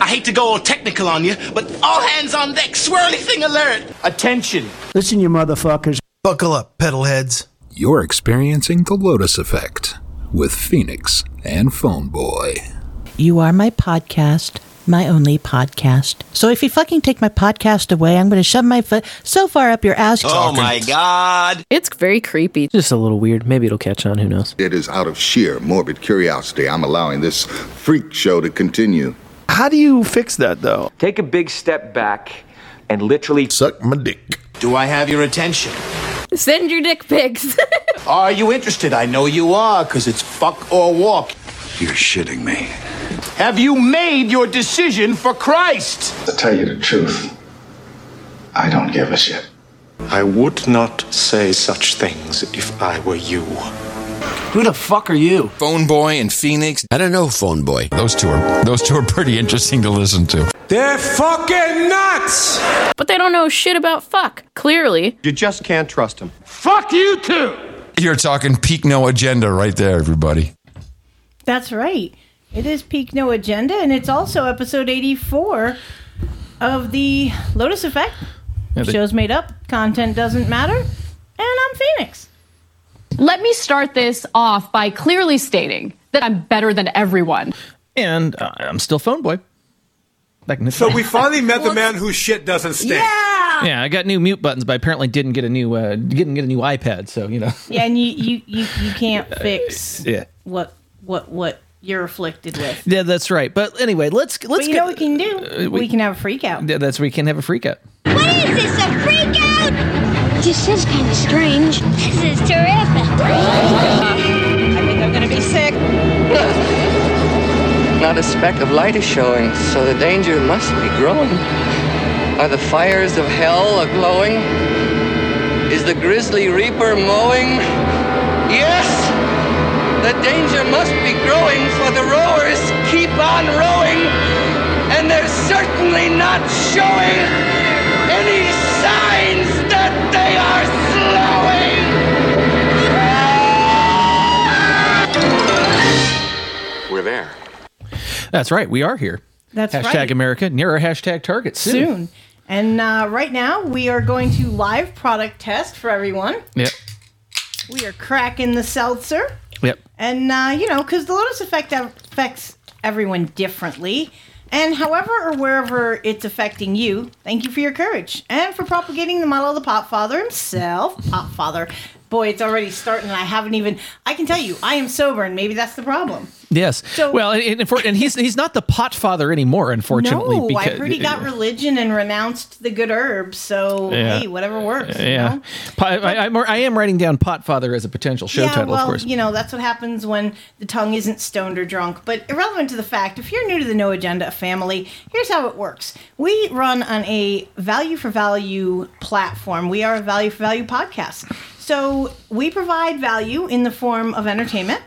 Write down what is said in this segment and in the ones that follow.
I hate to go all technical on you, but all hands on deck, swirly thing alert. Attention. Listen, you motherfuckers. Buckle up, pedal heads. You're experiencing the Lotus Effect with Phoenix and Phone Boy. You are my podcast, my only podcast. So if you fucking take my podcast away, I'm going to shove my foot so far up your ass. Oh my god. It's very creepy. Just a little weird. Maybe it'll catch on. Who knows? It is out of sheer morbid curiosity I'm allowing this freak show to continue. How do you fix that though? Take a big step back and literally Suck my dick. Do I have your attention? Send your dick pics. Are you interested? I know you are, because it's fuck or walk. You're shitting me. Have you made your decision for Christ? To tell you the truth, I don't give a shit. I would not say such things if I were you. Who the fuck are you? Phone Boy and Phoenix. I don't know, Phone Boy. Those two are those two are pretty interesting to listen to. They're fucking nuts! but they don't know shit about fuck, clearly. You just can't trust them. Fuck you too! You're talking peak no agenda right there, everybody. That's right. It is Peak No Agenda, and it's also episode 84 of the Lotus Effect. Yeah, they- Show's made up, content doesn't matter, and I'm Phoenix. Let me start this off by clearly stating that I'm better than everyone. And uh, I'm still Phone Boy. Back So we finally met the man whose shit doesn't stink. Yeah! yeah, I got new mute buttons, but I apparently didn't get a new uh, didn't get a new iPad. So you know, Yeah, and you, you, you, you can't fix yeah, what what what you're afflicted with. yeah, that's right. But anyway, let's let's But you get, know what we can do? we- we, can have a freak out. Yeah, that's where we can have a freak out. What is this, a freak out? This is kind of strange. This is terrific. I think I'm gonna be sick. Not a speck of light is showing, so the danger must be growing. Are the fires of hell a-glowing? Is the grisly reaper mowing? Yes! The danger must be growing, for the rowers keep on rowing, and they're certainly not showing there. That's right. We are here. That's hashtag right. America near our hashtag target soon. Soon. And uh, right now, we are going to live product test for everyone. Yep. We are cracking the seltzer. Yep. And, uh, you know, because the Lotus Effect affects everyone differently. And however or wherever it's affecting you, thank you for your courage and for propagating the model of the Pop Father himself. Pop Father. Boy, it's already starting. and I haven't even. I can tell you, I am sober, and maybe that's the problem. Yes. So- well, and, and, for, and he's he's not the pot father anymore, unfortunately. no, I because, heard he got religion and renounced the good herbs. So Yeah. hey, whatever works. you Yeah, know? Pot- I, I'm, I am writing down pot father as a potential show yeah, title, well, of course. you know that's what happens when the tongue isn't stoned or drunk. But irrelevant to the fact, if you're new to the No Agenda family, here's how it works: we run on a value for value platform. We are a value for value podcast, so we provide value in the form of entertainment.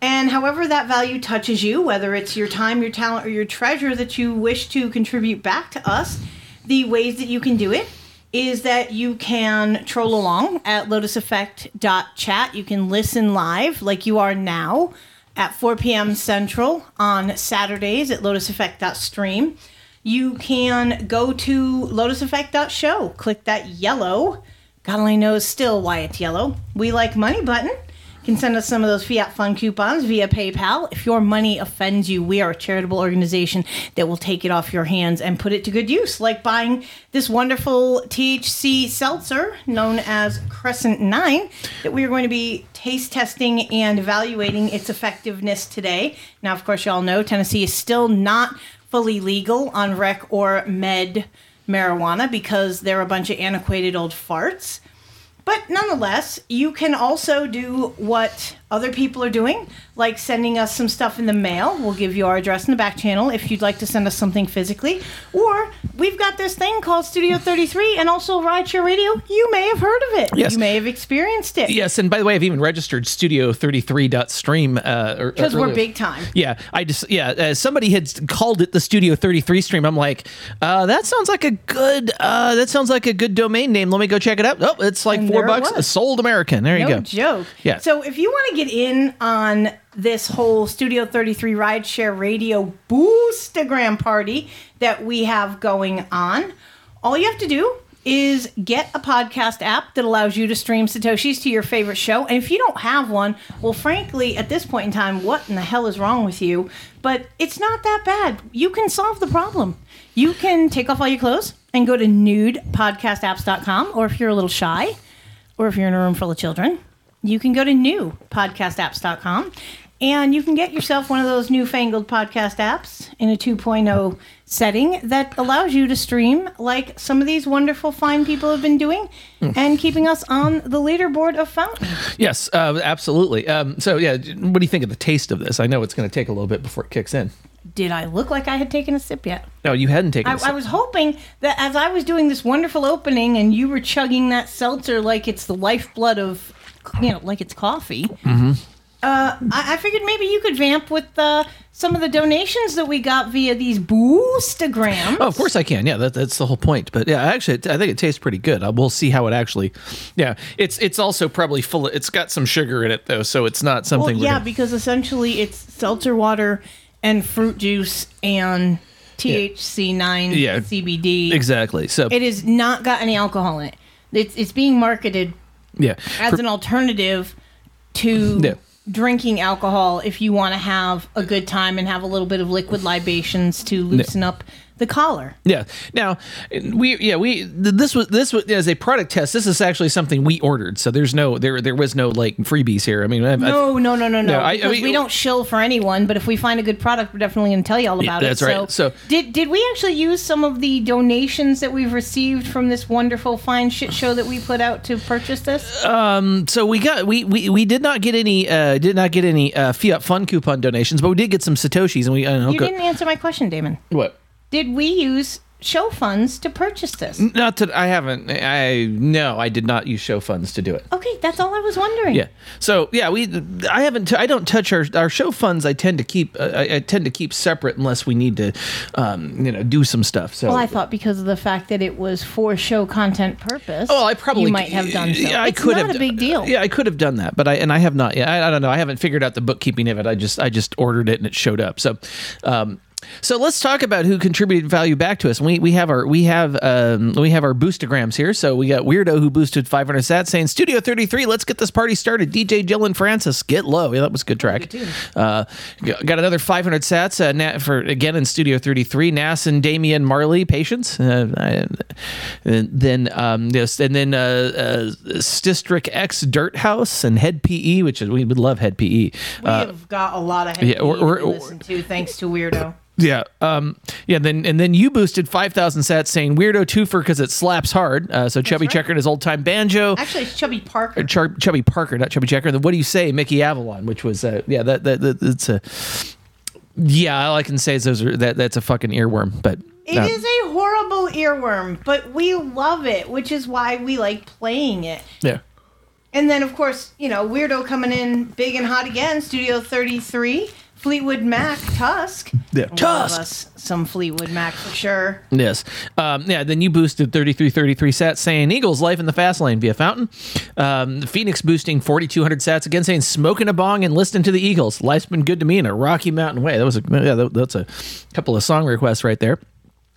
And however that value touches you, whether it's your time, your talent, or your treasure that you wish to contribute back to us, the ways that you can do it is that you can troll along at lotuseffect.chat. You can listen live like you are now at 4 p.m. Central on Saturdays at lotuseffect.stream. You can go to lotuseffect.show, click that yellow, God only knows still why it's yellow. We like money button can send us some of those Fiat Fund coupons via PayPal. If your money offends you, we are a charitable organization that will take it off your hands and put it to good use, like buying this wonderful THC seltzer known as Crescent 9 that we are going to be taste testing and evaluating its effectiveness today. Now, of course, you all know Tennessee is still not fully legal on rec or med marijuana because they're a bunch of antiquated old farts. But nonetheless, you can also do what other people are doing, like sending us some stuff in the mail. We'll give you our address in the back channel if you'd like to send us something physically. Or we've got this thing called Studio 33 and also Rideshare Radio. You may have heard of it. Yes. You may have experienced it. Yes, and by the way, I've even registered Studio33.stream. Uh, or- Because we're big time. Yeah, I just yeah. Uh, somebody had called it the Studio 33 stream. I'm like, uh, that sounds like a good. Uh, that sounds like a good domain name. Let me go check it out. Oh, it's like And four it bucks. Sold American. There you no go. joke. Yeah. So if you want to get in on this whole Studio 33 Rideshare Radio Boostagram party that we have going on. All you have to do is get a podcast app that allows you to stream Satoshis to your favorite show. And if you don't have one, well, frankly, at this point in time, what in the hell is wrong with you? But it's not that bad. You can solve the problem. You can take off all your clothes and go to nudepodcastapps.com, or if you're a little shy, or if you're in a room full of children, you can go to newpodcastapps.com and you can get yourself one of those newfangled podcast apps in a 2.0 setting that allows you to stream like some of these wonderful fine people have been doing and keeping us on the leaderboard of Fountain. Yes, uh, absolutely. Um, so, yeah, what do you think of the taste of this? I know it's going to take a little bit before it kicks in. Did I look like I had taken a sip yet? No, you hadn't taken. I, a sip. I was hoping that as I was doing this wonderful opening and you were chugging that seltzer like it's the lifeblood of, you know, like it's coffee. Mm-hmm. Uh, I, I figured maybe you could vamp with uh, some of the donations that we got via these Boostagrams. Oh, of course I can. Yeah, that, that's the whole point. But yeah, actually, I think it tastes pretty good. Uh, We'll see how it actually. Yeah, it's it's also probably full. Of, it's got some sugar in it though, so it's not something. Well, yeah, gonna- because essentially it's seltzer water and fruit juice and THC nine Yeah. CBD. exactly. So It has not got any alcohol in it. It's it's being marketed yeah, as For- an alternative to Yeah. drinking alcohol if you want to have a good time and have a little bit of liquid libations to loosen up the collar. Yeah. Now we yeah we this was this was as a product test. This is actually something we ordered. So there's no there there was no like freebies here. I mean I, No, no, no, no, no. No, I- I mean- we don't shill for anyone, but if we find a good product, we're definitely going to tell you all Yeah, about that's it. right. So- did did we actually use some of the donations that we've received from this wonderful fine shit show that we put out to purchase this? Um, so we got we, we we did not get any uh did not get any uh Fiat Fun coupon donations, but we did get some satoshis, and we I know, you didn't answer my question, Damon. what Did we use show funds to purchase this? not that I haven't I no I did not use show funds to do it. Okay, that's all I was wondering. Yeah. So yeah, we I haven't t- I don't touch our our show funds. I tend to keep uh, I, I tend to keep separate unless we need to um you know do some stuff. So Well, I thought because of the fact that it was for show content purpose. Oh, I probably you might have done so. Yeah, I it's could not have a big deal. Yeah, I could have done that, but I and I have not. Yeah, I, I don't know. I haven't figured out the bookkeeping of it. I just I just ordered it and it showed up. So, um, so let's talk about who contributed value back to us. We we have our we have um we have our Boostagrams here. So we got Weirdo who boosted 500 sats saying Studio 33. Let's get this party started. DJ Jill and Francis get low. Yeah, that was a good track. Uh, got another 500 sats uh, na- for again in Studio 33. Nas and Damian Marley patience. Uh, I- and then um yes and then uh, uh Stistrick X Dirt House and Head PE, which is we would love Head PE. We Uh, have got a lot of Head yeah, or- to listen to thanks to Weirdo. Yeah, um, yeah. Then and then you boosted five thousand sats, saying weirdo twofer because it slaps hard. Uh, so Chubby Checker and his old time banjo. Actually, it's Chubby Parker. Or Char- Chubby Parker, not Chubby Checker. And then what do you say, Mickey Avalon? Which was uh, yeah, that that, that that's a yeah. All I can say is those are that that's a fucking earworm. But It uh, is a horrible earworm, but we love it, which is why we like playing it. yeah. And then, of course, you know, Weirdo coming in big and hot again, Studio 33, Fleetwood Mac, Tusk. Yeah. Tusk. us some Fleetwood Mac for sure. Yes. Um, yeah, then you boosted 33 33 sats saying Eagles life in the fast lane via Fountain. Um, Phoenix boosting 4,200 sats again saying smoking a bong and listening to the Eagles. Life's been good to me in a Rocky Mountain way. That was a, yeah, that- that's a couple of song requests right there.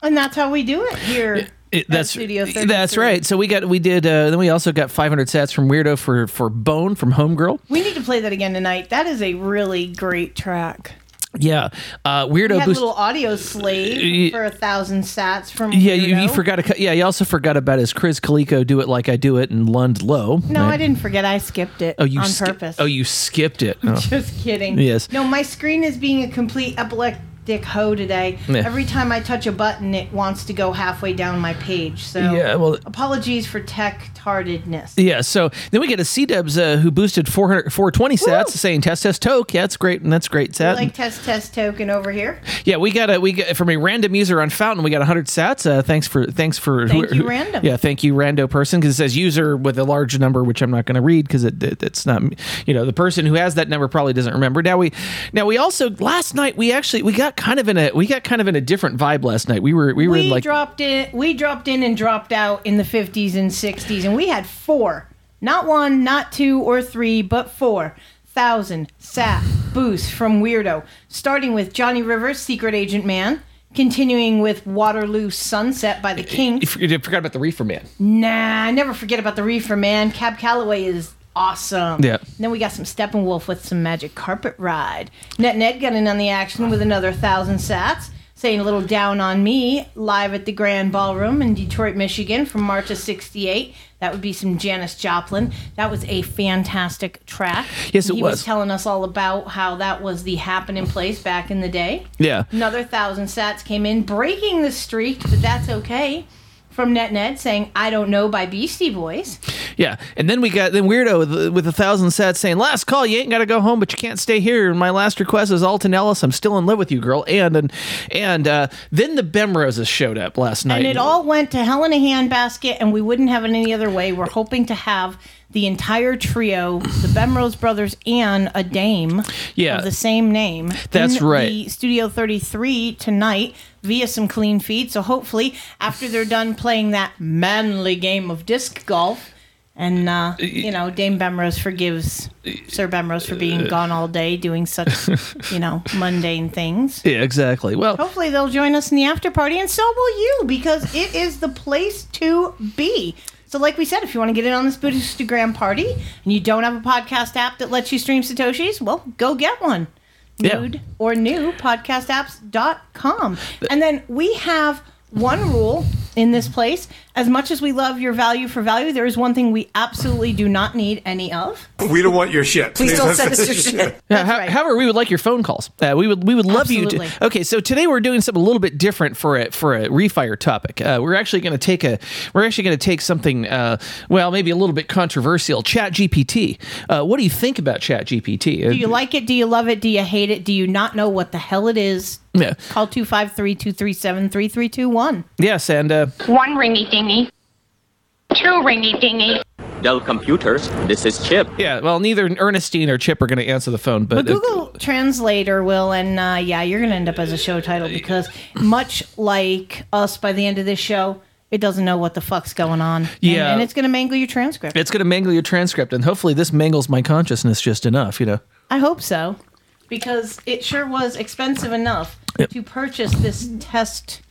And that's how we do it here. It- that's Studio that's right. So we got we did uh, then we also got 500 sats from Weirdo for for Bone from Homegirl. We need to play that again tonight. That is a really great track. Yeah, uh, Weirdo We had a boost. little Audioslave Ye- for a thousand sats from yeah, you, you forgot cut. Yeah, you also forgot about his Chris Calico "Do It Like I Do It" and Lund Low. No, right? I didn't forget. I skipped it Oh, you on ski- purpose. Oh, you skipped it. Oh. Just kidding. Yes. No, my screen is being a complete epileptic hoe today. Yeah. Every time I touch a button, it wants to go halfway down my page. So Yeah, well- apologies for tech tardedness. Yeah, so then we get a C Dubs uh, who boosted 400, 420 sats, saying test test toke. Yeah, that's great, and that's great sat. like test test token over here. yeah, we got a we got from a random user on Fountain. We got 100 sats. Uh, thanks for thanks for Thank you, random. Yeah, thank you, rando person, because it says user with a large number, which I'm not going to read because it, it it's not you know the person who has that number probably doesn't remember. Now we now we also last night we actually we got kind of in a we got kind of in a different vibe last night. We were we were We in like dropped in. We dropped in and dropped out in the 50s and 60s, and we had four, not one, not two or three, but four thousand sat boost from Weirdo, starting with Johnny Rivers, Secret Agent Man, continuing with Waterloo Sunset by the King. You you forgot about the Reefer Man. Nah, I never forget about the Reefer Man. Cab Calloway is awesome. Yeah. Then we got some Steppenwolf with some Magic Carpet Ride. Net Net got in on the action with another thousand sats. Saying a little down on me live at the Grand Ballroom in Detroit, Michigan from March of 68. That would be some Janis Joplin. That was a fantastic track. Yes, it he was. was telling us all about how that was the happening place back in the day. Yeah. Another thousand sats came in, breaking the streak, but that's okay. From Net Net saying, I don't know by Beastie Boys. Yeah, and then we got then weirdo with, with a thousand sats saying, "Last call, you ain't got to go home, but you can't stay here." And my last request is Alton Ellis. I'm still in love with you, girl. And and and uh, then the Bemroses showed up last night. And it all went to hell in a handbasket, and we wouldn't have it any other way. We're hoping to have the entire trio, the Bemrose brothers, and a dame Yeah. of the same name. That's in right. Studio 33 tonight via some clean feed. So hopefully, after they're done playing that manly game of disc golf, and uh, you know, Dame Bemrose forgives Sir Bemrose for being gone all day doing such, you know, mundane things. yeah, exactly. Well, Hopefully they'll join us in the after party, and so will you, because it is the place to be. So, like we said, if you want to get in on this Boostagram party and you don't have a podcast app that lets you stream Satoshis, well, go get one. Yeah. Nude or new podcastapps.com. And then we have one rule in this place. As much as we love your value for value, there is one thing we absolutely do not need any of. We don't want your shit. Please don't send us your shit. Yeah, how- however, we would like your phone calls. Uh, we would we would love you to. Okay, so today we're doing something a little bit different for a for a refire topic. Uh, we're actually going to take a we're actually going to take something uh, well maybe a little bit controversial. Chat GPT. Uh, what do you think about Chat GPT? Do you like it? Do you love it? Do you hate it? Do you not know what the hell it is? Yeah. Call 253 237 3321. Yes, and uh, One ringy dingy. Two ringy dingy. Dell Computers, this is Chip. Yeah, well, neither Ernestine or Chip are going to answer the phone, but, But Google Translator will, and uh, yeah, you're going to end up as a show title because much like us by the end of this show, it doesn't know what the fuck's going on. And- Yeah. And, it's going to mangle your transcript. it's going to mangle your transcript, and hopefully this mangles my consciousness just enough. You know. I hope so because it sure was expensive enough Yep. to purchase this test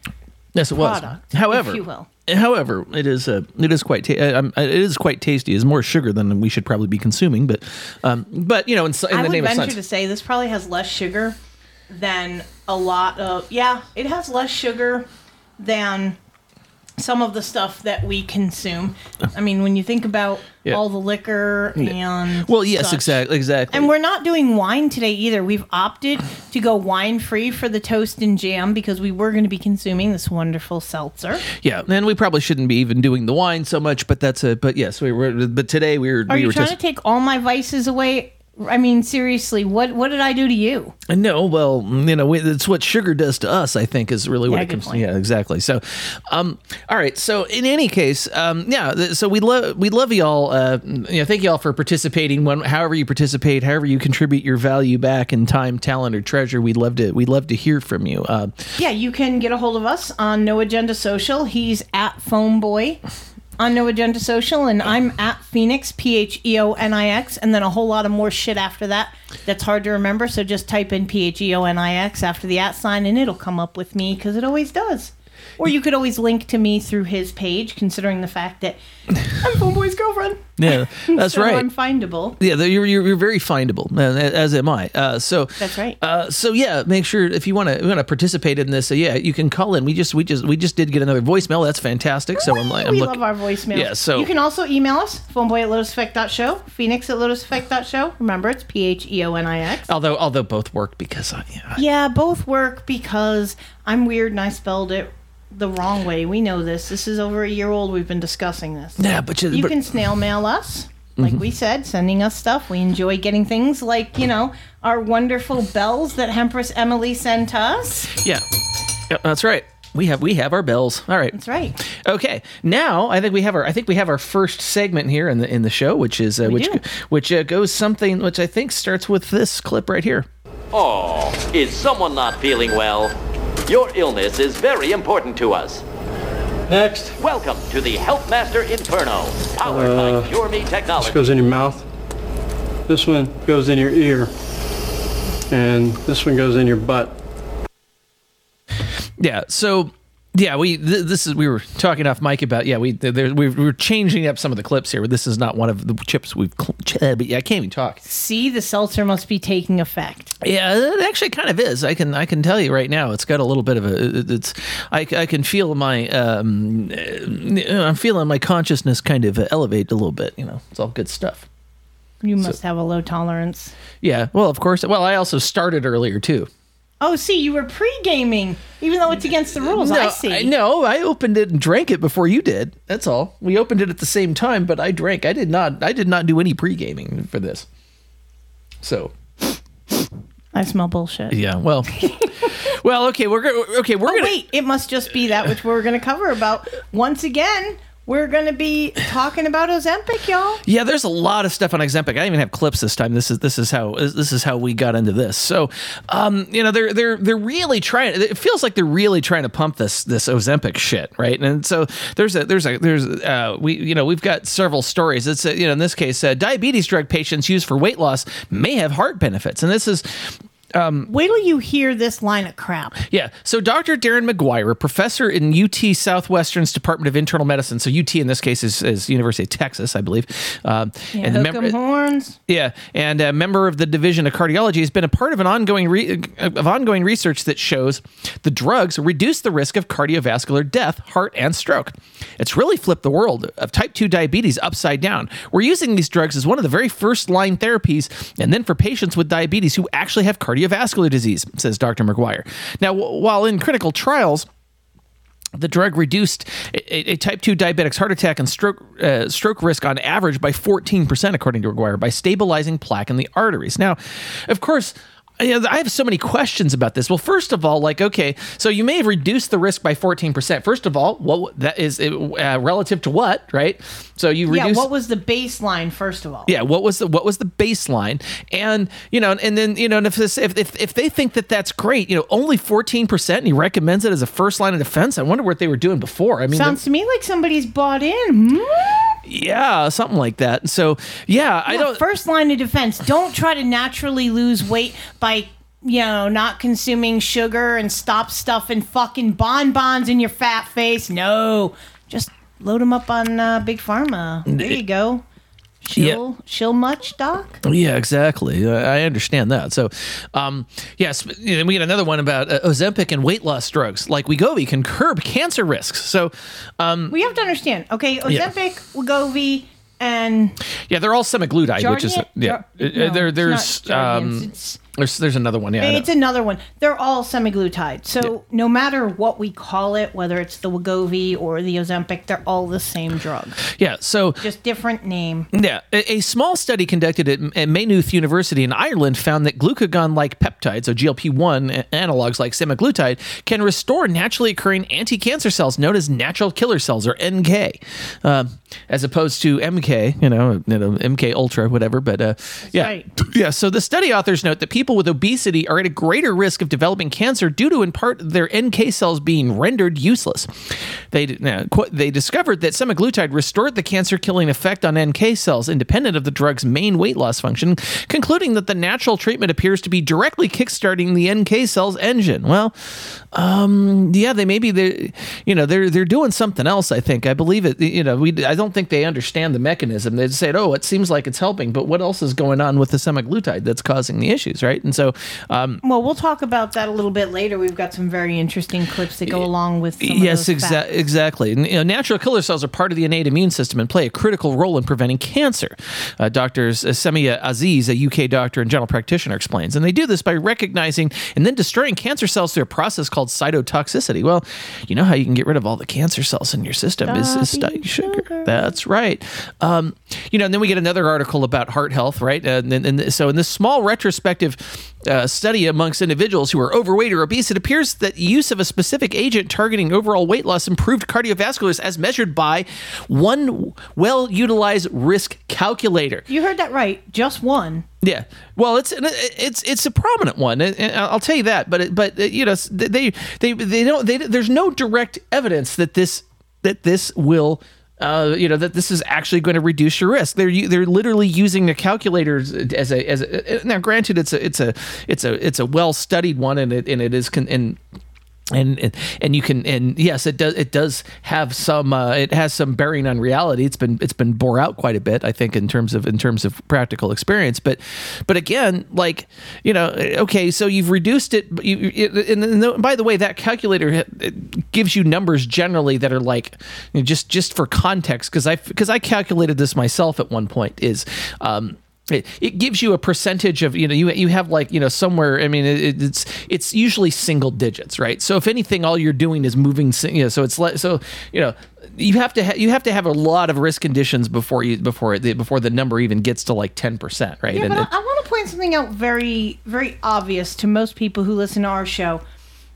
Yes, it was. However, if you will. However, it is uh, it is quite ta- uh, um, it is quite tasty. It's more sugar than we should probably be consuming, but um, but you know, in, in I the would name of venture to say this probably has less sugar than a lot of. Yeah, it has less sugar than some of the stuff that we consume. I mean, when you think about Yeah. all the liquor and well, yes, exactly, exactly. And we're not doing wine today either. We've opted to go wine free for the toast and jam because we were going to be consuming this wonderful seltzer. yeah, and we probably shouldn't be even doing the wine so much, but that's a but yes, we were. But today we were. Are we you were trying just, to take all my vices away? I mean, seriously, what what did I do to you? No, well, you know, it's what sugar does to us. I think is really what Yeah, it comes. point. Yeah, exactly. So, um, all right. So, in any case, um, yeah. So we love we love y'all. Uh, you know, thank y'all for participating. When however you participate, however you contribute your value back in time, talent, or treasure, we'd love to we'd love to hear from you. Uh, Yeah, you can get a hold of us on No Agenda Social. He's at Phone Boy on No Agenda Social, and I'm at Phoenix P H E O N I X, and then a whole lot of more shit after that. That's hard to remember, so just type in P H E O N I X after the at sign, and it'll come up with me because it always does. Or you could always link to me through his page, considering the fact that I'm Phone Boy's girlfriend. yeah, that's So right. I'm findable. Yeah, you're, you're, you're very findable, uh, as am I. Uh, so That's right. Uh, so yeah, make sure if you want to want to participate in this, uh, yeah, you can call in. We just we just we just did get another voicemail. That's fantastic. So I'm like, I'm we looking. love our voicemail. Yeah, so- you can also email us, phoneboy at lotuseffect.show, phoenix at lotuseffect.show. Remember, it's P H E O N I X. Although although both work because I, yeah, Yeah, both work because I'm weird and I spelled it the wrong way. We know this. This is over a year old. We've been discussing this. Yeah, but you- you but- can snail mail us. Like Mhm. we said, sending us stuff. We enjoy getting things like, you know, our wonderful bells that Empress Emily sent us. yeah, yeah, that's right. We have we have our bells. All right. That's right. Okay. Now I think we have our I think we have our first segment here in the in the show, which is uh, which do. which uh, goes something which I think starts with this clip right here. Oh, is someone not feeling well? Your illness is very important to us. Next. Welcome to the Health Master Inferno, powered Uh, by Pure Me Technology. This Technology. goes in your mouth. This one goes in your ear. and this one goes in your butt. Yeah. So yeah, we th- this is we were talking off mic about yeah we there, we we're changing up some of the clips here. This is not one of the chips we've cl- ch- uh, but yeah I can't even talk. See, the seltzer must be taking effect. Yeah, it actually kind of is. I can I can tell you right now, it's got a little bit of a. it- It's I, I can feel my um, uh, I'm feeling my consciousness kind of elevate a little bit. You know, it's all good stuff. You must have a low tolerance. Yeah. Well, of course. Well, I also started earlier too. Oh, see, you were pre-gaming, even though it's against the rules. I see. no, I opened it and drank it before you did. That's all. We opened it at the same time, but I drank. I did not. I did not do any pre gaming for this. So I smell bullshit. yeah. Well. well. Okay. We're. Okay. We're oh, gonna. wait, it must just be that which we're going to cover about. Once again, we're going to be talking about Ozempic, y'all. Yeah, there's a lot of stuff on Ozempic. I even have clips this time. This is this is how this is how we got into this. So, um, you know, they're they're they're really trying. It feels like they're really trying to pump this this Ozempic shit, right? And so there's a there's a there's uh we you know we've got several stories. It's uh, you know in this case, uh, diabetes drug patients used for weight loss may have heart benefits, and this is. Um, Wait till you hear this line of crap. yeah. So Dr. Darren McGuire, professor in UT Southwestern's Department of Internal Medicine. So UT in this case is, is University of Texas, I believe. Um, Yeah, the hook 'em horns. yeah, and a member of the Division of Cardiology has been a part of an ongoing re- of ongoing research that shows the drugs reduce the risk of cardiovascular death, heart, and stroke. It's really flipped the world of type 2 diabetes upside down. We're using these drugs as one of the very first line therapies, and then for patients with diabetes who actually have cardiovascular disease, says Dr. McGuire. Now, w- while in critical trials, the drug reduced a, a type 2 diabetic's heart attack and stroke uh, stroke risk on average by 14% according to McGuire by stabilizing plaque in the arteries. Now, of course, I have so many questions about this. Well, first of all, like, okay, so you may have reduced the risk by 14%. First of all, what that is uh, relative to what, right? So you reduce. Yeah, what was the baseline, first of all? yeah, what was the what was the baseline? And you know, and then you know, and if this if if, if they think that that's great, you know, only fourteen percent, and he recommends it as a first line of defense. I wonder what they were doing before. I mean, Sounds to me like somebody's bought in. Hmm? Yeah, something like that. So yeah, I don't. First line of defense. Don't try to naturally lose weight by, you know, not consuming sugar and stop stuffing fucking bonbons in your fat face. No, just load them up on uh, Big Pharma. There you go. Chill, chill much, doc. Yeah, exactly. I understand that. So, um, yes, know, we get another one about uh, Ozempic and weight loss drugs like Wegovy can curb cancer risks. So, um, We have to understand. Okay, ozempic Yeah. Wegovy, and yeah, they're all semaglutide, which is yeah. Jar- Uh, no, there, it's there's um, it's- there's there's another one. Yeah, it's another one. They're all semaglutide. So no matter what we call it, whether it's the Wegovy or the Ozempic, they're all the same drug, yeah. So just different name. Yeah, a, a small study conducted at, at Maynooth University in Ireland found that glucagon-like peptides, or GLP-1 analogs like semaglutide, can restore naturally occurring anti-cancer cells known as natural killer cells, or NK, um, as opposed to MK, you know, you know MK Ultra, whatever. But uh, yeah, right. yeah. So the study authors note that people with obesity are at a greater risk of developing cancer due to, in part, their NK cells being rendered useless. They now, they discovered that semaglutide restored the cancer-killing effect on NK cells, independent of the drug's main weight loss function, concluding that the natural treatment appears to be directly kickstarting the NK cells engine. Well, um, yeah, they maybe they, you know, they're they're doing something else. I think I believe it. You know, we I don't think they understand the mechanism. They said, oh, it seems like it's helping, but what else is going on with the semaglutide that's causing the issues, right? And so, um, Well, we'll talk about that a little bit later. We've got some very interesting clips that go along with. Some yes, of those exa- exactly. And, you know, natural killer cells are part of the innate immune system and play a critical role in preventing cancer. Uh, Dr. Semia Aziz, a UK doctor and general practitioner, explains. And they do this by recognizing and then destroying cancer cells through a process called cytotoxicity. Well, you know how you can get rid of all the cancer cells in your system is, is study sugar. That's right. Um, you know, and then we get another article about heart health, right? And, and, and so in this small retrospective uh, study amongst individuals who are overweight or obese, it appears that use of a specific agent targeting overall weight loss improved cardiovasculars as measured by one well utilized risk calculator. You heard that right. Just one. Yeah, well, it's it's it's a prominent one. I'll tell you that. But it- but uh, you know they they they don't. They, there's no direct evidence that this that this will uh, you know that this is actually going to reduce your risk. They're they're literally using the calculators as a as a, now. Granted, it's a it's a it's a it's a well studied one, and it and it is con- and and and- and you can and yes it does it does have some uh, it has some bearing on reality. It's been it's been bore out quite a bit i think in terms of in terms of practical experience. But but again like you know okay so you've reduced it you and, by the way that calculator gives you numbers generally that are like you know, just just for context. Because i because i calculated this myself at one point is um it, it gives you a percentage of you know you you have like you know somewhere I mean it, it's it's usually single digits right so if anything all you're doing is moving you know so it's like so you know you have to ha- you have to have a lot of risk conditions before you before the before the number even gets to like 10% right Yeah, And but it- I, I want to point something out very, very obvious to most people who listen to our show.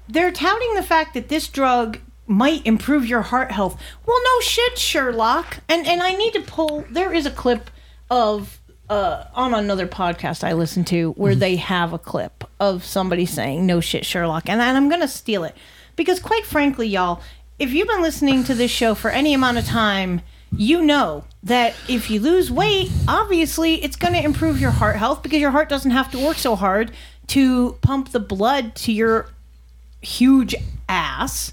They're touting the fact that this drug might improve your heart health. Well, no shit, Sherlock. And and I need to pull. There is a clip of uh, on another podcast I listen to where they have a clip of somebody saying "No shit, Sherlock," and, and I'm gonna steal it because, quite frankly, y'all, if you've been listening to this show for any amount of time, you know that if you lose weight, obviously it's going to improve your heart health because your heart doesn't have to work so hard to pump the blood to your huge ass.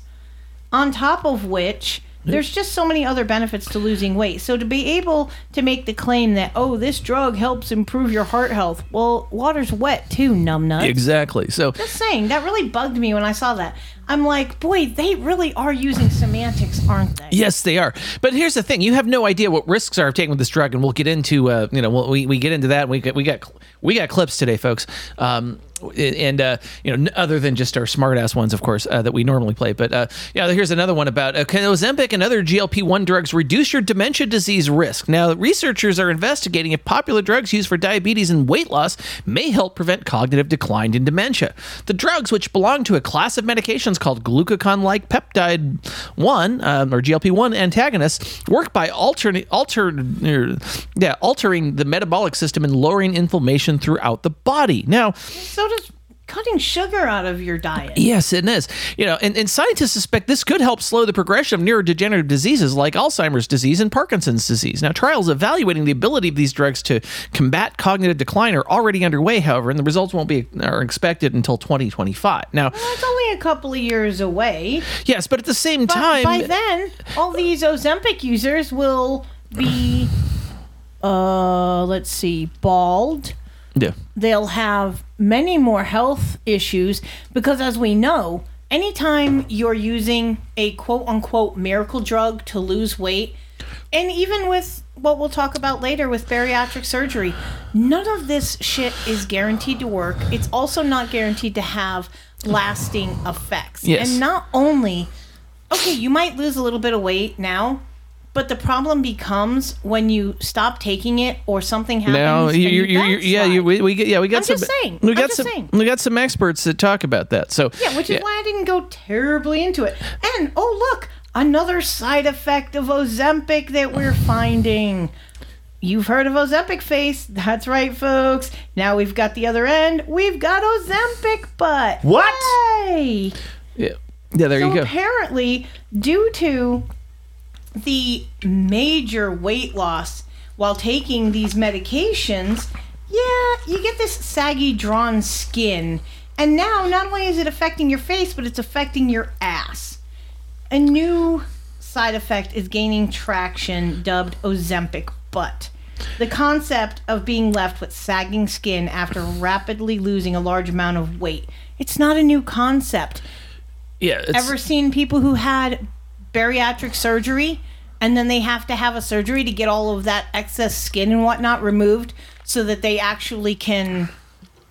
On top of which, there's just so many other benefits to losing weight. So to be able to make the claim that oh, this drug helps improve your heart health, well, water's wet too, numbnuts. exactly so Just saying, that really bugged me when I saw that. I'm like, boy, they really are using semantics, aren't they? Yes, they are. But here's the thing: you have no idea what risks are of taking with this drug, and we'll get into uh, you know we'll, we we get into that. We got we got we got clips today, folks. Um, and uh, you know, other than just our smartass ones, of course, uh, that we normally play. But uh, yeah, here's another one about uh, can Ozempic and other GLP-1 drugs reduce your dementia disease risk? Now, researchers are investigating if popular drugs used for diabetes and weight loss may help prevent cognitive decline in dementia. The drugs, which belong to a class of medications called glucagon-like peptide one um, or GLP-1 antagonists, work by alternate alter er, yeah altering the metabolic system and lowering inflammation throughout the body. Now. So does cutting sugar out of your diet. Yes, it is. You know, and, and scientists suspect this could help slow the progression of neurodegenerative diseases like Alzheimer's disease and Parkinson's disease. Now, trials evaluating the ability of these drugs to combat cognitive decline are already underway, however, and the results won't be are expected until 2025. Now, Well, it's only a couple of years away. yes, but at the same But time, by then, all these Ozempic users will be, uh, let's see, bald. Yeah. They'll have many more health issues because, as we know, anytime you're using a quote unquote miracle drug to lose weight, and even with what we'll talk about later with bariatric surgery, none of this shit is guaranteed to work. It's also not guaranteed to have lasting effects. Yes. And not only, okay, you might lose a little bit of weight now. But the problem becomes when you stop taking it or something happens. Now, you, you you, you, yeah, you, we, we get, yeah, we got I'm some. just saying. We I'm got just some. saying. We got some experts that talk about that. So Yeah, which is why I didn't go terribly into it. And oh look, another side effect of Ozempic that we're finding. You've heard of Ozempic face. That's right, folks. Now we've got the other end. We've got Ozempic butt. What? Yay! yeah, yeah, there so you go. apparently, due to the major weight loss while taking these medications, yeah, you get this saggy, drawn skin. And now, not only is it affecting your face, but it's affecting your ass. A new side effect is gaining traction, dubbed Ozempic butt. The concept of being left with sagging skin after rapidly losing a large amount of weight. It's not a new concept Yeah, it's, ever seen people who had bariatric surgery and then they have to have a surgery to get all of that excess skin and whatnot removed so that they actually can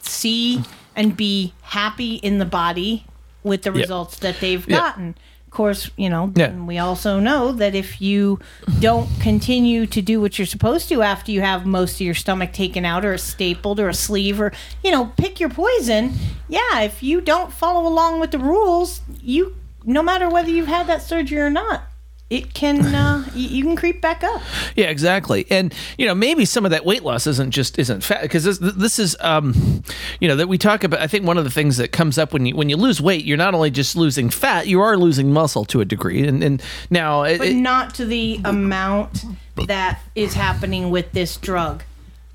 see and be happy in the body with the Yep. results that they've Yeah. gotten. Of course, you know, Yeah. we also know that if you don't continue to do what you're supposed to after you have most of your stomach taken out or stapled or a sleeve or, you know, pick your poison, yeah, if you don't follow along with the rules, you no matter whether you've had that surgery or not, it can uh, you can creep back up. Yeah, exactly. And you know, maybe some of that weight loss isn't just isn't fat because this this is um, you know, that we talk about. I think one of the things that comes up when you when you lose weight, you're not only just losing fat, you are losing muscle to a degree. And and now, it, but not to the amount that is happening with this drug.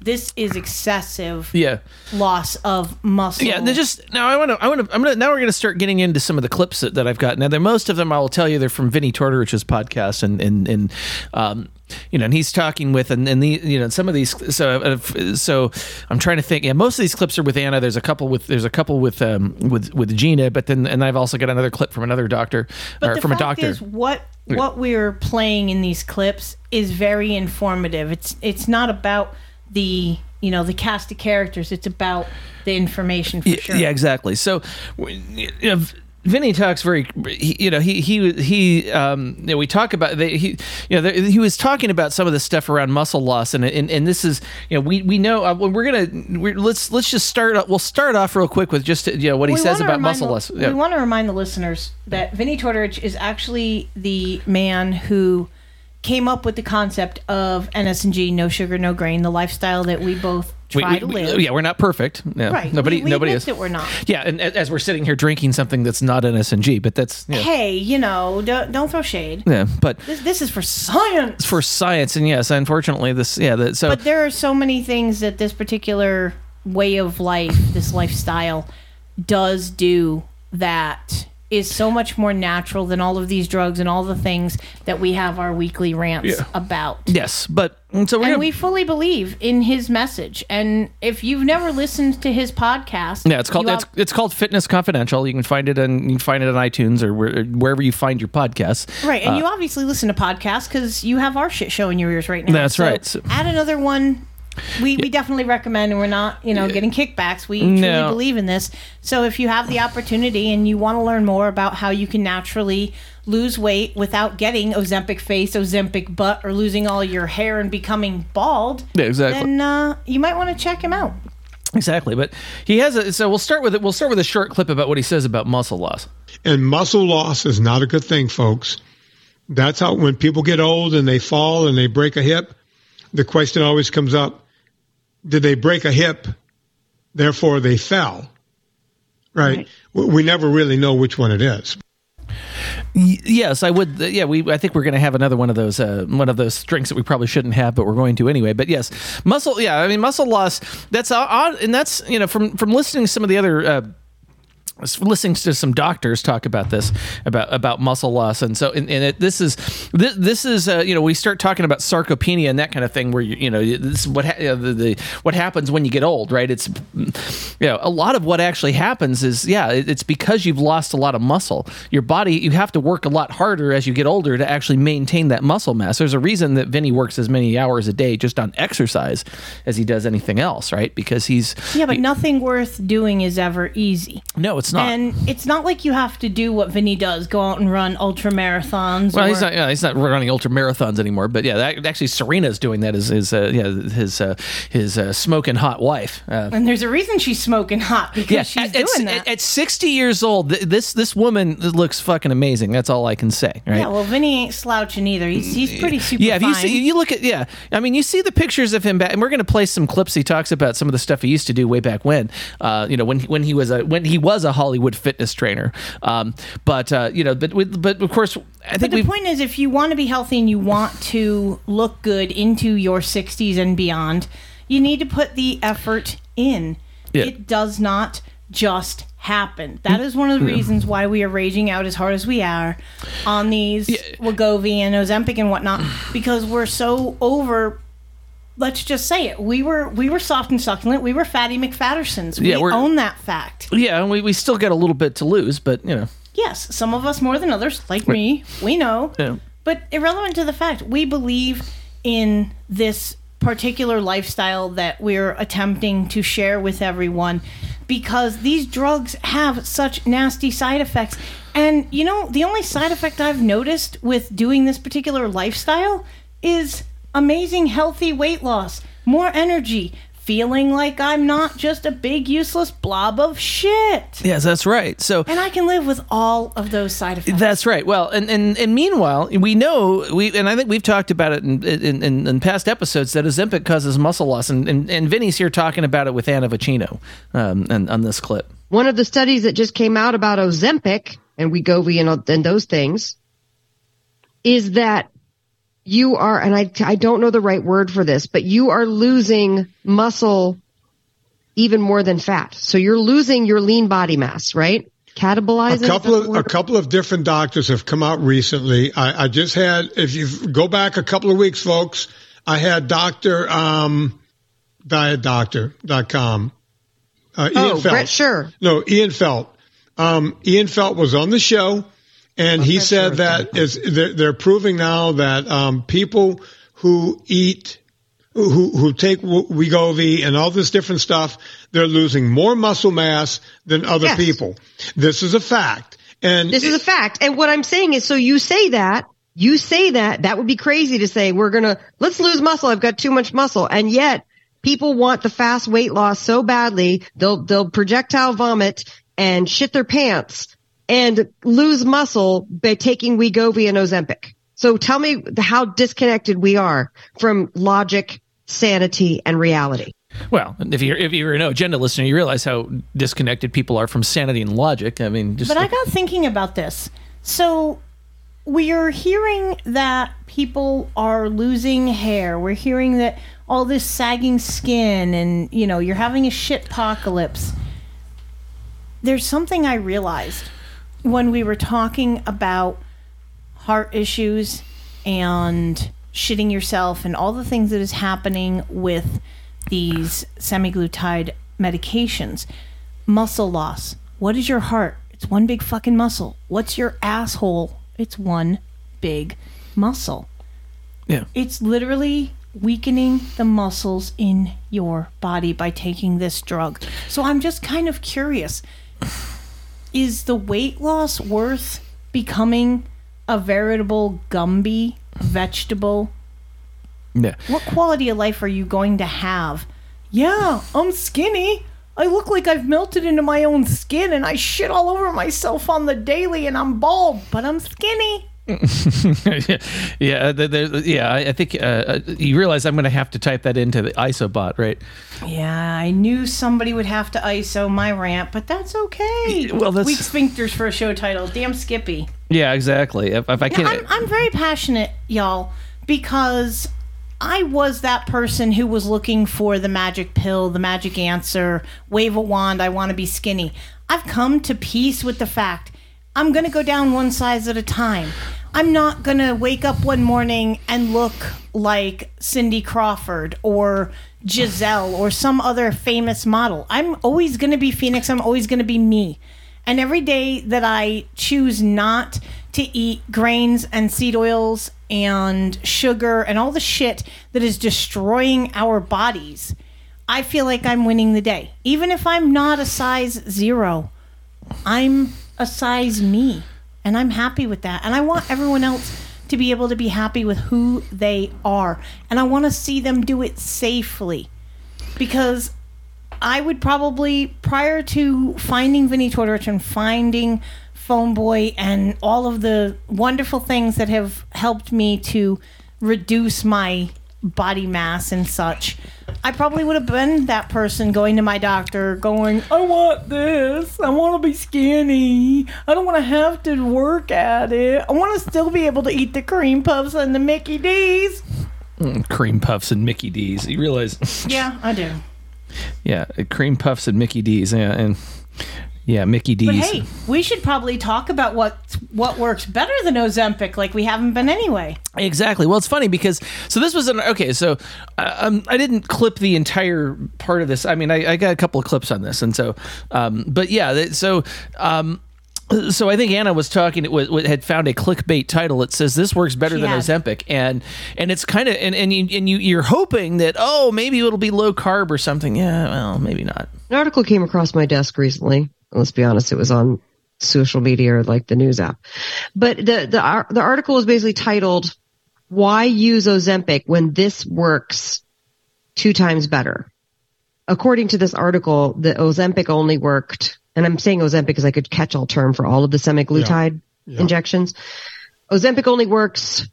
This is excessive yeah. loss of muscle. Yeah, they just now I want to I want to I'm gonna now we're gonna start getting into some of the clips that, that I've got. Now, they're, most of them I will tell you they're from vinnie Tortorich's podcast, and and and um, you know, and he's talking with and and the you know some of these. So uh, so I'm trying to think. Yeah, most of these clips are with Anna. There's a couple with there's a couple with um with with Gina, but then and I've also got another clip from another doctor But or from a doctor. is, what what we're playing in these clips is very informative. It's it's not about the you know the cast of characters. It's about the information for yeah, sure. yeah, exactly. So, you know, Vinnie talks very, he, you know, he he he. Um, you know, we talk about they, he, you know, he was talking about some of the stuff around muscle loss, and and, and this is, you know, we we know uh, we're gonna we're, let's let's just start. We'll start off real quick with just you know what he We says about muscle the- loss. Yeah. We want to remind the listeners that Vinnie Tortorich is actually the man who came up with the concept of NSNG, no sugar, no grain, the lifestyle that we both try we- to we- live. yeah, we're not perfect. Yeah. Right. Nobody, we, we nobody is. that we're not. Yeah, and as we're sitting here drinking something that's not NSNG, but that's yeah, Hey, you know, don't, don't throw shade. yeah but This, this is for science. it's for science, and yes, unfortunately, this yeah, that so But there are so many things that this particular way of life, this lifestyle, does do that is so much more natural than all of these drugs and all the things that we have our weekly rants Yeah. about. yes, but mm, so we're And we fully believe in his message. And if you've never listened to his podcast, Yeah, it's called it's, it's called Fitness Confidential. You can find it on you can find it on iTunes or where, wherever you find your podcasts. right. And Uh, you obviously listen to podcasts because you have our shit show in your ears right now. That's So right. So- add another one. We, we definitely recommend, and we're not, you know, getting kickbacks. We truly believe in this. So if you have the opportunity and you want to learn more about how you can naturally lose weight without getting Ozempic face, Ozempic butt, or losing all your hair and becoming bald, Yeah, exactly. then uh, you might want to check him out. Exactly, but he has a. So we'll start with it. We'll start with a short clip about what he says about muscle loss. And muscle loss is not a good thing, folks. That's how when people get old and they fall and they break a hip, the question always comes up did they break a hip, therefore they fell? Right? We we never really know which one it is. Yes, I would. uh, Yeah, we. I think we're going to have another one of those. Uh, one of those drinks that we probably shouldn't have, but we're going to anyway. But yes, muscle. Yeah, I mean muscle loss. That's odd, and that's you know from from listening to some of the other. Uh, listening to some doctors talk about this about about muscle loss. And so and, and it, this is this, this is uh, you know we start talking about sarcopenia and that kind of thing where you, you know this is what ha- the, the what happens when you get old right? It's you know a lot of what actually happens is yeah it, it's because you've lost a lot of muscle. Your body you have to work a lot harder as you get older to actually maintain that muscle mass. There's a reason that Vinnie works as many hours a day just on exercise as he does anything else right? Because he's Yeah, but nothing worth doing is ever easy. no it's not And it's not like you have to do what Vinnie does, go out and run ultra marathons. Well, or, he's not. Yeah, he's not running ultra marathons anymore. But yeah, that, actually, Serena's doing that. Is his uh, yeah his uh, his uh, smoking hot wife. Uh, And there's a reason she's smoking hot because yeah, she's at, doing at, that. at 60 years old, th- this this woman looks fucking amazing. That's all I can say. Right? Yeah, well, Vinnie ain't slouching either. He's, he's pretty super yeah, if you see, you look at yeah, I mean, you see the pictures of him back, and we're going to play some clips. He talks about some of the stuff he used to do way back when, uh, you know, when when he was a when he was a Hollywood fitness trainer. Um, but uh, you know, but with, but of course, I but think the point is, if you want to be healthy and you want to look good into your 60s and beyond, you need to put the effort in. Yeah. It does not just happen. That is one of the Yeah. reasons why we are raging out as hard as we are on these Wegovy and Ozempic and whatnot, because we're so over. Let's just say it. We were we were soft and succulent. We were fatty McFattersons. We Yeah, own that fact. yeah, and we, we still got a little bit to lose, but you know, Yes, some of us more than others, like me. We know. yeah. But irrelevant to the fact, we believe in this particular lifestyle that we're attempting to share with everyone because these drugs have such nasty side effects. And you know, the only side effect I've noticed with doing this particular lifestyle is amazing healthy weight loss, more energy, feeling like I'm not just a big useless blob of shit. Yes, that's right. So And I can live with all of those side effects. That's right. Well, and, and and meanwhile, we know we and I think we've talked about it in in, in, in past episodes that Ozempic causes muscle loss, and, and and Vinnie's here talking about it with Anna Vocino, um, and on this clip. One of the studies that just came out about Ozempic and Wegovy and, and those things is that you are, and I, I don't know the right word for this, but you are losing muscle even more than fat. So you're losing your lean body mass, right? Catabolizing. A couple of a couple of different doctors have come out recently. I, I just had, if you go back a couple of weeks, folks, I had Doctor um, DietDoctor.com. Uh, Ian Oh, Felt. Bret Scher. No, Ian Felt. Um, Ian Felt was on the show, and he said that is they're, they're proving now that um, people who eat, who who take W- Wegovy and all this different stuff, they're losing more muscle mass than other Yes. people. This is a fact. And This is a fact. And what I'm saying is, so you say that, you say that, that would be crazy to say, we're gonna, let's lose muscle. I've got too much muscle. And yet, people want the fast weight loss so badly, they'll, they'll projectile vomit and shit their pants and lose muscle by taking Wegovy and Ozempic. So tell me how disconnected we are from logic, sanity, and reality. Well, if you're if you're an agenda listener, you realize how disconnected people are from sanity and logic. I mean, just But I got thinking about this. So we are hearing that people are losing hair. We're hearing that all this sagging skin and, you know, you're having a shit apocalypse. There's something I realized when we were talking about heart issues and shitting yourself and all the things that is happening with these semaglutide medications. Muscle loss. What is your heart? It's one big fucking muscle. What's your asshole? It's one big muscle. Yeah. It's literally weakening the muscles in your body by taking this drug. So I'm just kind of curious is the weight loss worth becoming a veritable Gumby vegetable? Yeah. What quality of life are you going to have? Yeah, I'm skinny. I look like I've melted into my own skin and I shit all over myself on the daily and I'm bald, but I'm skinny. yeah, there, there- yeah. I, I think uh, uh, you realize I'm going to have to type that into the isobot, right? Yeah, I knew somebody would have to ISO my rant, but that's okay. Well, that's- Weak sphincters for a show title. Damn Skippy. Yeah, exactly. If, if I can't, I'm, I'm very passionate, y'all, because I was that person who was looking for the magic pill, the magic answer, wave a wand, I want to be skinny. I've come to peace with the fact I'm going to go down one size at a time. I'm not going to wake up one morning and look like Cindy Crawford or Gisele or some other famous model. I'm always going to be Phoenix. I'm always going to be me. And every day that I choose not to eat grains and seed oils and sugar and all the shit that is destroying our bodies, I feel like I'm winning the day. Even if I'm not a size zero, I'm a size me. And I'm happy with that. And I want everyone else to be able to be happy with who they are. And I want to see them do it safely. Because I would probably, prior to finding Vinnie Tortorich and finding Phone Boy and all of the wonderful things that have helped me to reduce my body mass and such, I probably would have been that person going to my doctor, going, I want this. I want to be skinny. I don't want to have to work at it. I want to still be able to eat the cream puffs and the Mickey D's. Mm, cream puffs and Mickey D's. You realize? Yeah, I do. yeah, cream puffs and Mickey D's. Yeah, and yeah, Mickey D's. But hey, we should probably talk about what what works better than Ozempic, like we haven't been anyway. Exactly. Well, it's funny because so this was an okay. So uh, um, I didn't clip the entire part of this. I mean, I, I got a couple of clips on this, and so, um, but yeah. So, um, so I think Anna was talking. It was, had found a clickbait title that says this works better She than had. Ozempic, and and it's kind of and and you and you you're hoping that oh maybe it'll be low carb or something. Yeah, well maybe not. An article came across my desk recently. Let's be honest, it was on social media or like the news app. But the the the article was basically titled "Why Use Ozempic When This Works Two Times Better." according to this article, the Ozempic only worked, and I'm saying Ozempic is like a catch-all term for all of the semaglutide Yeah. Yeah. injections. Ozempic only works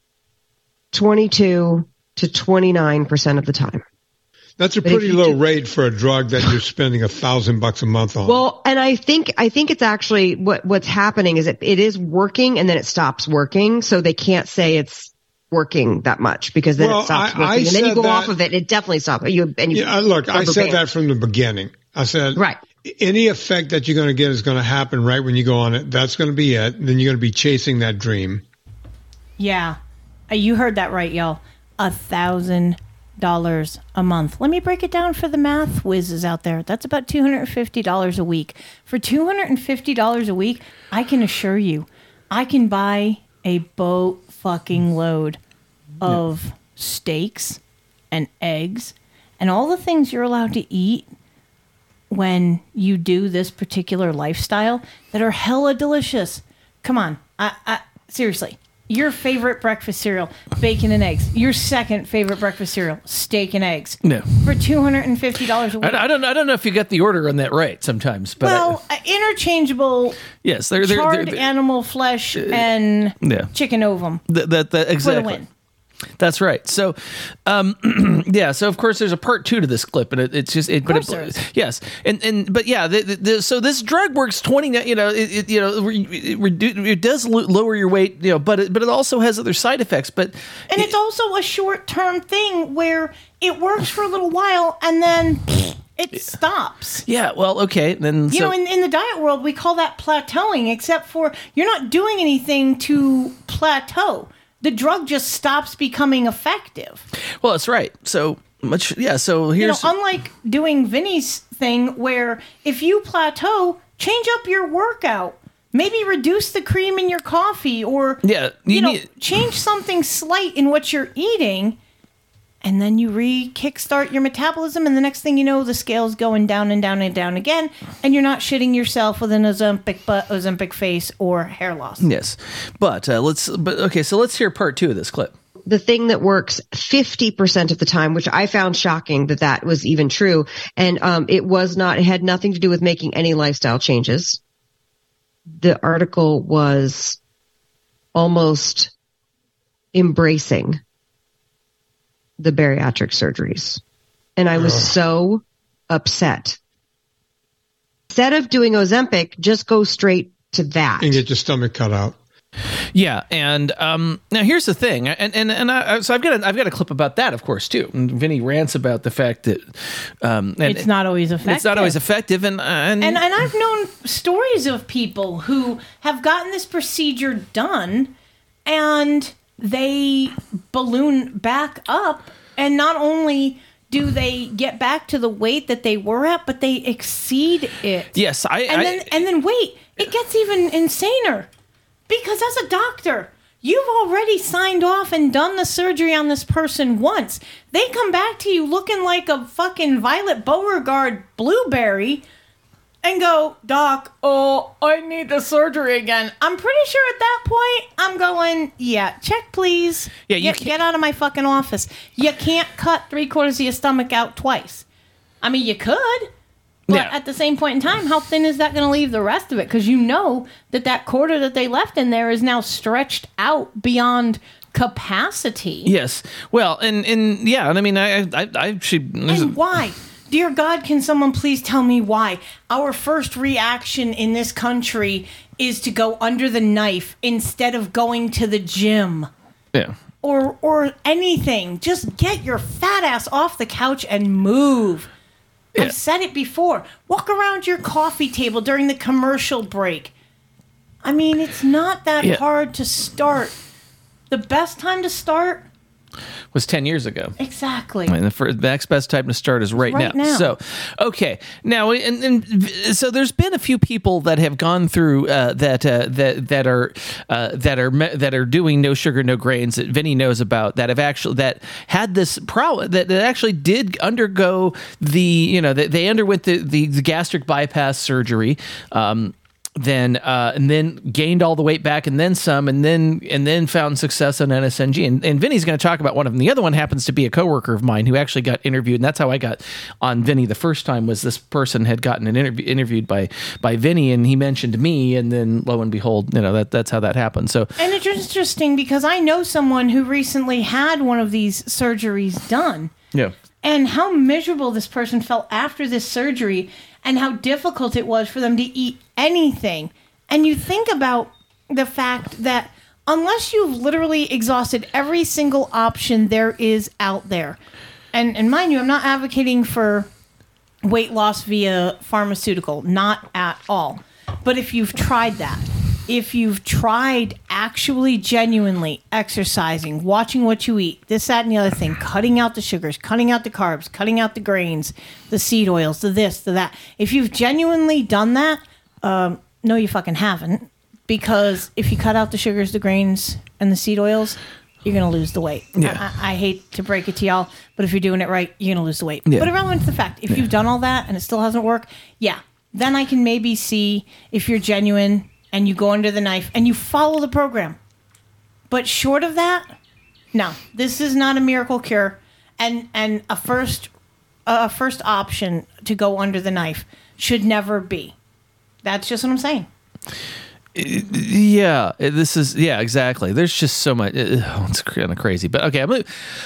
22 to 29% of the time. That's a But pretty low do- rate for a drug that you're spending a thousand bucks a month on. Well, and I think I think it's actually what what's happening is it it is working and then it stops working, so they can't say it's working that much because then Well, it stops I- working, I and then you go that- off of it. It definitely stops. You and you yeah, look, I rubber said band. that from the beginning. I said, Right. Any effect that you're going to get is going to happen right when you go on it. That's going to be it. Then you're going to be chasing that dream. Yeah. Uh, You heard that right, y'all. A thousand dollars a month. Let me break it down for the math whizzes out there. That's about two hundred and fifty dollars a week. For two hundred and fifty dollars a week, I can assure you, I can buy a boat fucking load of steaks and eggs and all the things you're allowed to eat when you do this particular lifestyle that are hella delicious. Come on, I, I seriously. Your favorite breakfast cereal, bacon and eggs. Your second favorite breakfast cereal, steak and eggs. No. For two hundred and fifty dollars a week. I, I don't. I don't know if you got the order on that right. Sometimes, but well, uh, interchangeable yes, they're they're, charred they're, they're animal flesh and yeah. chicken ovum That, that, that, exactly. That's right. So, um, yeah. So of course there's a part two to this clip, and it, it's just it. course but there it, is. yes, and and but yeah. The, the, the, so this drug works twenty. You know, it, it you know it, it, redu- it does lo- lower your weight. You know, but it, but it also has other side effects. But And it's also a short term thing where it works for a little while and then it stops. yeah, well, okay, then You so, know, in, in the diet world, we call that plateauing, except for you're not doing anything to plateau. The drug just stops becoming effective. well, that's right. So much, yeah. So You know, unlike doing Vinnie's thing, where if you plateau, change up your workout. Maybe reduce the cream in your coffee, or yeah. you, You, know, need, change something slight in what you're eating, and then you re kickstart your metabolism, and the next thing you know, the scale's going down and down and down again, and you're not shitting yourself with an Ozempic butt, Ozempic face, or hair loss. yes, but uh, let's. But okay, so let's hear part two of this clip. the thing that works 50% of the time, which I found shocking that that was even true. And, um, it was not, it had nothing to do with making any lifestyle changes. The article was almost embracing the bariatric surgeries. And I was so upset. Instead of doing Ozempic, just go straight to that. And get your stomach cut out. Yeah, and um, now here's the thing, and and and I, so I've got a, I've got a clip about that, of course, too. And Vinnie rants about the fact that um, and It's not always effective. It's not always effective, and and, And and I've known stories of people who have gotten this procedure done and they balloon back up and not only do they get back to the weight that they were at, but they exceed it. yes, I, And I then and then wait, it gets even insaner. Because as a doctor, you've already signed off and done the surgery on this person once. They come back to you looking like a fucking Violet Beauregarde blueberry and go, Doc, oh, I need the surgery again. I'm pretty sure at that point, I'm going, yeah, check please. Yeah, you get, get out of my fucking office. You can't cut three quarters of your stomach out twice. I mean, you could. But Yeah. at the same point in time, how thin is that going to leave the rest of it? Because you know that that quarter that they left in there is now stretched out beyond capacity. yes, well, and and yeah, and I mean, I I, I a- And why? Dear God, can someone please tell me why? Our first reaction in this country is to go under the knife instead of going to the gym yeah. or or anything. Just get your fat ass off the couch and move. I've said it before. Walk around your coffee table during the commercial break. I mean, it's not that Yeah. hard to start. The best time to start? Was ten years ago. Exactly. And the, first, the next best time to start is right, right now. now. So, okay, now and, and so there's been a few people that have gone through uh, that uh, that that are uh, that are me- that are doing no sugar, no grains that Vinnie knows about that have actually that had this problem that, that actually did undergo the you know that they underwent the, the, the gastric bypass surgery. Um, then uh, and then gained all the weight back and then some and then and then found success on NSNG and, and Vinnie's going to talk about one of them. The other one happens to be a coworker of mine who actually got interviewed and that's how I got on Vinnie the first time was this person had gotten an interview interviewed by by Vinnie and he mentioned me and then lo and behold you know that that's how that happened. So And it's interesting because I know someone who recently had one of these surgeries done. Yeah. And how miserable this person felt after this surgery and how difficult it was for them to eat anything. And you think about the fact that unless you've literally exhausted every single option there is out there, and, and mind you, I'm not advocating for weight loss via pharmaceutical, not at all. But if you've tried that, if you've tried actually genuinely exercising, watching what you eat, this, that, and the other thing, cutting out the sugars, cutting out the carbs, cutting out the grains, the seed oils, the this, the that, if you've genuinely done that, um, no, you fucking haven't. Because if you cut out the sugars, the grains, and the seed oils, you're going to lose the weight. Yeah. I, I hate to break it to y'all, but if you're doing it right, you're going to lose the weight. Yeah. But irrelevant to the fact, if you've done all that and it still hasn't worked, yeah, then I can maybe see if you're genuine and you go under the knife and you follow the program. But short of that, no, this is not a miracle cure. And and a first a first option to go under the knife should never be. That's just what I'm saying. Yeah, this is yeah, exactly. There's just so much. uh, It's kind of crazy, but okay. I'm gonna,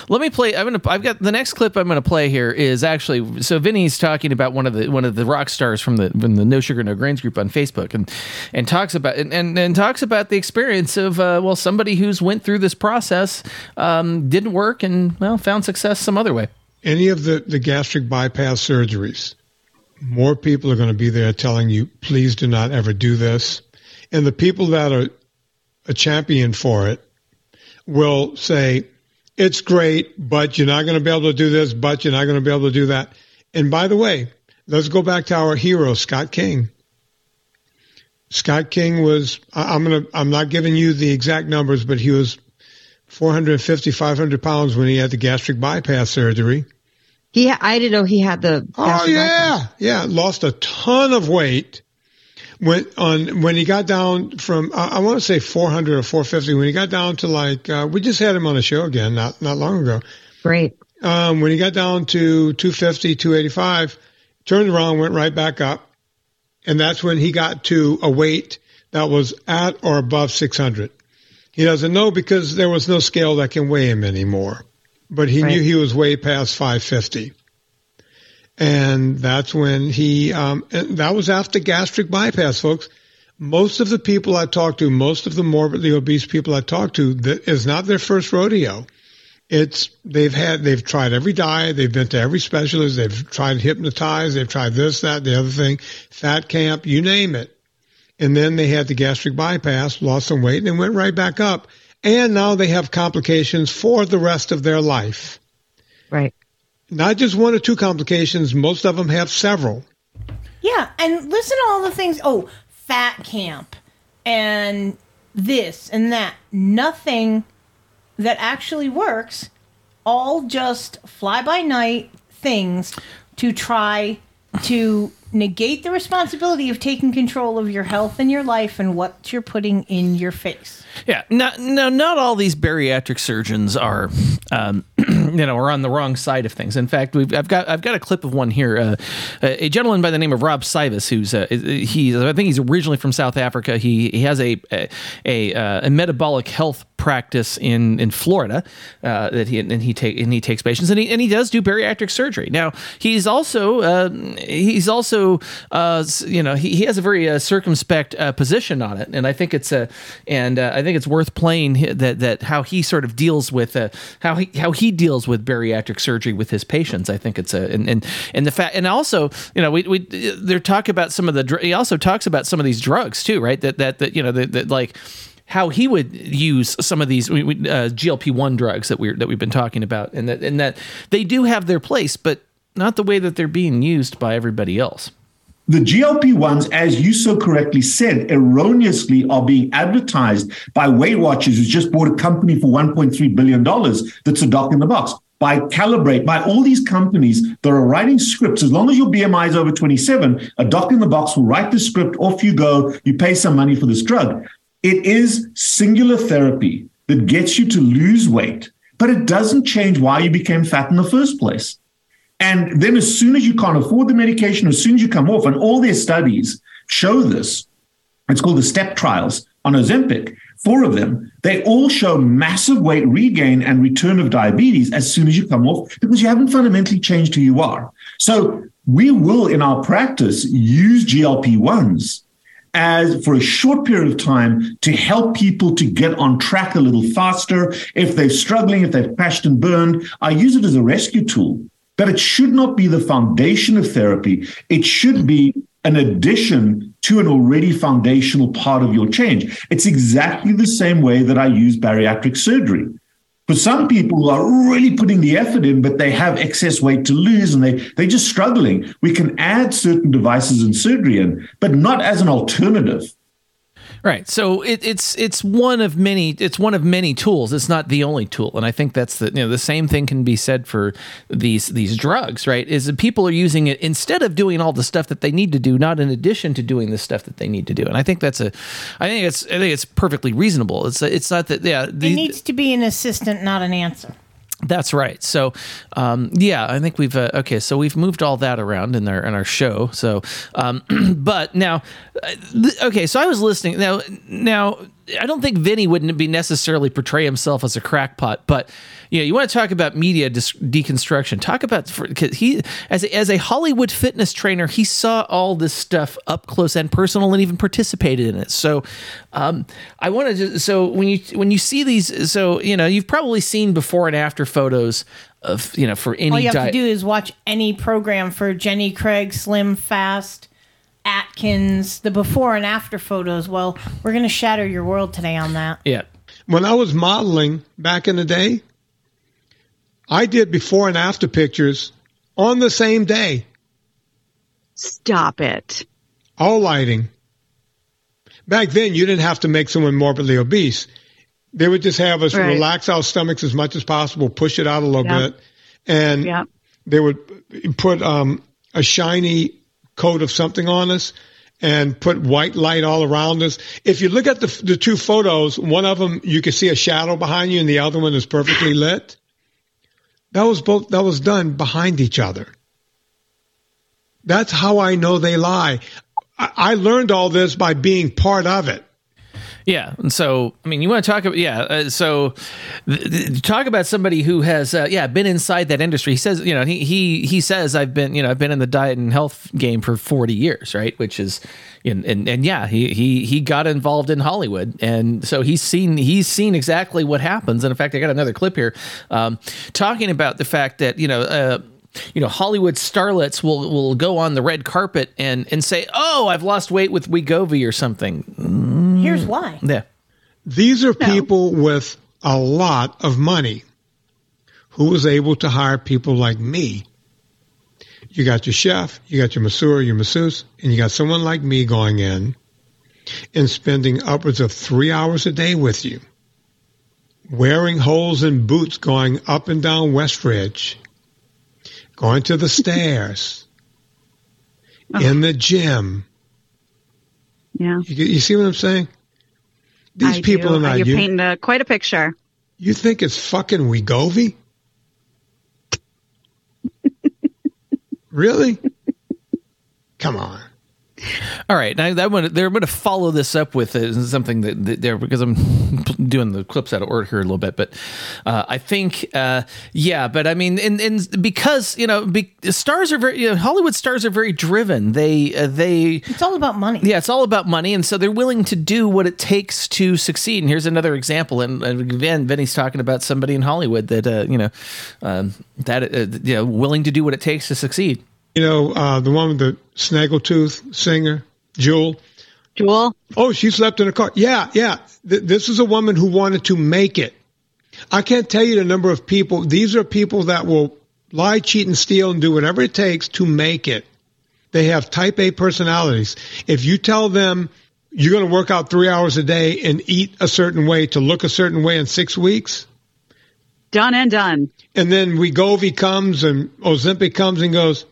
let me play. I'm gonna. I've got the next clip. I'm gonna play here is actually. So Vinnie's talking about one of the one of the rock stars from the from the No Sugar No Grains group on Facebook, and and talks about and and, and talks about the experience of uh, well somebody who's went through this process um, didn't work and well found success some other way. Any of the, the gastric bypass surgeries, more people are going to be there telling you, please do not ever do this. And the people that are a champion for it will say, it's great, but you're not going to be able to do this, but you're not going to be able to do that. And by the way, let's go back to our hero, Scott King. Scott King was, I'm going to, I'm not giving you the exact numbers, but he was 450, 500 pounds when he had the gastric bypass surgery. He, I didn't know he had the. Oh yeah, yeah. Lost a ton of weight when on when he got down from I, I want to say 400 or 450. When he got down to like uh, we just had him on the show again not not long ago. Great. Um, when he got down to 250, 285, turned around, went right back up, and that's when he got to a weight that was at or above 600. He doesn't know because there was no scale that can weigh him anymore, but he Right. knew he was way past 550 and that's when he um, that was after gastric bypass folks. Most of the people i talk to most of the morbidly obese people i talk to that is not their first rodeo. It's they've had they've tried every diet they've been to every specialist they've tried hypnotize they've tried this that the other thing fat camp you name it. And then they had the gastric bypass lost some weight and then went right back up. And now they have complications for the rest of their life. Right. Not just one or two complications. Most of them have several. Yeah, and listen to all the things. Oh, fat camp and this and that. Nothing that actually works. All just fly by night things to try to negate the responsibility of taking control of your health and your life and what you're putting in your face. Yeah, Now, no, not all these bariatric surgeons are, um, you know, are on the wrong side of things. In fact, we've I've got I've got a clip of one here. Uh, a gentleman by the name of Rob Cywes, who's uh, he's I think he's originally from South Africa. He he has a a, a, uh, a metabolic health practice in in Florida uh, that he and he take and he takes patients and he and he does do bariatric surgery. Now he's also uh, he's also uh, you know he, he has a very uh, circumspect position on it, and I think it's a and I think it's worth playing that that how he sort of deals with how he how he deals with bariatric surgery with his patients. I think it's a and and, and the fact and also you know we we they talk about some of the he also talks about some of these drugs too, right? That that that you know that, that like how he would use some of these we, we, uh, GLP one drugs that we're that we've been talking about, and that and that they do have their place, but not the way that they're being used by everybody else. The GLP 1s, as you so correctly said, erroneously are being advertised by Weight Watchers, who's just bought a company for $1.3 billion that's a doc in the box. by Calibrate, by all these companies that are writing scripts. As long as your BMI is over 27, a doctor in the box will write the script, off you go, you pay some money for this drug. It is singular therapy that gets you to lose weight, but it doesn't change why you became fat in the first place. And then as soon as you can't afford the medication, as soon as you come off, and all their studies show this, it's called the STEP trials on Ozempic, four of them, they all show massive weight regain and return of diabetes as soon as you come off because you haven't fundamentally changed who you are. So we will, in our practice, use GLP 1s as for a short period of time to help people to get on track a little faster. If they're struggling, if they've crashed and burned, I use it as a rescue tool. But it should not be the foundation of therapy. It should be an addition to an already foundational part of your change. It's exactly the same way that I use bariatric surgery. For some people who are really putting the effort in, but they have excess weight to lose and they, they're just struggling, we can add certain devices and surgery in, but not as an alternative. Right. So it, it's it's one of many it's one of many tools. It's not the only tool, and I think that's the you know the same thing can be said for these these drugs. Right? Is that people are using it instead of doing all the stuff that they need to do, not in addition to doing the stuff that they need to do. And I think that's a I think it's I think it's perfectly reasonable. It's it's not that yeah. The, it needs to be an assistant, not an answer. That's right. So, um, yeah, I think we've uh, okay. So we've moved all that around in our in our show. So, um, but now, uh, okay. So I was listening now. Now I don't think Vinnie wouldn't be necessarily portray himself as a crackpot, but you know, you want to talk about media dis- deconstruction. Talk about for, he as a, as a Hollywood fitness trainer, he saw all this stuff up close and personal, and even participated in it. So, um, I want to. So when you when you see these, so you know, you've probably seen before and after photos of you know for any. All you have diet. to do is watch any program for Jenny Craig, Slim Fast. Atkins, the before and after photos. Well, we're going to shatter your world today on that. Yeah. When I was modeling back in the day, I did before and after pictures on the same day. Stop it. All lighting. Back then, you didn't have to make someone morbidly obese. They would just have us Right. relax our stomachs as much as possible, push it out a little Yep. bit, and Yep. they would put um, a shiny coat of something on us and put white light all around us. If you look at the, the two photos, one of them you can see a shadow behind you, and the other one is perfectly lit. That was both. That was done behind each other. That's how I know they lie. I, I learned all this by being part of it. Yeah, and so I mean, you want to talk about yeah. Uh, so th- th- talk about somebody who has uh, yeah been inside that industry. He says you know he he he says I've been you know I've been in the diet and health game for forty years, right? Which is and and, and yeah, he he he got involved in Hollywood, and so he's seen he's seen exactly what happens. And in fact, I got another clip here um, talking about the fact that you know. Uh, you know, Hollywood starlets will will go on the red carpet and and say, "Oh, I've lost weight with Wegovy or something." Here's mm. why. Yeah. These are people with a lot of money who was able to hire people like me. You got your chef, you got your masseur, your masseuse, and you got someone like me going in and spending upwards of three hours a day with you, wearing holes in boots going up and down West Ridge, going to the stairs, uh-huh. in the gym. Yeah. You, you see what I'm saying? These I people do. are not You're you. painting a, quite a picture. You think it's fucking Wegovy? really? Come on. All right, now that one, they're going to follow this up with uh, something that, that they're because I'm doing the clips out of order here a little bit, but uh, I think, uh, yeah, but I mean, and, and because you know, be, stars are very you know, Hollywood stars are very driven. They uh, they it's all about money. Yeah, it's all about money, and so they're willing to do what it takes to succeed. And here's another example, and, and again, Vinnie's talking about somebody in Hollywood that uh, you know um, that uh, you know willing to do what it takes to succeed. You know, uh, the one with the snaggletooth singer, Jewel. Jewel? Oh, she slept in a car. Yeah, yeah. Th- this is a woman who wanted to make it. I can't tell you the number of people. These are people that will lie, cheat, and steal and do whatever it takes to make it. They have type A personalities. If you tell them you're going to work out three hours a day and eat a certain way to look a certain way in six weeks, Done and done. And then Wegovy comes and Ozempic comes and goes,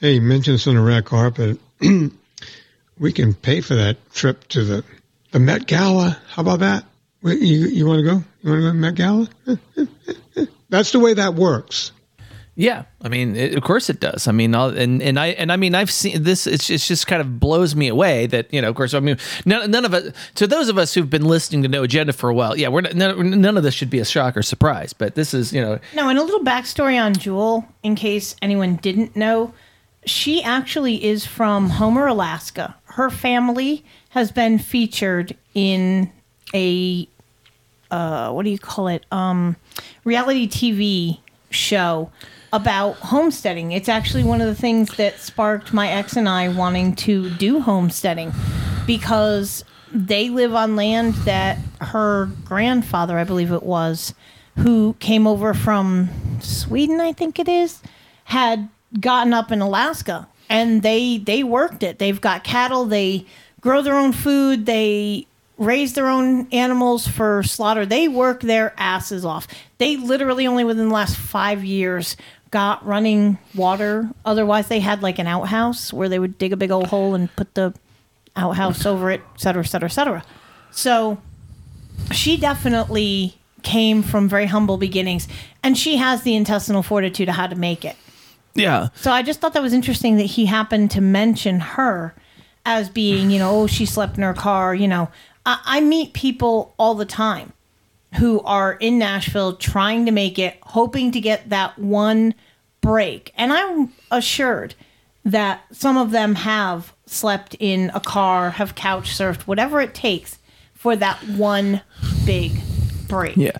hey, you mentioned this on the red carpet. we can pay for that trip to the, the Met Gala. How about that? You, you want to go? You want to go to Met Gala? That's the way that works. Yeah, I mean, it, of course it does. I mean, I'll, and and I and I mean, I've seen this. It's it's just kind of blows me away that you know. Of course, I mean, none, none of us To those of us who've been listening to No Agenda for a while, yeah, we're not, none, none of this should be a shock or surprise. But this is, you know, No, and a little backstory on Jewel, in case anyone didn't know. She actually is from Homer, Alaska. Her family has been featured in a uh, what do you call it? Um, reality TV show about homesteading. It's actually one of the things that sparked my ex and I wanting to do homesteading because they live on land that her grandfather, I believe it was, who came over from Sweden, I think it is, had gotten up in Alaska and they they worked it. They've got cattle, they grow their own food, they raise their own animals for slaughter. They work their asses off. They literally only within the last 5 years got running water. Otherwise they had like an outhouse where they would dig a big old hole and put the outhouse over it, et cetera, et cetera, et cetera. So she definitely came from very humble beginnings and she has the intestinal fortitude of how to make it. Yeah, So I just thought that was interesting that he happened to mention her as being, you know, oh, she slept in her car. You know, I, I meet people all the time who are in Nashville trying to make it, hoping to get that one break. And I'm assured that some of them have slept in a car, have couch surfed, whatever it takes for that one big break. Yeah,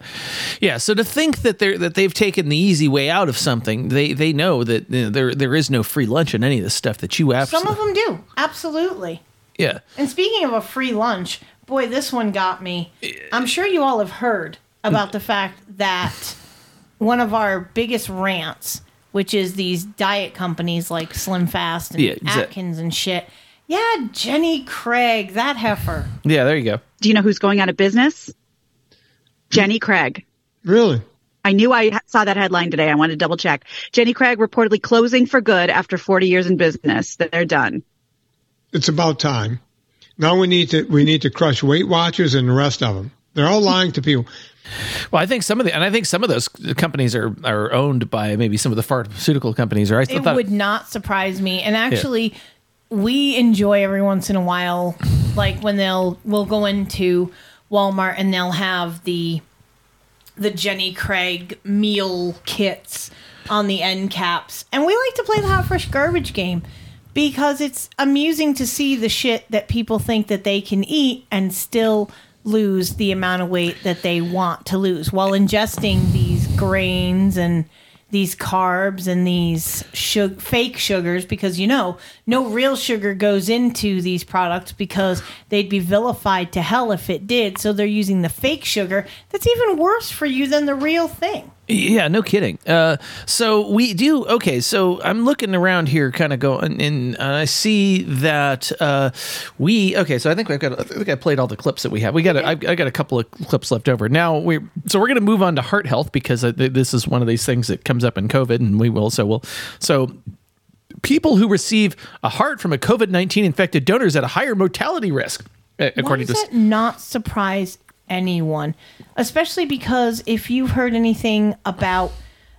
yeah. So to think that they're that they've taken the easy way out of something, they they know that you know, there there is no free lunch in any of this stuff that you have. Some of them do, absolutely. yeah, And speaking of a free lunch, boy, this one got me. I'm sure you all have heard about the fact that one of our biggest rants, which is these diet companies like Slim Fast and Yeah, exa- Atkins and shit. Yeah, Jenny Craig, that heifer. yeah. There you go. Do you know who's going out of business? Jenny Craig. Really? I knew I saw that headline today. I wanted to double check. Jenny Craig reportedly closing for good after 40 years in business. That they're done. It's about time. Now we need to we need to crush Weight Watchers and the rest of them. They're all lying to people. Well, I think some of the and I think some of those companies are are owned by maybe some of the pharmaceutical companies. Or I It thought would not surprise me. And actually, we enjoy every once in a while, like when they'll we'll go into Walmart and they'll have the the Jenny Craig meal kits on the end caps, and we like to play the hot fresh garbage game because it's amusing to see the shit that people think that they can eat and still lose the amount of weight that they want to lose while ingesting these grains and these carbs and these sug- fake sugars because you know no real sugar goes into these products because they'd be vilified to hell if it did. So they're using the fake sugar that's even worse for you than the real thing Yeah, no kidding. Uh, so we do okay. So I'm looking around here, kind of going, and I see that uh, we okay. So I think I've got. I think I played all the clips that we have. We got. A, I, I got a couple of clips left over. Now we. So we're going to move on to heart health because this is one of these things that comes up in COVID, and we will. So we'll. So people who receive a heart from a COVID nineteen infected donor is at a higher mortality risk, according Why does to. that not surprise anyone? Especially because if you've heard anything about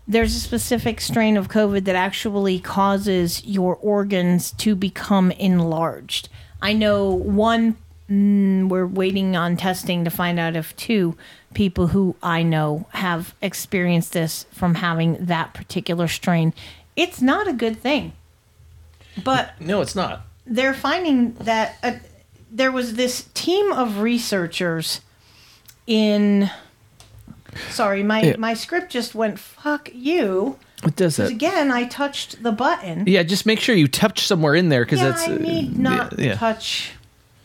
there's a specific strain of COVID that actually causes your organs to become enlarged. I know one, mm, we're waiting on testing to find out if two people who I know have experienced this from having that particular strain. It's not a good thing. But No, it's not. they're finding that uh, there was this team of researchers in sorry my Yeah. my script just went fuck you It does that. again i touched the button Yeah, just make sure you touch somewhere in there because yeah, that's. i uh, need not yeah, yeah. touch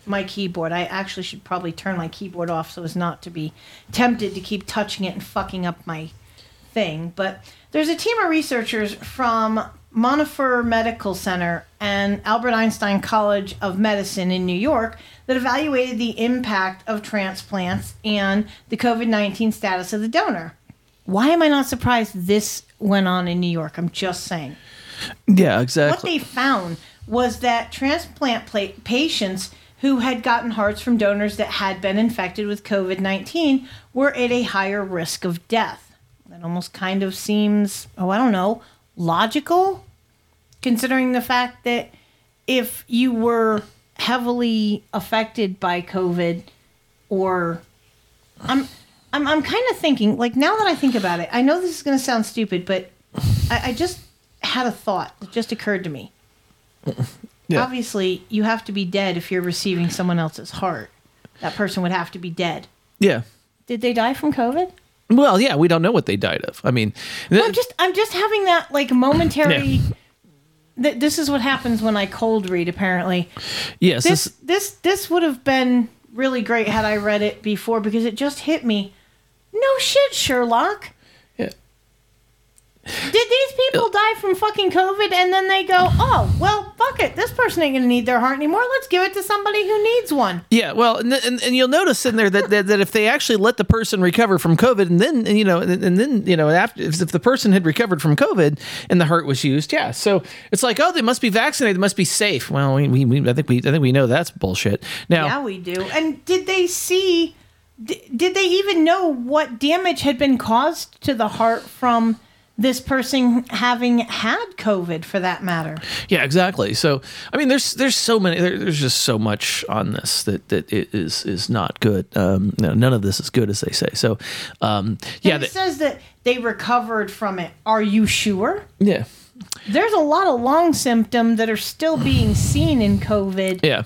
my keyboard i actually should probably turn my keyboard off so as not to be tempted to keep touching it and fucking up my thing but there's a team of researchers from Montefiore Medical Center and Albert Einstein College of Medicine in New York that evaluated the impact of transplants and the COVID 19 status of the donor. Why am I not surprised this went on in New York? I'm just saying. Yeah, exactly. What they found was that transplant pla- patients who had gotten hearts from donors that had been infected with COVID 19 were at a higher risk of death. That almost kind of seems, oh, I don't know, logical, considering the fact that if you were heavily affected by COVID or I'm I'm I'm kind of thinking like now that I think about it, I know this is going to sound stupid, but I, I just had a thought that just occurred to me. Yeah. Obviously, you have to be dead if you're receiving someone else's heart. That person would have to be dead. Yeah. Did they die from COVID? Well, yeah, we don't know what they died of. I mean, th- I'm just I'm just having that like momentary. Th- this is what happens when I cold read. Apparently, yes, this this, this this would have been really great had I read it before because it just hit me. No shit, Sherlock. Did these people die from fucking COVID and then they go, oh, well, fuck it. This person ain't going to need their heart anymore. Let's give it to somebody who needs one. Yeah, well, and, and, and you'll notice in there that, that that if they actually let the person recover from COVID, and then and, you know, and, and then you know, after if, if the person had recovered from COVID and the heart was used, yeah, so it's like, oh, they must be vaccinated, they must be safe. Well, we, we, we I think we I think we know that's bullshit. Now, Yeah, we do. And did they see, d- did they even know what damage had been caused to the heart from this person having had COVID for that matter? Yeah, exactly. So, I mean, there's there's so many. There, there's just so much on this that that it is is not good. Um, no, none of this is good, as they say. So, um, yeah, And it says that they recovered from it. Are you sure? yeah, There's a lot of long symptoms that are still being seen in COVID. yeah.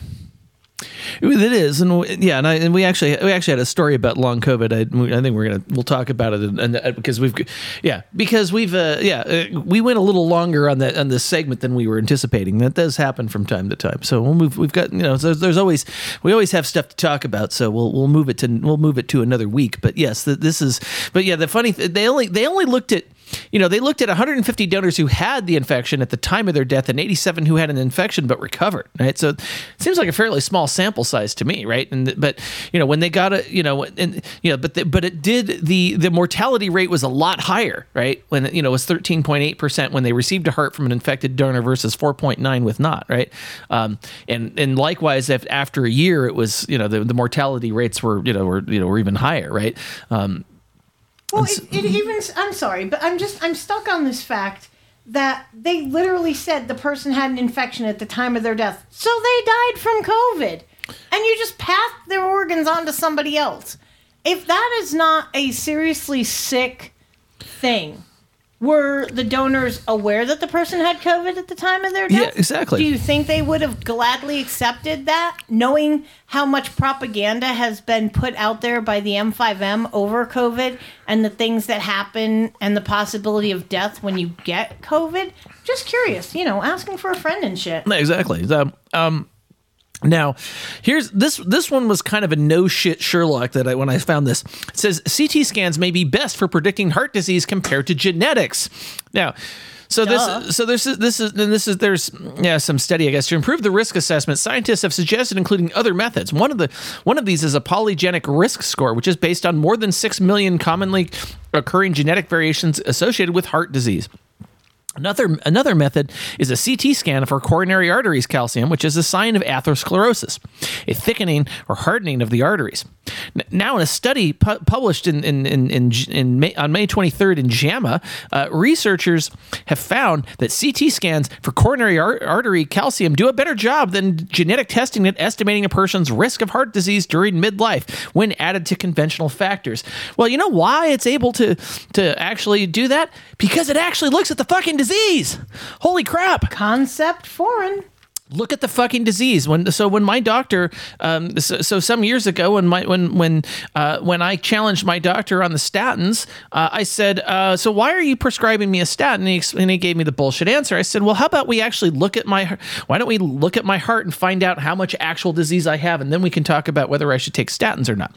It is, and w- yeah, and, I, and we actually we actually had a story about long COVID. I, I think we're gonna we'll talk about it, and, and because we've yeah because we've uh, yeah uh, we went a little longer on that on this segment than we were anticipating. That does happen from time to time. So we'll move. We've got you know there's, there's always we always have stuff to talk about. So we'll we'll move it to we'll move it to another week. But yes, th- this is. But yeah, the funny th- they only they only looked at you know, they looked at 150 donors who had the infection at the time of their death and 87 who had an infection but recovered, right? So it seems like a fairly small sample size to me, right? And but you know, when they got a, you know, and you know, but the, but it did the the mortality rate was a lot higher, right? When you know, it was 13.8% when they received a heart from an infected donor versus 4.9 with not, right? Um, and and likewise if after a year it was, you know, the, the mortality rates were, you know, were you know, were even higher, right? Um, Well, it, it even I'm sorry, but I'm just I'm stuck on this fact that they literally said the person had an infection at the time of their death, so they died from COVID, and you just passed their organs on to somebody else. If that is not a seriously sick thing, were the donors aware that the person had COVID at the time of their death? Yeah, exactly. Do you think they would have gladly accepted that, knowing how much propaganda has been put out there by the M5M over COVID and the things that happen and the possibility of death when you get COVID? Just curious, you know, asking for a friend and shit. Exactly. Um, now, here's this. This one was kind of a no shit Sherlock that I when I found this. It says CT scans may be best for predicting heart disease compared to genetics. Now. So Duh. this, so this is this is and this is there's yeah some study I guess to improve the risk assessment. Scientists have suggested including other methods. One of the one of these is a polygenic risk score, which is based on more than six million commonly occurring genetic variations associated with heart disease. Another another method is a CT scan for coronary arteries calcium, which is a sign of atherosclerosis, a thickening or hardening of the arteries. Now, in a study pu- published in, in, in, in, in May, on May 23rd in JAMA, uh, researchers have found that CT scans for coronary ar- artery calcium do a better job than genetic testing at estimating a person's risk of heart disease during midlife when added to conventional factors. Well, you know why it's able to to actually do that? Because it actually looks at the fucking disease. Holy crap! Concept foreign. Look at the fucking disease. When so when my doctor, um, so, so some years ago when my when when uh, when I challenged my doctor on the statins, uh, I said, uh, so why are you prescribing me a statin? And he, and he gave me the bullshit answer. I said, well, how about we actually look at my why don't we look at my heart and find out how much actual disease I have, and then we can talk about whether I should take statins or not.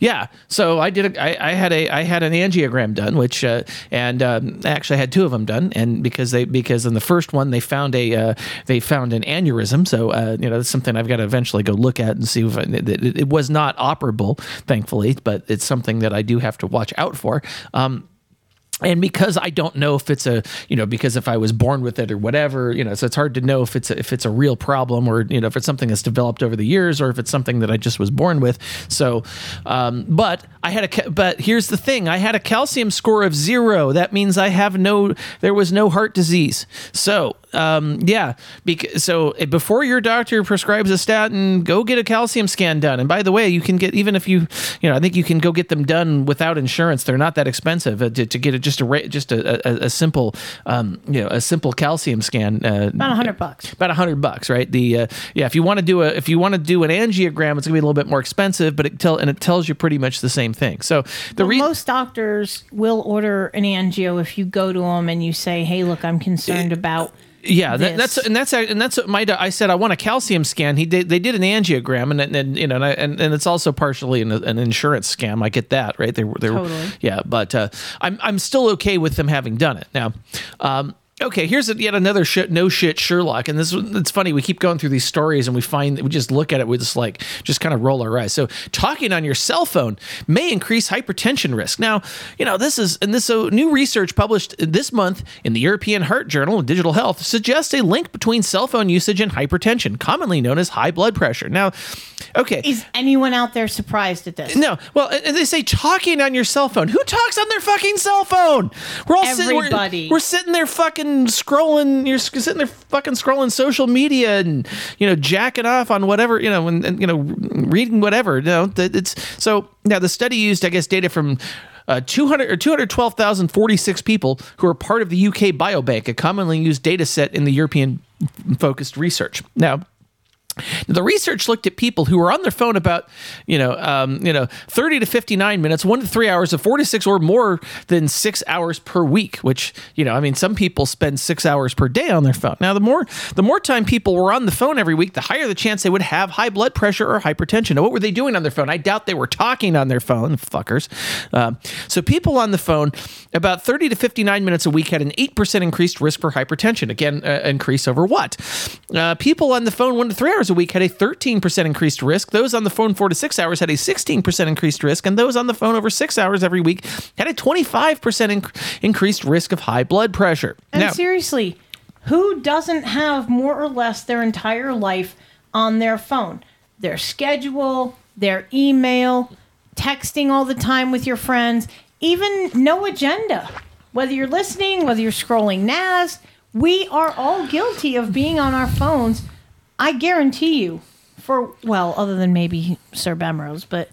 Yeah. So I did. A, I, I had a I had an angiogram done, which uh, and um, actually I had two of them done, and because they because in the first one they found a uh, they found an aneurysm, so uh, you know that's something I've got to eventually go look at and see if I, it, it, was not operable, thankfully, but it's something that I do have to watch out for. Um, and because I don't know if it's a you know because if I was born with it or whatever you know so it's hard to know if it's a, if it's a real problem or you know if it's something that's developed over the years or if it's something that I just was born with. So um, but I had a but here's the thing. I had a calcium score of zero. That means I have no there was no heart disease. So um, yeah because so before your doctor prescribes a statin go get a calcium scan done. And by the way you can get even if you you know I think you can go get them done without insurance. They're not that expensive uh, to, to get a, just a ra- just a, a, a simple um, you know a simple calcium scan uh, About a hundred bucks. about a hundred bucks, right? The uh, yeah, if you want to do a if you want to do an angiogram, it's gonna be a little bit more expensive, but it tell and it tells you pretty much the same thing. So the Well, re- most doctors will order an angio if you go to them and you say, "Hey, look, I'm concerned about." Yeah, that, that's and that's and that's my I said I want a calcium scan. He did they did an angiogram and and, and you know and, I, and and it's also partially an, an insurance scam. I get that right. They were they were Totally. yeah, but uh, I'm I'm still okay with them having done it now. Um, Okay, here's a, yet another shit, no shit Sherlock, and this it's funny. We keep going through these stories, and we find we just look at it, we just like just kind of roll our eyes. So, talking on your cell phone may increase hypertension risk. Now, you know this is and this so new research published this month in the European Heart Journal of Digital Health suggests a link between cell phone usage and hypertension, commonly known as high blood pressure. Now, okay, Is anyone out there surprised at this? no, well, and they say talking on your cell phone. Who talks on their fucking cell phone? We're all sitting, we're- Everybody. we're, sitting there fucking scrolling. You're sitting there fucking scrolling social media and you know jacking off on whatever you know and, and you know reading whatever. You know, it's so now the study used I guess data from. Uh, 200 or 212,046 people who are part of the UK Biobank, a commonly used data set in the European focused research. Now, the research looked at people who were on their phone about, you know, um, you know, 30 to 59 minutes, one to three hours, of four to six or more than six hours per week. Which, you know, I mean, some people spend six hours per day on their phone. Now, the more the more time people were on the phone every week, the higher the chance they would have high blood pressure or hypertension. Now, what were they doing on their phone? I doubt they were talking on their phone, fuckers. Um, so, people on the phone about 30 to 59 minutes a week had an 8% increased risk for hypertension. Again, uh, increase over what? Uh, people on the phone one to three hours a week had a 13% increased risk. Those on the phone four to six hours had a 16% increased risk. And those on the phone over six hours every week had a 25% inc- increased risk of high blood pressure. And Now- seriously, who doesn't have more or less their entire life on their phone? Their schedule, their email, texting all the time with your friends, even no agenda. Whether you're listening, whether you're scrolling NAS, we are all guilty of being on our phones. I guarantee you, for, well, other than maybe Sir Bemrose, but,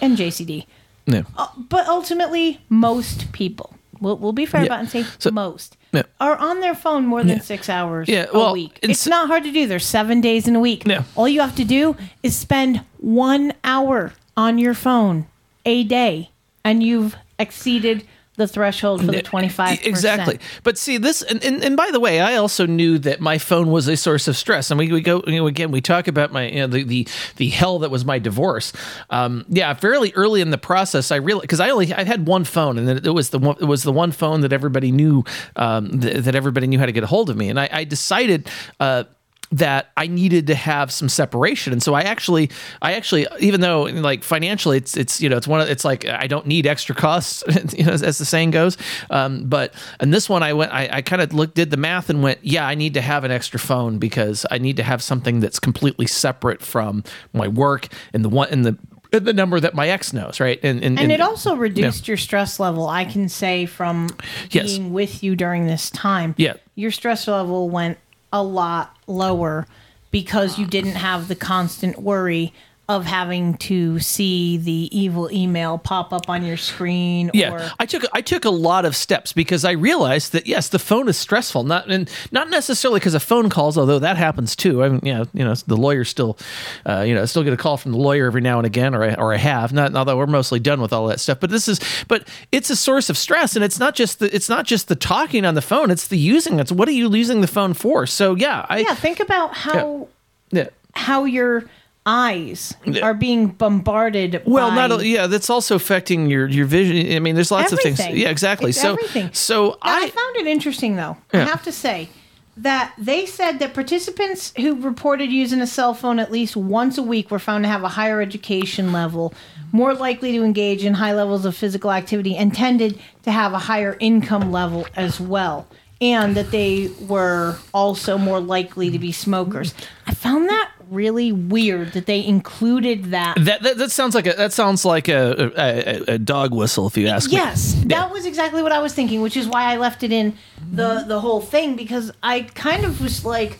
and JCD. Yeah. Uh, but ultimately, most people, we'll, we'll be fair Yeah. about and say So- most, Yeah. are on their phone more than Yeah. six hours Yeah, a week. and It's not hard to do. There's seven days in a week. All you have to do is spend one hour on your phone a day, and you've exceeded the threshold for the 25 Exactly. But see this, and, and, and by the way, I also knew that my phone was a source of stress. And we, we go, you know, again, we talk about my, you know, the, the, the hell that was my divorce. Um, yeah, fairly early in the process, I really, cause I only, I had one phone and it was the one, it was the one phone that everybody knew, um, th- that everybody knew how to get a hold of me. And I, I decided, uh, that I needed to have some separation. And so I actually, I actually, even though like financially, it's, it's, you know, it's one of, it's like, I don't need extra costs, you know, as, as the saying goes. Um, but, and this one I went, I, I kind of looked, did the math and went, yeah, I need to have an extra phone because I need to have something that's completely separate from my work and the one, and the, the number that my ex knows. Right. And, and, And it yeah. also reduced your stress level, I can say, from Yes. being with you during this time. Yeah. Your stress level went a lot lower because you didn't have the constant worry of having to see the evil email pop up on your screen Yeah, or I took I took a lot of steps because I realized that yes, the phone is stressful. Not and not necessarily because of phone calls, although that happens too. I mean, yeah, you know, the lawyer still, uh, you know, I still get a call from the lawyer every now and again, or I, or I have. Not although we're mostly done with all that stuff. But this is, but it's a source of stress, and it's not just the it's not just the talking on the phone. It's the using. It's what are you using the phone for? So yeah, I yeah think about how yeah. how your eyes are being bombarded Well, not yeah. That's also affecting your your vision. I mean, there's lots of things. Yeah, exactly. It's so everything. so Now, I, found it interesting though. I have to say that they said that participants who reported using a cell phone at least once a week were found to have a higher education level more likely to engage in high levels of physical activity, and tended to have a higher income level as well. And that they were also more likely to be smokers. I found that really weird that they included that. That, that that sounds like a that sounds like a a, a, a dog whistle if you ask me. Yes, that was exactly what I was thinking, which is why I left it in the the whole thing because I kind of was like,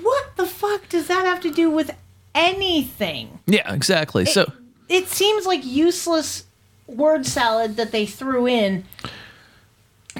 what the fuck does that have to do with anything? Yeah, exactly. so It seems like useless word salad that they threw in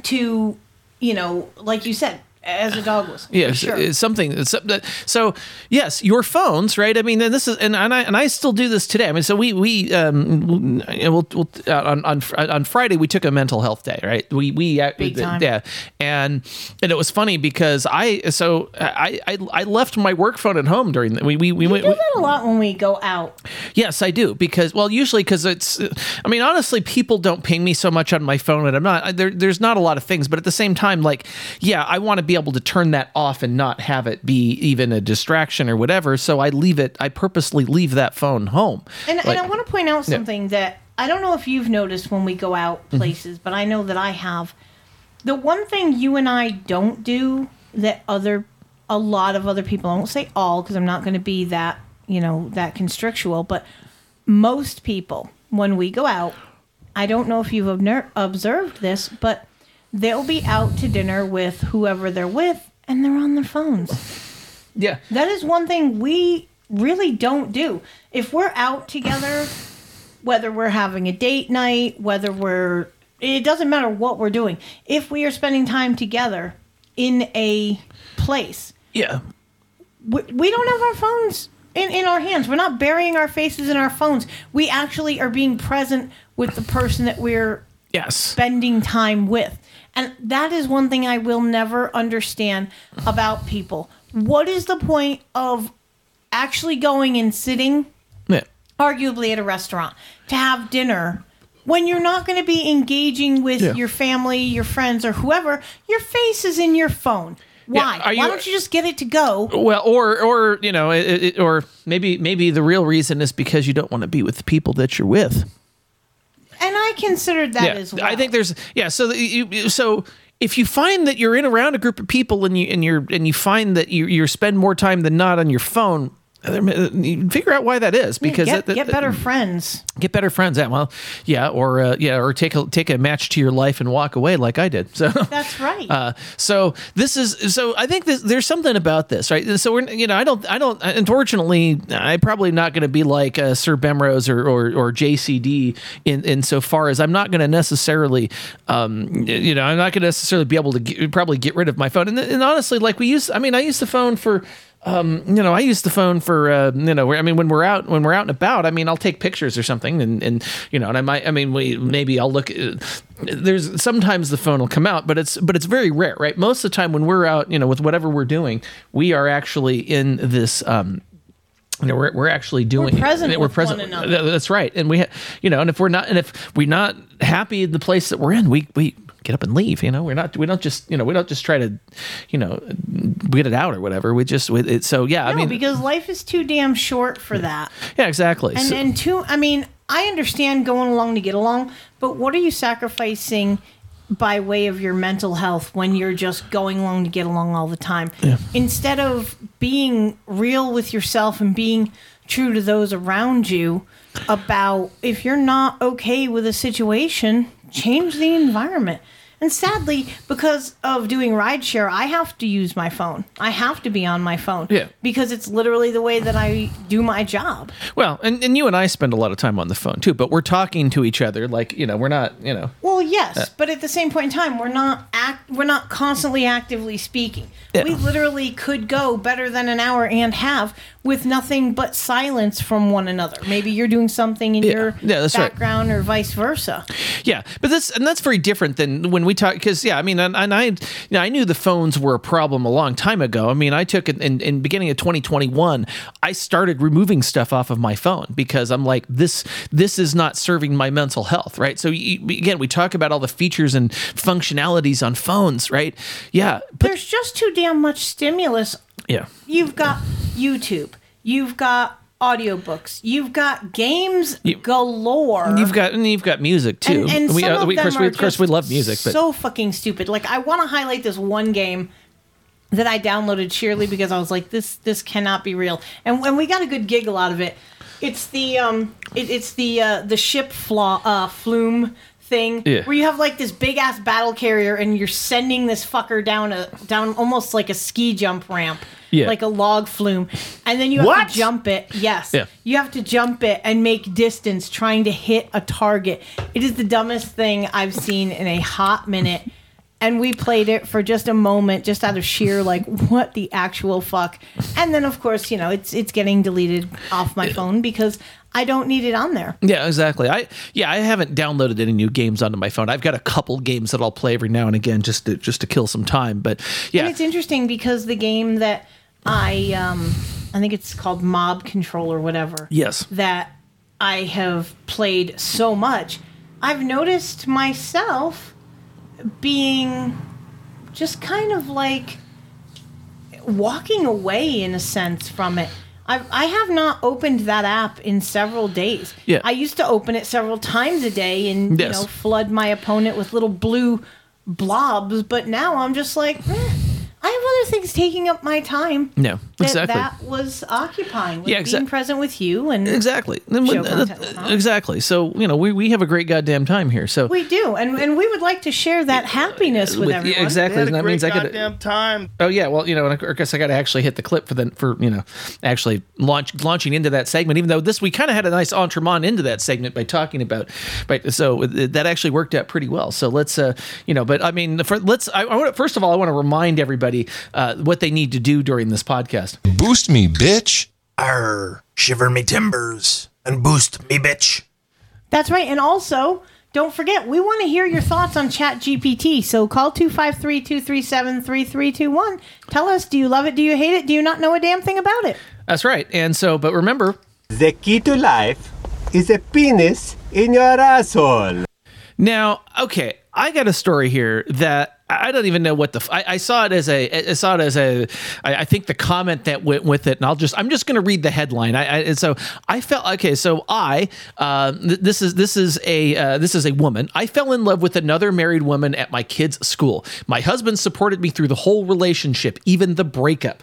to, you know, like you said, as a dog whistle. Yeah, sure. something. So yes, your phones, right? I mean, and this is, and, and I and I still do this today. I mean, so we we um we'll, we'll uh, on on on Friday we took a mental health day, right? We we uh, Big time. yeah, and and it was funny because I so I I, I left my work phone at home during the, we we we we went. do that a lot when we go out. Yes, I do because well, usually because it's. I mean, honestly, people don't ping me so much on my phone, and I'm not there. There's not a lot of things, but at the same time, like, yeah, I want to be able to turn that off and not have it be even a distraction or whatever. So I leave it. I purposely leave that phone home. And, Like- and I want to point out Yeah. something that I don't know if you've noticed when we go out Mm-hmm. places, but I know that I have. The one thing you and I don't do that other, a lot of other people, I won't say all because I'm not going to be that, you know, that constrictual, but most people, when we go out, I don't know if you've observed this, but they'll be out to dinner with whoever they're with and they're on their phones. Yeah. That is one thing we really don't do. If we're out together, whether we're having a date night, whether we're it doesn't matter what we're doing. If we are spending time together in a place, yeah, we, we don't have our phones in, in our hands. We're not burying our faces in our phones. We actually are being present with the person that we're yes. spending time with. And that is one thing I will never understand about people. What is the point of actually going and sitting, Yeah. arguably at a restaurant, to have dinner when you're not going to be engaging with Yeah. your family, your friends, or whoever? Your face is in your phone. Why? are Why don't you just get it to go? Well, or or you know, it, it, or maybe maybe the real reason is because you don't want to be with the people that you're with. I considered that yeah, as well. I think there's yeah. So the, you, so if you find that you're in around a group of people and you and you're and you find that you you spend more time than not on your phone, figure out why that is because get, that- get better friends. get better friends. Yeah, well, yeah, or uh, yeah, or take a take a match to your life and walk away like I did. So That's right. uh, so this is so I think this, there's something about this, right? So we're you know I don't I don't unfortunately I'm probably not going to be like uh, Sir Bemrose or, or or JCD in in so far as I'm not going to necessarily um you know I'm not going to necessarily be able to get, probably get rid of my phone and, and honestly like we use I mean I use the phone for um, you know, I use the phone for, uh, you know, I mean, when we're out, when we're out and about, I mean, I'll take pictures or something and, and, you know, and I might, I mean, we, maybe I'll look, at, there's sometimes the phone will come out, but it's, but it's very rare, right? Most of the time when we're out, you know, with whatever we're doing, we are actually in this, um, you know, we're, we're actually doing We're present We're present. That's right. And we, ha- you know, and if we're not, and if we're not happy in the place that we're in, we, we get up and leave. You know, we're not, we don't just, you know, we don't just try to, you know, get it out or whatever. We just, we, it, so yeah, I mean, because life is too damn short for that. yeah, exactly. And So- and two, I mean, I understand going along to get along, but what are you sacrificing by way of your mental health when you're just going along to get along all the time? Instead of being real with yourself and being true to those around you about if you're not okay with a situation, change the environment. And sadly, because of doing rideshare, I have to use my phone. I have to be on my phone. Yeah. Because it's literally the way that I do my job. well, and, and you and I spend a lot of time on the phone too, but we're talking to each other like, you know, we're not, you know, Well, yes, Uh, but at the same point in time, we're not act we're not constantly actively speaking. Yeah. We literally could go better than an hour and have with nothing but silence from one another. Maybe you're doing something in your Yeah, that's right. background or vice versa. Yeah, but that's and that's very different than when we talk because yeah, I mean, and, and I, you know, I knew the phones were a problem a long time ago. I mean, I took it in, in beginning of 2021. I started removing stuff off of my phone because I'm like, this this is not serving my mental health, right? So you, again, we talk about all the features and functionalities on phones, right? Yeah, There's just too damn much stimulus. yeah, You've got YouTube. You've got audiobooks. You've got games You- galore. You've got and you've got music too. And, and we, some uh, of we, them course, we, are of course, we love music, but so fucking stupid. Like I want to highlight this one game that I downloaded sheerly because I was like, this this cannot be real, and when we got a good giggle out of it. It's the um, it, it's the uh, the ship flaw uh, flume thing Yeah. where you have like this big ass battle carrier and you're sending this fucker down a down almost like a ski jump ramp. Yeah. Like a log flume. And then you have What? to jump it. Yes. Yeah. You have to jump it and make distance trying to hit a target. It is the dumbest thing I've seen in a hot minute. And we played it for just a moment, just out of sheer like, what the actual fuck? And then, of course, you know, it's it's getting deleted off my phone because I don't need it on there. Yeah, exactly. I yeah, I haven't downloaded any new games onto my phone. I've got a couple games that I'll play every now and again just to just to kill some time. But yeah, And it's interesting because the game that I um I think it's called Mob Control or whatever. Yes. That I have played so much, I've noticed myself being just kind of like walking away in a sense from it. I, I have not opened that app in several days. Yeah. I used to open it several times a day and Yes. you know flood my opponent with little blue blobs, but now I'm just like, eh, I have other things taking up my time. no, That, exactly. that was occupying. With Yeah, being present with you and Exactly. Show when- uh, content and whatnot. exactly. So you know, we, we have a great goddamn time here. So We do, and and we would like to share that happiness with, with- yeah, everyone. exactly. And that means I could goddamn time. Oh yeah, well you know, and I guess I got to actually hit the clip for the for you know actually launch launching into that segment. Even though this we kind of had a nice entremont into that segment by talking about, right? So that actually worked out pretty well. So let's uh you know, but I mean, for, let's I, I want first of all I want to remind everybody uh, what they need to do during this podcast. Boost me, bitch. Arr, shiver me timbers and boost me bitch. That's right. And also, don't forget, we want to hear your thoughts on Chat GPT. So call 253 237 3321. Tell us do you love it? Do you hate it? Do you not know a damn thing about it? That's right. And so, but remember, The key to life is a penis in your asshole. Now, okay, I got a story here that I don't even know what the. f- I, I saw it as a. I saw it as a. I, I think the comment that went with it, and I'll just. I'm just going to read the headline. I, I and so I felt okay. So I. Uh, th- this is this is a uh, this is a woman. I fell in love with another married woman at my kid's school. My husband supported me through the whole relationship, even the breakup.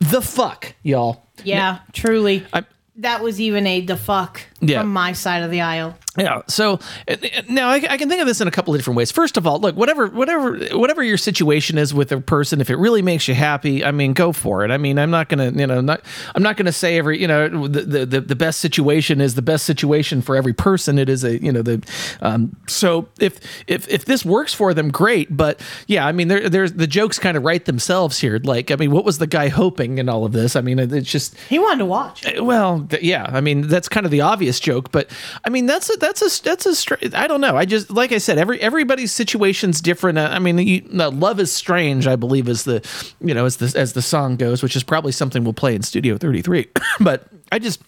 The fuck, y'all. Yeah, truly. I'm- that was even a the fuck Yeah. from my side of the aisle. Yeah. So uh, uh, now I, I can think of this in a couple of different ways. First of all, look, whatever, whatever, whatever your situation is with a person, if it really makes you happy, I mean, go for it. I mean, I'm not gonna, you know, not, I'm not gonna say every, you know, the the, the, best situation is the best situation for every person. It is a, you know, the, um, so if if if this works for them, great. But yeah, I mean, there there's the jokes kind of write themselves here. Like, I mean, what was the guy hoping in all of this? I mean, it's just He wanted to watch. uh, Well, th- yeah. I mean, that's kind of the obvious joke, but I mean, that's a that's a that's a stra- I don't know. I just like I said, every everybody's situation's different. I mean, you, love is strange. I believe is the you know as the as the song goes, which is probably something we'll play in Studio Thirty Three. but I just.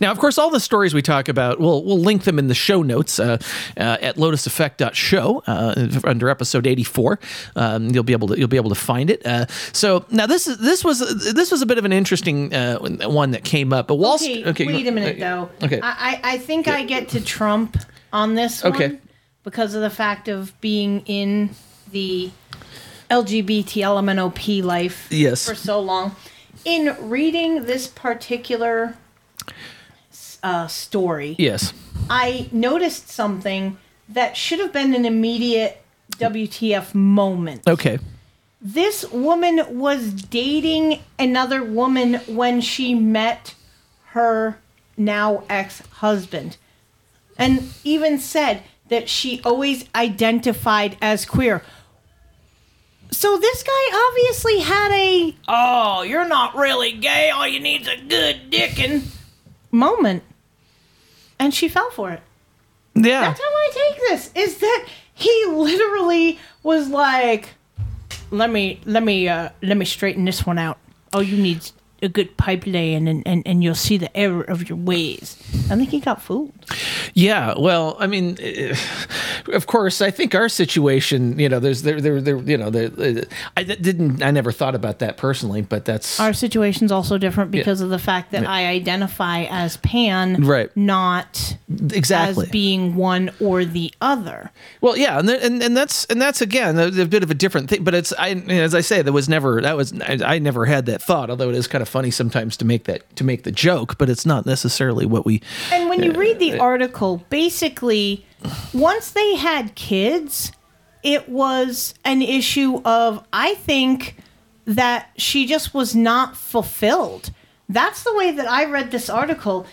Now, of course, all the stories we talk about, we'll we'll link them in the show notes uh, uh, at lotuseffect.show uh, under episode eighty four. Um, you'll be able to you'll be able to find it. Uh, so now this is this was this was a bit of an interesting uh, one that came up. But Wall Okay, Street. wait a minute though. Okay. I, I think I get to trump on this one Okay. because of the fact of being in the LGBT LMNOP life Yes. for so long. In reading this particular uh, story, Yes. I noticed something that should have been an immediate WTF moment. Okay. This woman was dating another woman when she met her now ex husband. And even said that she always identified as queer. So this guy obviously had a, oh, you're not really gay, all you need is a good dickin' moment. And she fell for it. Yeah. That's how I take this. Is that he literally was like, "Let me, let me, uh, let me straighten this one out. Oh, you need, a good pipeline and, and, and you'll see the error of your ways. I think he got fooled. Yeah, well, I mean, eh, of course, I think our situation, you know, there's there there, there you know, there, eh, I didn't, I never thought about that personally, but that's Our situation's also different because Yeah. of the fact that Yeah. I identify as pan, Right. not Exactly. as being one or the other. Well, yeah, and, and and that's and that's again a, a bit of a different thing. But it's I as I say, there was never that was I, I never had that thought. Although it is kind of funny sometimes to make that to make the joke, but it's not necessarily what we. And when you read the Uh, article, basically, once they had kids, it was an issue of, I think, that she just was not fulfilled. That's the way that I read this article,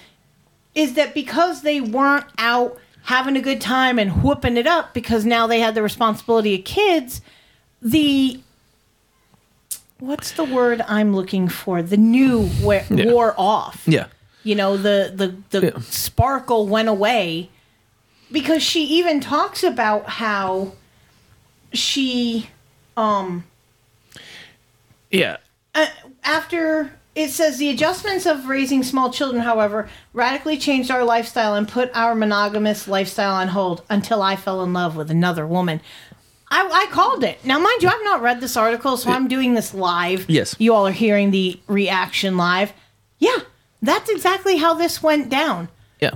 is that because they weren't out having a good time and whooping it up because now they had the responsibility of kids, the what's the word I'm looking for? The new we- Yeah. wore off Yeah. you know the the the sparkle went away because she even talks about how she um Yeah. uh, after it says the adjustments of raising small children however radically changed our lifestyle and put our monogamous lifestyle on hold until i fell in love with another woman I, I called it. Now, mind you, I've not read this article, so I'm doing this live. Yes. You all are hearing the reaction live. Yeah, that's exactly how this went down. Yeah.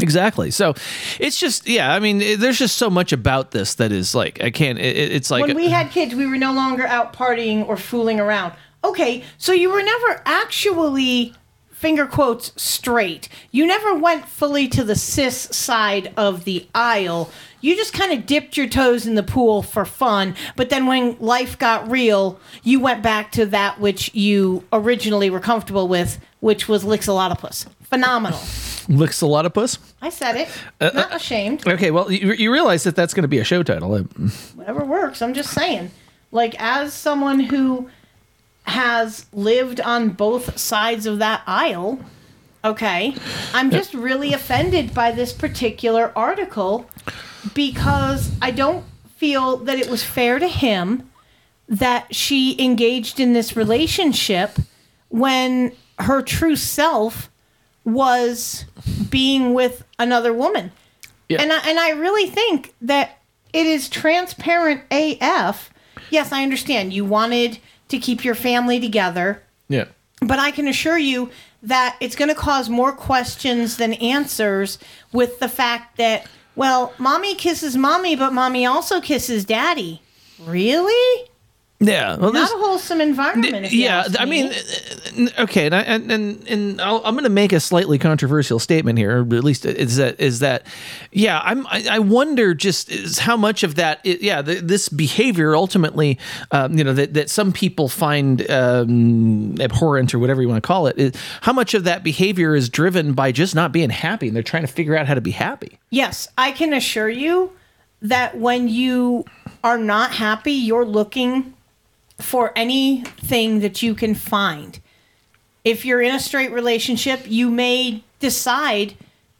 Exactly. So it's just yeah. I mean, it, there's just so much about this that is like I can't. It, it- it's like when we had kids, we were no longer out partying or fooling around. Okay, so you were never actually finger quotes straight. You never went fully to the cis side of the aisle. You just kind of dipped your toes in the pool for fun, but then when life got real, you went back to that which you originally were comfortable with, which was Lixolotopus. Phenomenal. licks a lot of puss. I said it. Uh, Not ashamed. Okay, well, you, you realize that that's going to be a show title. Uh, whatever works. I'm just saying. Like, as someone who has lived on both sides of that aisle, okay, I'm just really offended by this particular article because I don't feel that it was fair to him that she engaged in this relationship when her true self was being with another woman. And I, and I really think that it is transparent AF. Yes, I understand. You wanted to keep your family together, yeah. but I can assure you that it's going to cause more questions than answers with the fact that well, mommy kisses mommy, but mommy also kisses daddy. Really? Yeah. Well, Not a wholesome environment. Yeah, I me. mean, uh, okay, and I, and and, and I'll, I'm going to make a slightly controversial statement here. Or at least is that is that, yeah, I'm I, I wonder just is how much of that, i- yeah, the, this behavior ultimately, um, you know, that that some people find um, abhorrent or whatever you want to call it, is, how much of that behavior is driven by just not being happy and they're trying to figure out how to be happy. Yes, I can assure you that when you are not happy, you're looking for anything that you can find. If you're in a straight relationship, you may decide,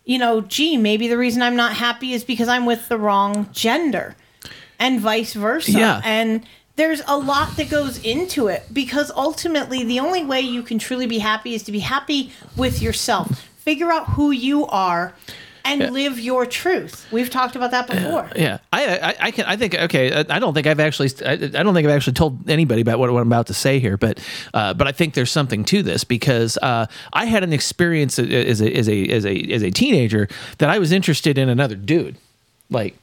you know, gee, maybe the reason I'm not happy is because I'm with the wrong gender, and vice versa. Yeah. And there's a lot that goes into it because ultimately, the only way you can truly be happy is to be happy with yourself. Figure out who you are and Yeah. live your truth. We've talked about that before. Yeah, I, I, I can. I think. Okay, I I don't think I've actually. I, I don't think I've actually told anybody about what, what I'm about to say here, but, uh, but I think there's something to this because uh, I had an experience as a as a as a as a teenager that I was interested in another dude, like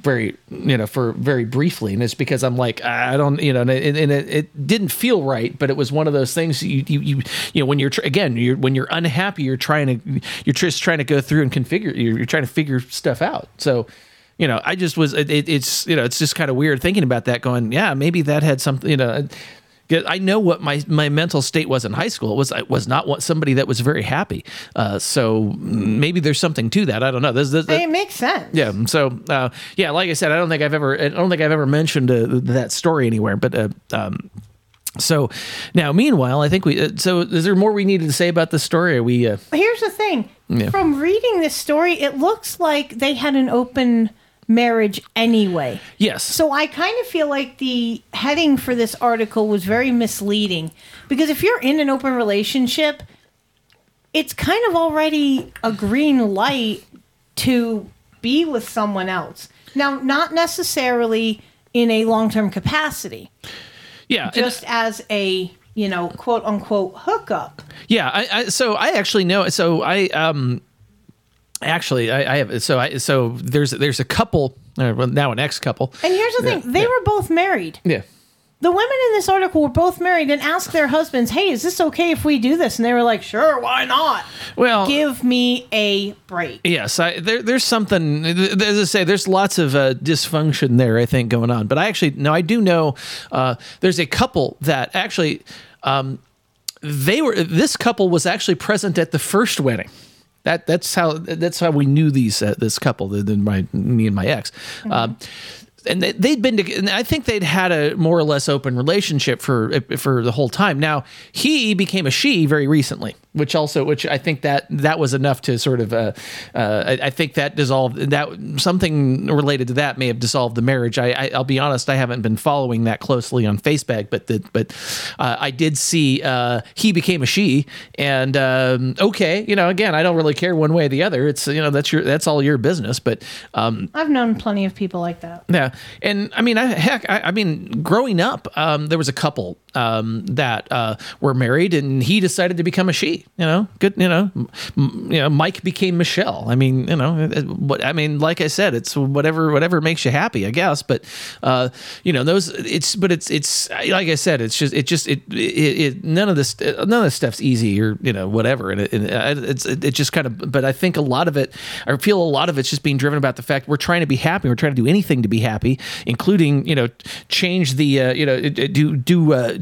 very you know for very briefly and it's because i'm like i don't you know and it, and it, it didn't feel right but it was one of those things you you you, you know when you're tr- again you're when you're unhappy you're trying to you're just trying to go through and configure you're, you're trying to figure stuff out. So you know i just was it, it, it's you know it's just kind of weird thinking about that going yeah maybe that had something you know I know what my, my mental state was in high school. It was I was not what somebody that was very happy. Uh, so maybe there's something to that. I don't know. This, this, it makes sense. yeah. So uh, yeah, like I said, I don't think I've ever I don't think I've ever mentioned uh, that story anywhere. But uh, um, so now, meanwhile, I think we. Uh, so is there more we needed to say about this story? Are we? Uh, Here's the thing. Yeah. From reading this story, it looks like they had an open marriage anyway. Yes. So I kind of feel like the heading for this article was very misleading because if you're in an open relationship, it's kind of already a green light to be with someone else. Now, not necessarily in a long term capacity, Yeah. just as a, you know, quote unquote hookup. Yeah, I, I so I actually know. So I um actually I, I have so I so there's there's a couple uh, well, now an ex couple. And here's the Yeah, thing they yeah. were both married. Yeah. The women in this article were both married and asked their husbands, hey, is this okay if we do this? And they were like, sure, why not? Well, Give me a break. Yes, I, there, there's something. As I say, there's lots of uh, dysfunction there. I think going on, but I actually no, I do know. Uh, there's a couple that actually, um, they were. This couple was actually present at the first wedding. That that's how that's how we knew these uh, this couple. The, the, my me and my ex. Um, and they, they'd been to, and I think they'd had a more or less open relationship for for the whole time. Now he became a she very recently, which also which I think that that was enough to sort of uh, uh, I, I think that dissolved that something related to that may have dissolved the marriage. I, I I'll be honest, I haven't been following that closely on Facebook, but the, but uh, I did see uh, he became a she, and um, okay, you know, again, I don't really care one way or the other. It's you know that's your that's all your business, but um, I've known plenty of people like that. yeah, and I mean, I, heck, I, I mean, growing up, um, there was a couple um, that uh, were married, and he decided to become a she. You know, good. You know, m- you know, Mike became Michelle. I mean, you know, it- what I mean, like I said, it's whatever whatever makes you happy, I guess. But uh, you know, those it's but it's it's like I said, it's just it just it it, it none of this none of this stuff's easy or you know whatever, and it, and it- it's it just kind of. But I think a lot of it, I feel a lot of it's just being driven about the fact we're trying to be happy. We're trying to do anything to be happy, including you know change the uh, you know do do uh,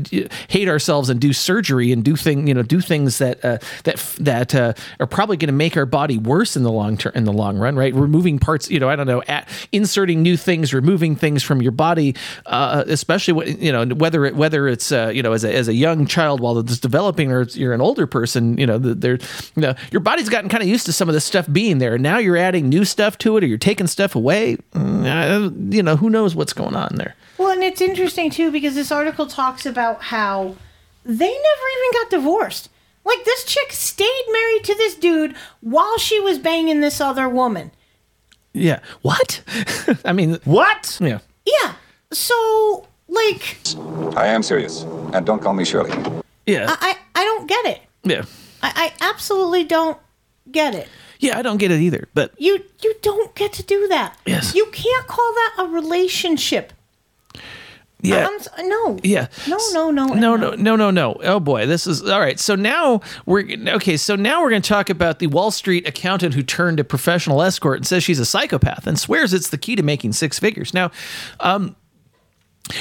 hate ourselves and do surgery and do thing you know do things that uh, that that uh, are probably going to make our body worse in the long term in the long run. Right, removing parts. You know, I don't know, at, inserting new things, removing things from your body, uh, especially when, you know whether it whether it's uh, you know as a as a young child while it's developing or you're an older person. You know, the- there you know your body's gotten kind of used to some of this stuff being there. and Now you're adding new stuff to it, or you're taking stuff away. Mm, you know, who knows what's going on there. Well, and it's interesting too because this article talks about how they never even got divorced. Like this chick stayed married to this dude while she was banging this other woman. Yeah. What? I mean, what? Yeah. Yeah. So, like, I am serious. And don't call me Shirley. Yeah. I, I, I don't get it. Yeah. I, I absolutely don't get it. Yeah, I don't get it either. But You you don't get to do that. Yes. You can't call that a relationship. Yeah. I'm s- no. Yeah. No, no, no. No, no, no, no, no. Oh boy, this is all right. So now we're okay. So now we're going to talk about the Wall Street accountant who turned a professional escort and says she's a psychopath and swears it's the key to making six figures. Now, um,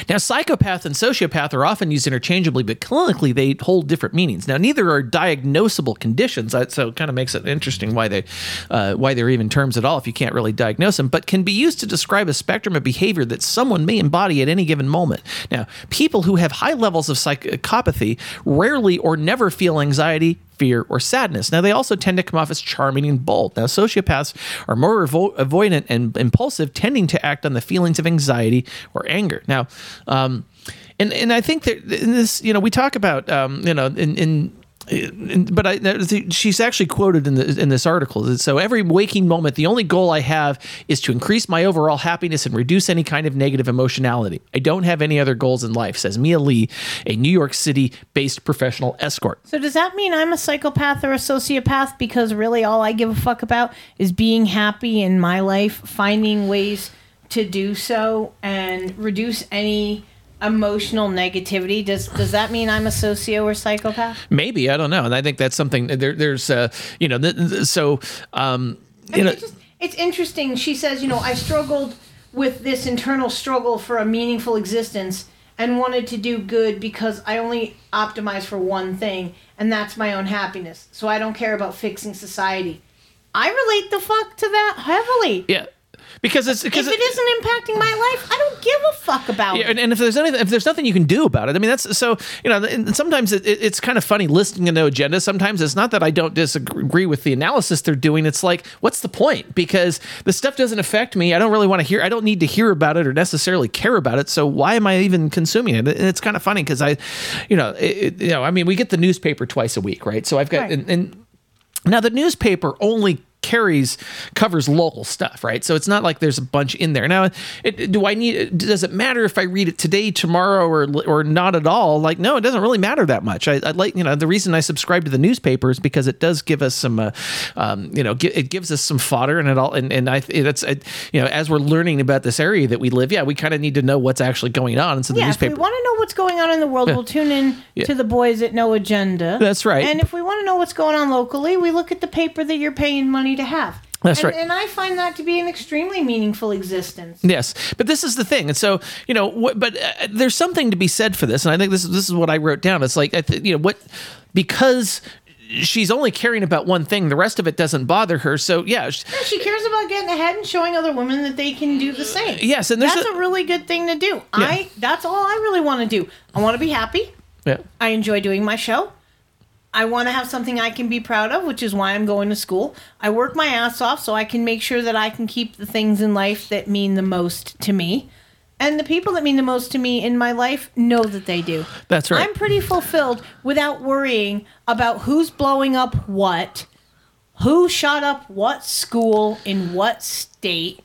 now, psychopath and sociopath are often used interchangeably, but clinically they hold different meanings. Now, neither are diagnosable conditions, so it kind of makes it interesting why they uh, why they're even terms at all if you can't really diagnose them. But can be used to describe a spectrum of behavior that someone may embody at any given moment. Now, people who have high levels of psychopathy rarely or never feel anxiety, fear, or sadness. Now, they also tend to come off as charming and bold. Now, sociopaths are more avo- avoidant and impulsive, tending to act on the feelings of anxiety or anger. Now, um, and and I think that in this, you know, we talk about, um, you know, in in- but I, she's actually quoted in, the, in this article. So every waking moment, the only goal I have is to increase my overall happiness and reduce any kind of negative emotionality. I don't have any other goals in life, says Mia Lee, a New York City-based professional escort. So does that mean I'm a psychopath or a sociopath because really all I give a fuck about is being happy in my life, finding ways to do so and reduce any emotional negativity? Does does that mean I'm a socio or psychopath? Maybe I don't know, and I think that's something. There, there's, uh, you know, th- th- so, um, you know, It's interesting. She says, you know, I struggled with this internal struggle for a meaningful existence and wanted to do good because I only optimize for one thing, and that's my own happiness. So I don't care about fixing society. I relate the fuck to that heavily. Yeah. Because it's if because it isn't impacting my life, I don't give a fuck about Yeah, it. and, and if there's anything, if there's nothing you can do about it, I mean, that's so you know. And sometimes it, it- it's kind of funny listening to no agenda. Sometimes it's not that I don't disagree with the analysis they're doing. It's like, what's the point? Because the stuff doesn't affect me. I don't really want to hear. I don't need to hear about it or necessarily care about it. So why am I even consuming it? And it's kind of funny because I, you know, it- you know, I mean, we get the newspaper twice a week, right? So I've got Right. and, and now the newspaper only carries covers local stuff, right? So it's not like there's a bunch in there. Now, it, do I need? Does it matter if I read it today, tomorrow, or or not at all? Like, no, it doesn't really matter that much. I, I like you know the reason I subscribe to the newspaper is because it does give us some, uh, um, you know, gi- it gives us some fodder and it all. And and I that's you know as we're learning about this area that we live, yeah, we kind of need to know what's actually going on. And so the yeah, if we want to know what's going on in the world, Yeah. we'll tune in Yeah. to the boys at No Agenda. That's right. And if we want to know what's going on locally, we look at the paper that you're paying money to have. That's and, right. And I find that to be an extremely meaningful existence. Yes, but this is the thing, and so you know, what, but uh, there's something to be said for this, and I think this is this is what I wrote down. It's like I th- you know what because she's only caring about one thing, the rest of it doesn't bother her. So yeah, sh- Yeah, she cares about getting ahead and showing other women that they can do the same. Yes, and there's that's a- a, really good thing to do. I that's all I really want to do. I want to be happy. yeah. I enjoy doing my show. I want to have something I can be proud of, which is why I'm going to school. I work my ass off so I can make sure that I can keep the things in life that mean the most to me. And the people that mean the most to me in my life know that they do. That's right. I'm pretty fulfilled without worrying about who's blowing up what, who shot up what school in what state.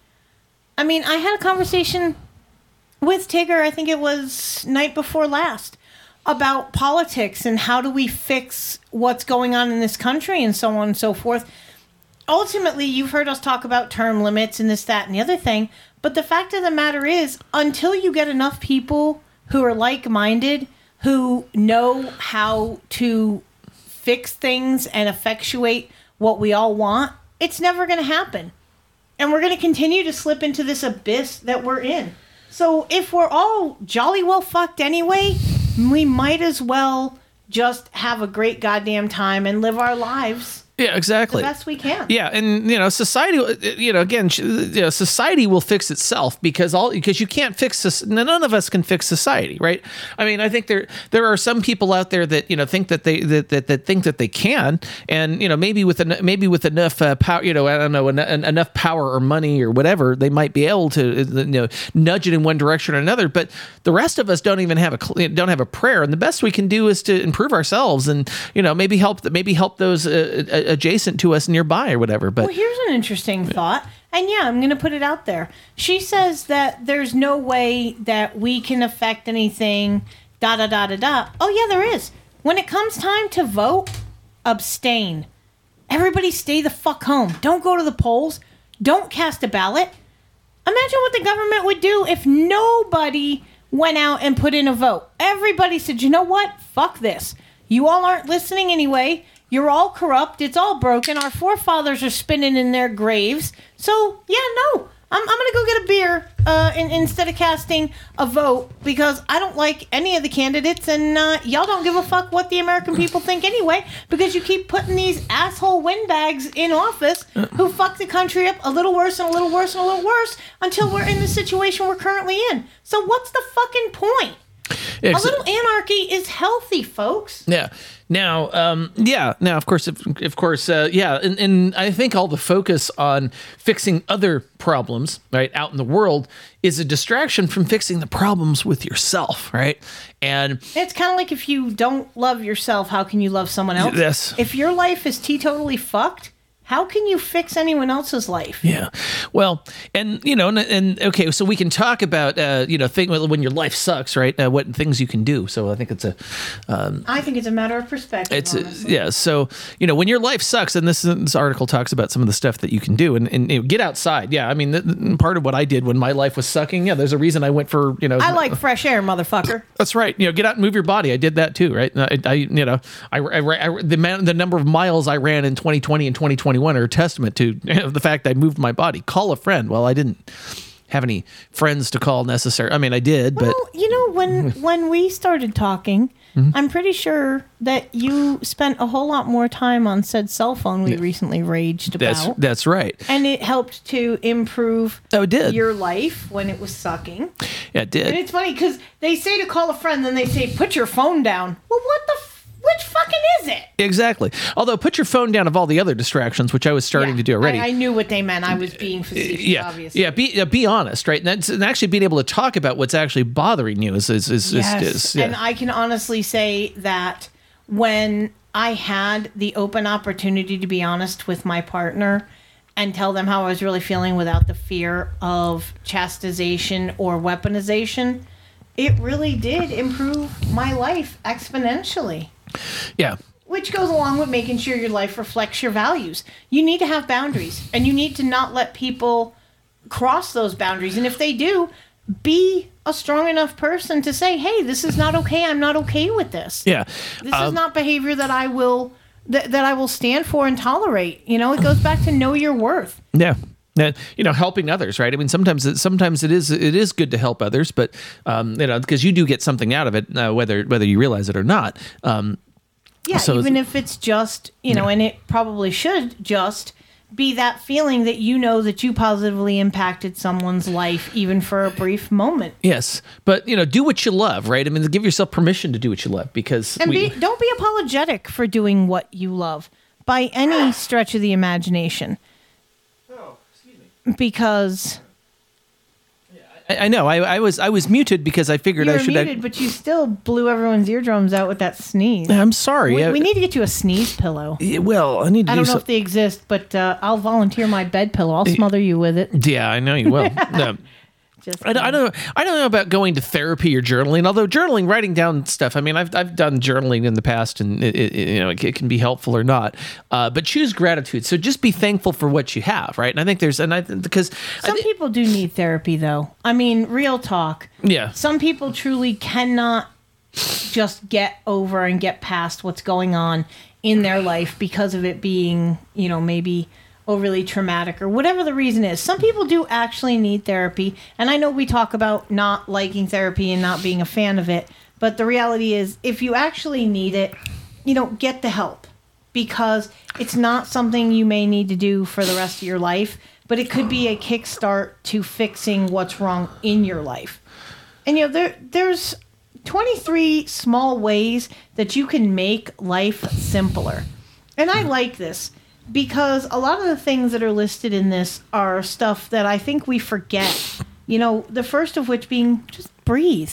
I mean, I had a conversation with Tigger, I think it was night before last, about politics and how do we fix what's going on in this country and so on and so forth. Ultimately, you've heard us talk about term limits and this, that, and the other thing. But the fact of the matter is, until you get enough people who are like minded, who know how to fix things and effectuate what we all want, it's never going to happen. And we're going to continue to slip into this abyss that we're in. So if we're all jolly well fucked anyway, we might as well just have a great goddamn time and live our lives Yeah, exactly. the best we can. Yeah, and you know, society. You know, again, you know, society will fix itself because all because you can't fix this. None of us can fix society, right? I mean, I think there there are some people out there that you know think that they that that, that think that they can, and you know, maybe with en- maybe with enough uh, power, you know, I don't know, en- en- enough power or money or whatever, they might be able to uh, you know nudge it in one direction or another. But the rest of us don't even have a don't have a prayer, and the best we can do is to improve ourselves, and you know, maybe help maybe help those uh, uh, adjacent to us nearby or whatever. But Well, here's an interesting thought. And yeah, I'm going to put it out there. She says that there's no way that we can affect anything, da da da da da. Oh, yeah, there is. When it comes time to vote, abstain. Everybody stay the fuck home. Don't go to the polls. Don't cast a ballot. Imagine what the government would do if nobody went out and put in a vote. Everybody said, you know what? Fuck this. You all aren't listening anyway. You're all corrupt. It's all broken. Our forefathers are spinning in their graves. So, yeah, no. I'm, I'm going to go get a beer uh, in, instead of casting a vote because I don't like any of the candidates and uh, y'all don't give a fuck what the American people think anyway because you keep putting these asshole windbags in office who fuck the country up a little worse and a little worse and a little worse until we're in the situation we're currently in. So, what's the fucking point? A little anarchy is healthy, folks. Yeah. Now, um, yeah. Now, of course, of, of course, uh, yeah. And, and I think all the focus on fixing other problems, right, out in the world, is a distraction from fixing the problems with yourself, right? And It's kind of like if you don't love yourself, how can you love someone else? Yes. If your life is teetotally fucked, how can you fix anyone else's life? Yeah. Well, and you know, and, and okay, so we can talk about uh, you know, thing when your life sucks, right? Uh, what things you can do. So I think it's a, um, I think it's a matter of perspective. it's honestly. yeah. So you know, when your life sucks, and this this article talks about some of the stuff that you can do, and, and you know, get outside. Yeah, I mean, part of what I did when my life was sucking. Yeah, there's a reason I went for you know. I like fresh air, motherfucker. That's right. You know, get out and move your body. I did that too, right? I, I you know, I, I, I the man, the number of miles I ran in 2020 and 2021 are a testament to the fact I moved my body. Call a friend. Well, I didn't have any friends to call necessary. I mean, I did, but Well, you know, when when we started talking, Mhm. I'm pretty sure that you spent a whole lot more time on said cell phone we recently raged about. that's right. and it helped to improve Oh, it did. your life when it was sucking. Yeah, it did. And it's funny because they say to call a friend, then they say, put your phone down. Well, what the, which fucking is it? Exactly. Although put your phone down of all the other distractions, which I was starting to do already. I, I knew what they meant. I was being facetious, yeah, obviously. yeah. Be uh, be honest, right? And, that's, and actually being able to talk about what's actually bothering you is is is, Yes. is, is yeah. And I can honestly say that when I had the open opportunity to be honest with my partner and tell them how I was really feeling without the fear of chastisation or weaponization, it really did improve my life exponentially. Yeah. Which goes along with making sure your life reflects your values. You need to have boundaries and you need to not let people cross those boundaries. And if they do, be a strong enough person to say, hey, this is not okay. I'm not okay with this. Yeah. This is Um, not behavior that I will that, that I will stand for and tolerate. You know, it goes back to know your worth. Yeah. Yeah, you know, helping others, right? I mean, sometimes it, sometimes it is it is good to help others, but um, you know, because you do get something out of it, uh, whether whether you realize it or not. Um, Yeah, so- even if it's just, you know, Yeah. and it probably should just be that feeling that you know that you positively impacted someone's life even for a brief moment. yes, but you know, do what you love, right? I mean, give yourself permission to do what you love because And we, be, don't be apologetic for doing what you love by any stretch of the imagination. Oh, excuse me. Because I, I know I, I was I was muted because I figured you I were should. muted, but you still blew everyone's eardrums out with that sneeze. I'm sorry. We, I- we need to get you a sneeze pillow. Yeah, well, I need to I do don't know if they exist, but uh, I'll volunteer my bed pillow. I'll smother you with it. Yeah, I know you will. No. I, don't- I don't. I don't know about going to therapy or journaling. Although journaling, writing down stuff. I mean, I've I've done journaling in the past, and it, it, you know it, can be helpful or not. Uh, but choose gratitude. So just be thankful for what you have, right? And I think there's and I because Some people do need therapy, though. I mean, real talk. yeah, Some people truly cannot just get over and get past what's going on in their life because of it being, you know, maybe overly traumatic or whatever the reason is. Some people do actually need therapy. And I know we talk about not liking therapy and not being a fan of it. But the reality is, if you actually need it, you know, get the help because it's not something you may need to do for the rest of your life, but it could be a kickstart to fixing what's wrong in your life. And you know, there there's 23 small ways that you can make life simpler. And I like this because a lot of the things that are listed in this are stuff that I think we forget. You know, the first of which being just breathe.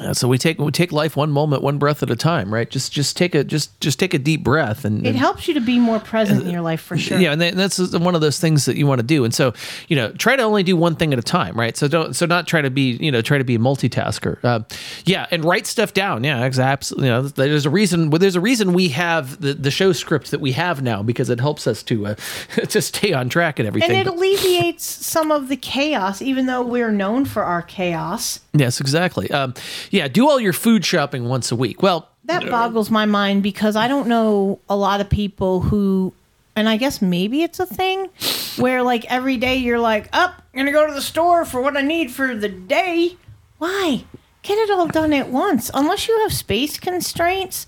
Uh, so we take we take life one moment, one breath at a time, right? Just just take a just just take a deep breath, and, It and- helps you to be more present in your life for sure. Yeah, and that's one of those things that you want to do. And so, you know, try to only do one thing at a time, right? So don't, so not try to be, you know, try to be a multitasker. Uh, yeah, and write stuff down. Yeah, exactly. You know, there's a reason. Well, there's a reason we have the, the show script that we have now because it helps us to uh, to stay on track and everything. And it alleviates some of the chaos, even though we're known for our chaos. yes, exactly. Um, yeah, do all your food shopping once a week. Well, That boggles my mind because I don't know a lot of people who, and I guess maybe it's a thing where like every day you're like, up, I'm gonna go to the store for what I need for the day. Why? Get it all done at once. Unless you have space constraints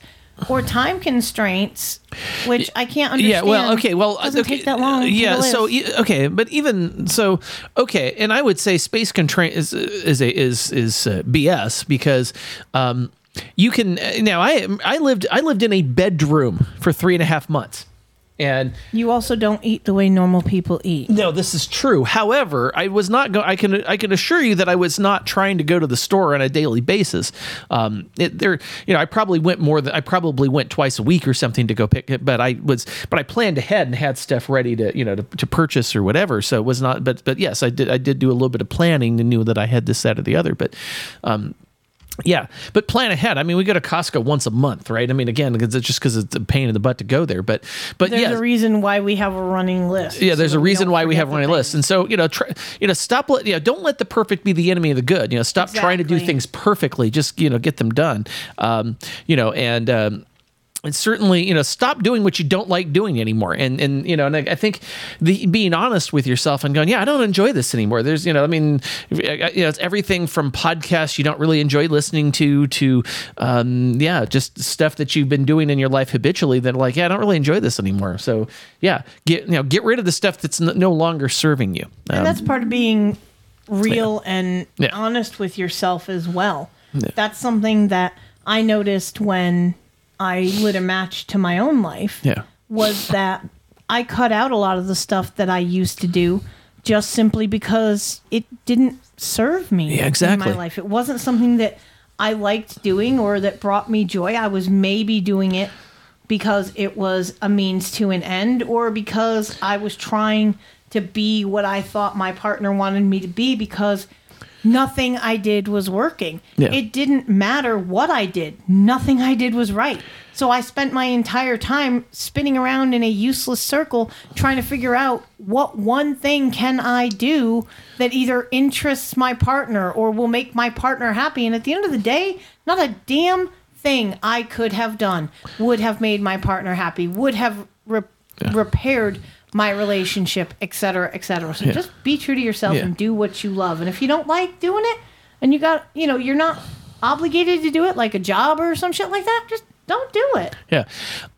or time constraints, which I can't understand. Yeah, well, okay, well, it doesn't okay, take that long. yeah, so okay, but even so, okay, and I would say space constraint is is a is is uh, BS because um, you can now I I lived I lived in a bedroom for three and a half months. And you also don't eat the way normal people eat. No, this is true. However, I was not. Go- I can. I can assure you that I was not trying to go to the store on a daily basis. Um, it, there, you know, I probably went more than I probably went twice a week or something to go pick it. But I was, but I planned ahead and had stuff ready to, you know, to, to purchase or whatever. So it was not. But but yes, I did. I did do a little bit of planning and knew that I had this, that, or the other. But um, yeah, but plan ahead. I mean, we go to Costco once a month, right? I mean, again, it's just because it's a pain in the butt to go there. But but There's yeah, a reason why we have a running list. yeah, there's so a we reason why we have running lists, and so you know, try, you know, stop. Let, you know, don't let the perfect be the enemy of the good. You know, stop trying to do things perfectly. Just you know, get them done. Um, you know, and um, and certainly you know stop doing what you don't like doing anymore and and you know and I, think the being honest with yourself and going yeah I don't enjoy this anymore there's you know I mean you know it's everything from podcasts you don't really enjoy listening to to um, yeah just stuff that you've been doing in your life habitually that like yeah I don't really enjoy this anymore so yeah get you know get rid of the stuff that's no longer serving you and Um, that's part of being real and Yeah. honest with yourself as well. Yeah. That's something that I noticed when I lit a match to my own life. Yeah. Was that I cut out a lot of the stuff that I used to do just simply because it didn't serve me Yeah, exactly. in my life. It wasn't something that I liked doing or that brought me joy. I was maybe doing it because it was a means to an end or because I was trying to be what I thought my partner wanted me to be because nothing I did was working. Yeah. It didn't matter what I did. Nothing I did was right. So I spent my entire time spinning around in a useless circle trying to figure out what one thing can I do that either interests my partner or will make my partner happy. And at the end of the day, not a damn thing I could have done would have made my partner happy, would have re- repaired my relationship, et cetera, et cetera. So Yeah. just be true to yourself Yeah. and do what you love. And if you don't like doing it and you got, you know, you're not obligated to do it like a job or some shit like that, just don't do it. yeah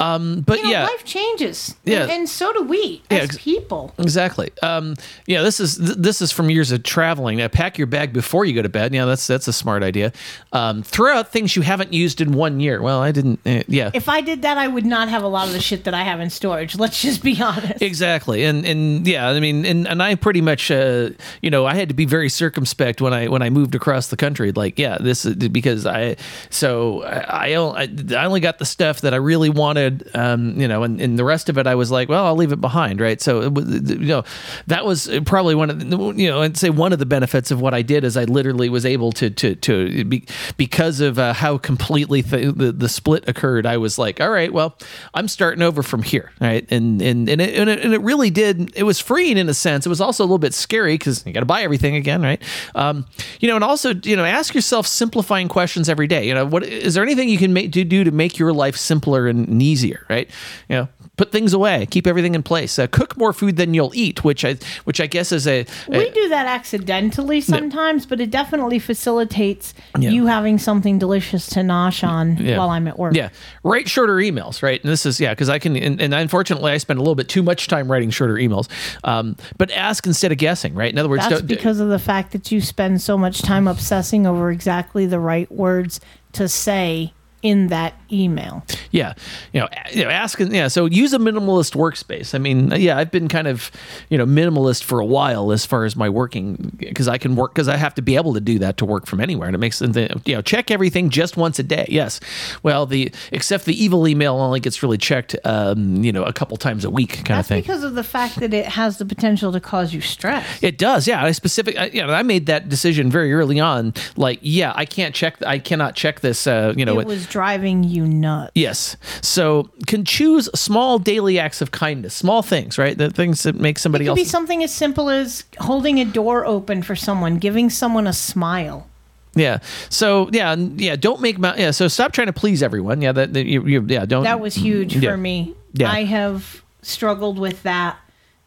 um, but You know, yeah life changes. Yeah. And, and so do we Yeah, as ex- people. Exactly. Um, yeah, this is th- this is from years of traveling. Now pack your bag before you go to bed. Yeah, that's that's a smart idea. Um, throw out things you haven't used in one year. Well, I didn't. Uh, yeah. If I did that, I would not have a lot of the shit that I have in storage. Let's just be honest. Exactly, and and yeah, I mean, and, and I pretty much, uh, you know, I had to be very circumspect when I when I moved across the country. Like, yeah, this is because I, so I I, I I got the stuff that I really wanted, um, you know, and, and the rest of it I was like, well, I'll leave it behind, right? So, you know, that was probably one of the, you know, I'd say one of the benefits of what I did is I literally was able to to to be, because of uh, how completely th- the the split occurred. I was like, all right, well, I'm starting over from here, right? And and and it, and it, and it really did. It was freeing in a sense. It was also a little bit scary because you got to buy everything again, right? Um, you know, and also you know, ask yourself simplifying questions every day. You know, what is there anything you can make do, do to make your life simpler and, easier, right? You know, put things away, keep everything in place, uh, cook more food than you'll eat, which I which I guess is a, a We do that accidentally sometimes, but it definitely facilitates Yeah. you having something delicious to nosh on Yeah. while I'm at work. Yeah, write shorter emails, right? And this is yeah, because I can, and, and unfortunately, I spend a little bit too much time writing shorter emails. Um, but ask instead of guessing, right? In other words, That's because of the fact that you spend so much time obsessing over exactly the right words to say in that email. yeah, you know, you know, ask, yeah. So use a minimalist workspace. I mean, yeah, I've been kind of, you know, minimalist for a while as far as my working because I can work because I have to be able to do that to work from anywhere, and it makes the you know check everything just once a day. Yes, well, the except the evil email only gets really checked, um, you know, a couple times a week, kind of thing. because of the fact that it has the potential to cause you stress. It does, yeah. I specific, I, you know, I made that decision very early on. Like, yeah, I can't check, I cannot check this. Uh, you know, it was driving you nuts. yes. So can choose small daily acts of kindness, small things, right? The things that make somebody It could else. be something as simple as holding a door open for someone, giving someone a smile. yeah. So yeah, yeah. Don't make yeah. So stop trying to please everyone. Yeah. That, that you, you, yeah. Don't. That was huge mm, yeah. for me. Yeah. I have struggled with that.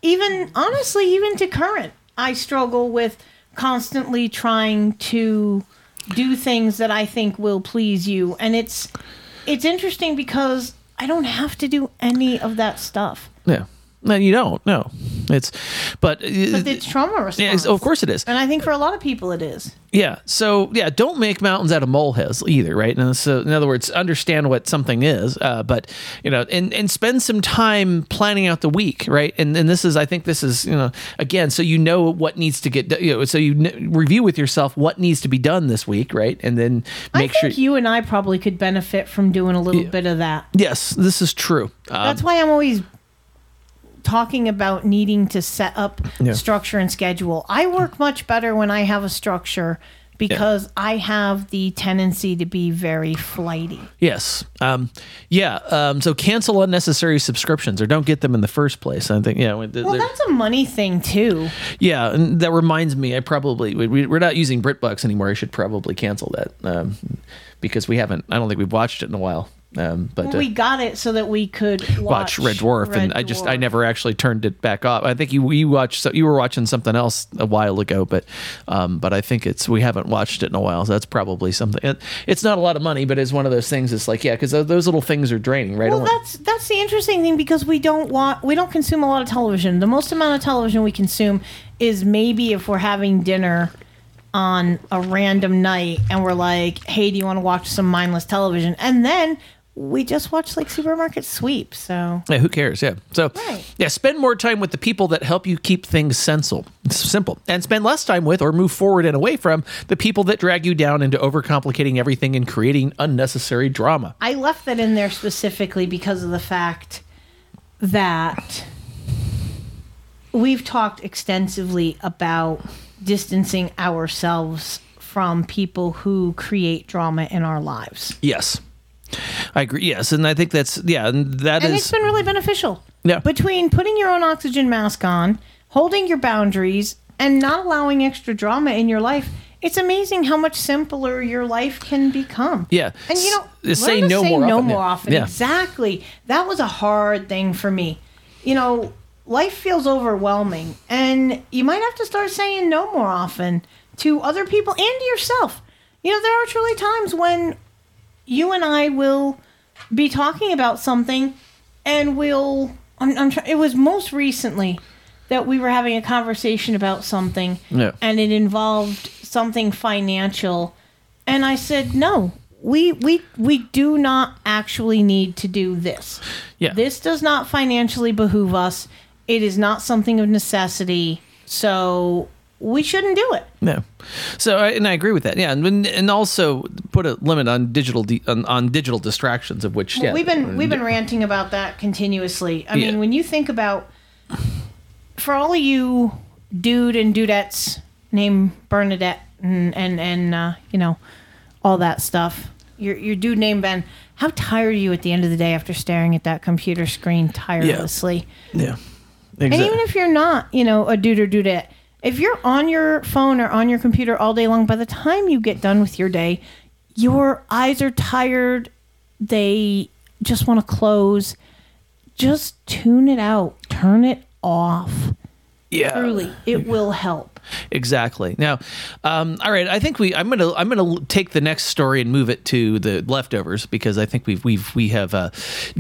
Even honestly, even to current, I struggle with constantly trying to do things that I think will please you. And it's it's interesting because I don't have to do any of that stuff. Yeah. No, you don't. No. It's, but. But it's trauma response. Yeah, of course it is. And I think for a lot of people it is. Yeah. So yeah, don't make mountains out of molehills either, right? And so in other words, understand what something is, uh, but you know, and and spend some time planning out the week, right? And and this is, I think, this is you know, again, so you know what needs to get, you know, so you kn- review with yourself what needs to be done this week, right? And then make I sure. you and I probably could benefit from doing a little bit of that. yes, this is true. Um, That's why I'm always talking about needing to set up Yeah. structure and schedule. I work much better when I have a structure because I have the tendency to be very flighty. Yes. Um, yeah. Um, so cancel unnecessary subscriptions or don't get them in the first place. I think. Yeah. Well, that's a money thing too. Yeah, and that reminds me, I probably we, we're not using BritBox anymore. I should probably cancel that um, because we haven't. I don't think we've watched it in a while. Um, but uh, we got it so that we could watch, watch Red Dwarf, and Red I just I never actually turned it back off. I think you you watched so you were watching something else a while ago, but um, but I think it's we haven't watched it in a while. So that's probably something. It, it's not a lot of money, but it's one of those things. It's like yeah, because those little things are draining, right? Well, that's that's the interesting thing because we don't want we don't consume a lot of television. The most amount of television we consume is maybe if we're having dinner on a random night and we're like, "Hey, do you want to watch some mindless television?" And then we just watch like supermarket sweep. So Yeah, who cares? Yeah. So, yeah, spend more time with the people that help you keep things sensible, simple, and spend less time with or move forward and away from the people that drag you down into overcomplicating everything and creating unnecessary drama. I left that in there specifically because of the fact that we've talked extensively about distancing ourselves from people who create drama in our lives. Yes, I agree. Yes, and I think that's yeah, and that and is it's been really beneficial. Yeah. Between putting your own oxygen mask on, holding your boundaries, and not allowing extra drama in your life, it's amazing how much simpler your life can become. yeah. And you know, say no say more no often. more often. Yeah. Exactly. That was a hard thing for me. You know, life feels overwhelming, and you might have to start saying no more often to other people and to yourself. You know, there are truly times when you and I will be talking about something, and we'll. I'm, I'm try- It was most recently that we were having a conversation about something, Yeah. and it involved something financial, and I said no. We we we do not actually need to do this. Yeah. This does not financially behoove us. It is not something of necessity. So we shouldn't do it. No. So, and I agree with that. Yeah, and and also put a limit on digital de- on, on digital distractions, of which yeah, We've been we've been ranting about that continuously. I Yeah. mean, when you think about for all of you dude and dudettes named Bernadette and and, and uh, you know all that stuff. Your your dude named Ben. How tired are you at the end of the day after staring at that computer screen tirelessly? yeah, And even if you're not, you know, a dude or dudette, if you're on your phone or on your computer all day long, by the time you get done with your day, your eyes are tired. They just want to close. Just tune it out. Turn it off. Yeah. Truly, it will help. Exactly. Now, um, all right. I think we. I'm gonna. I'm gonna take the next story and move it to the leftovers because I think we've we've we have uh,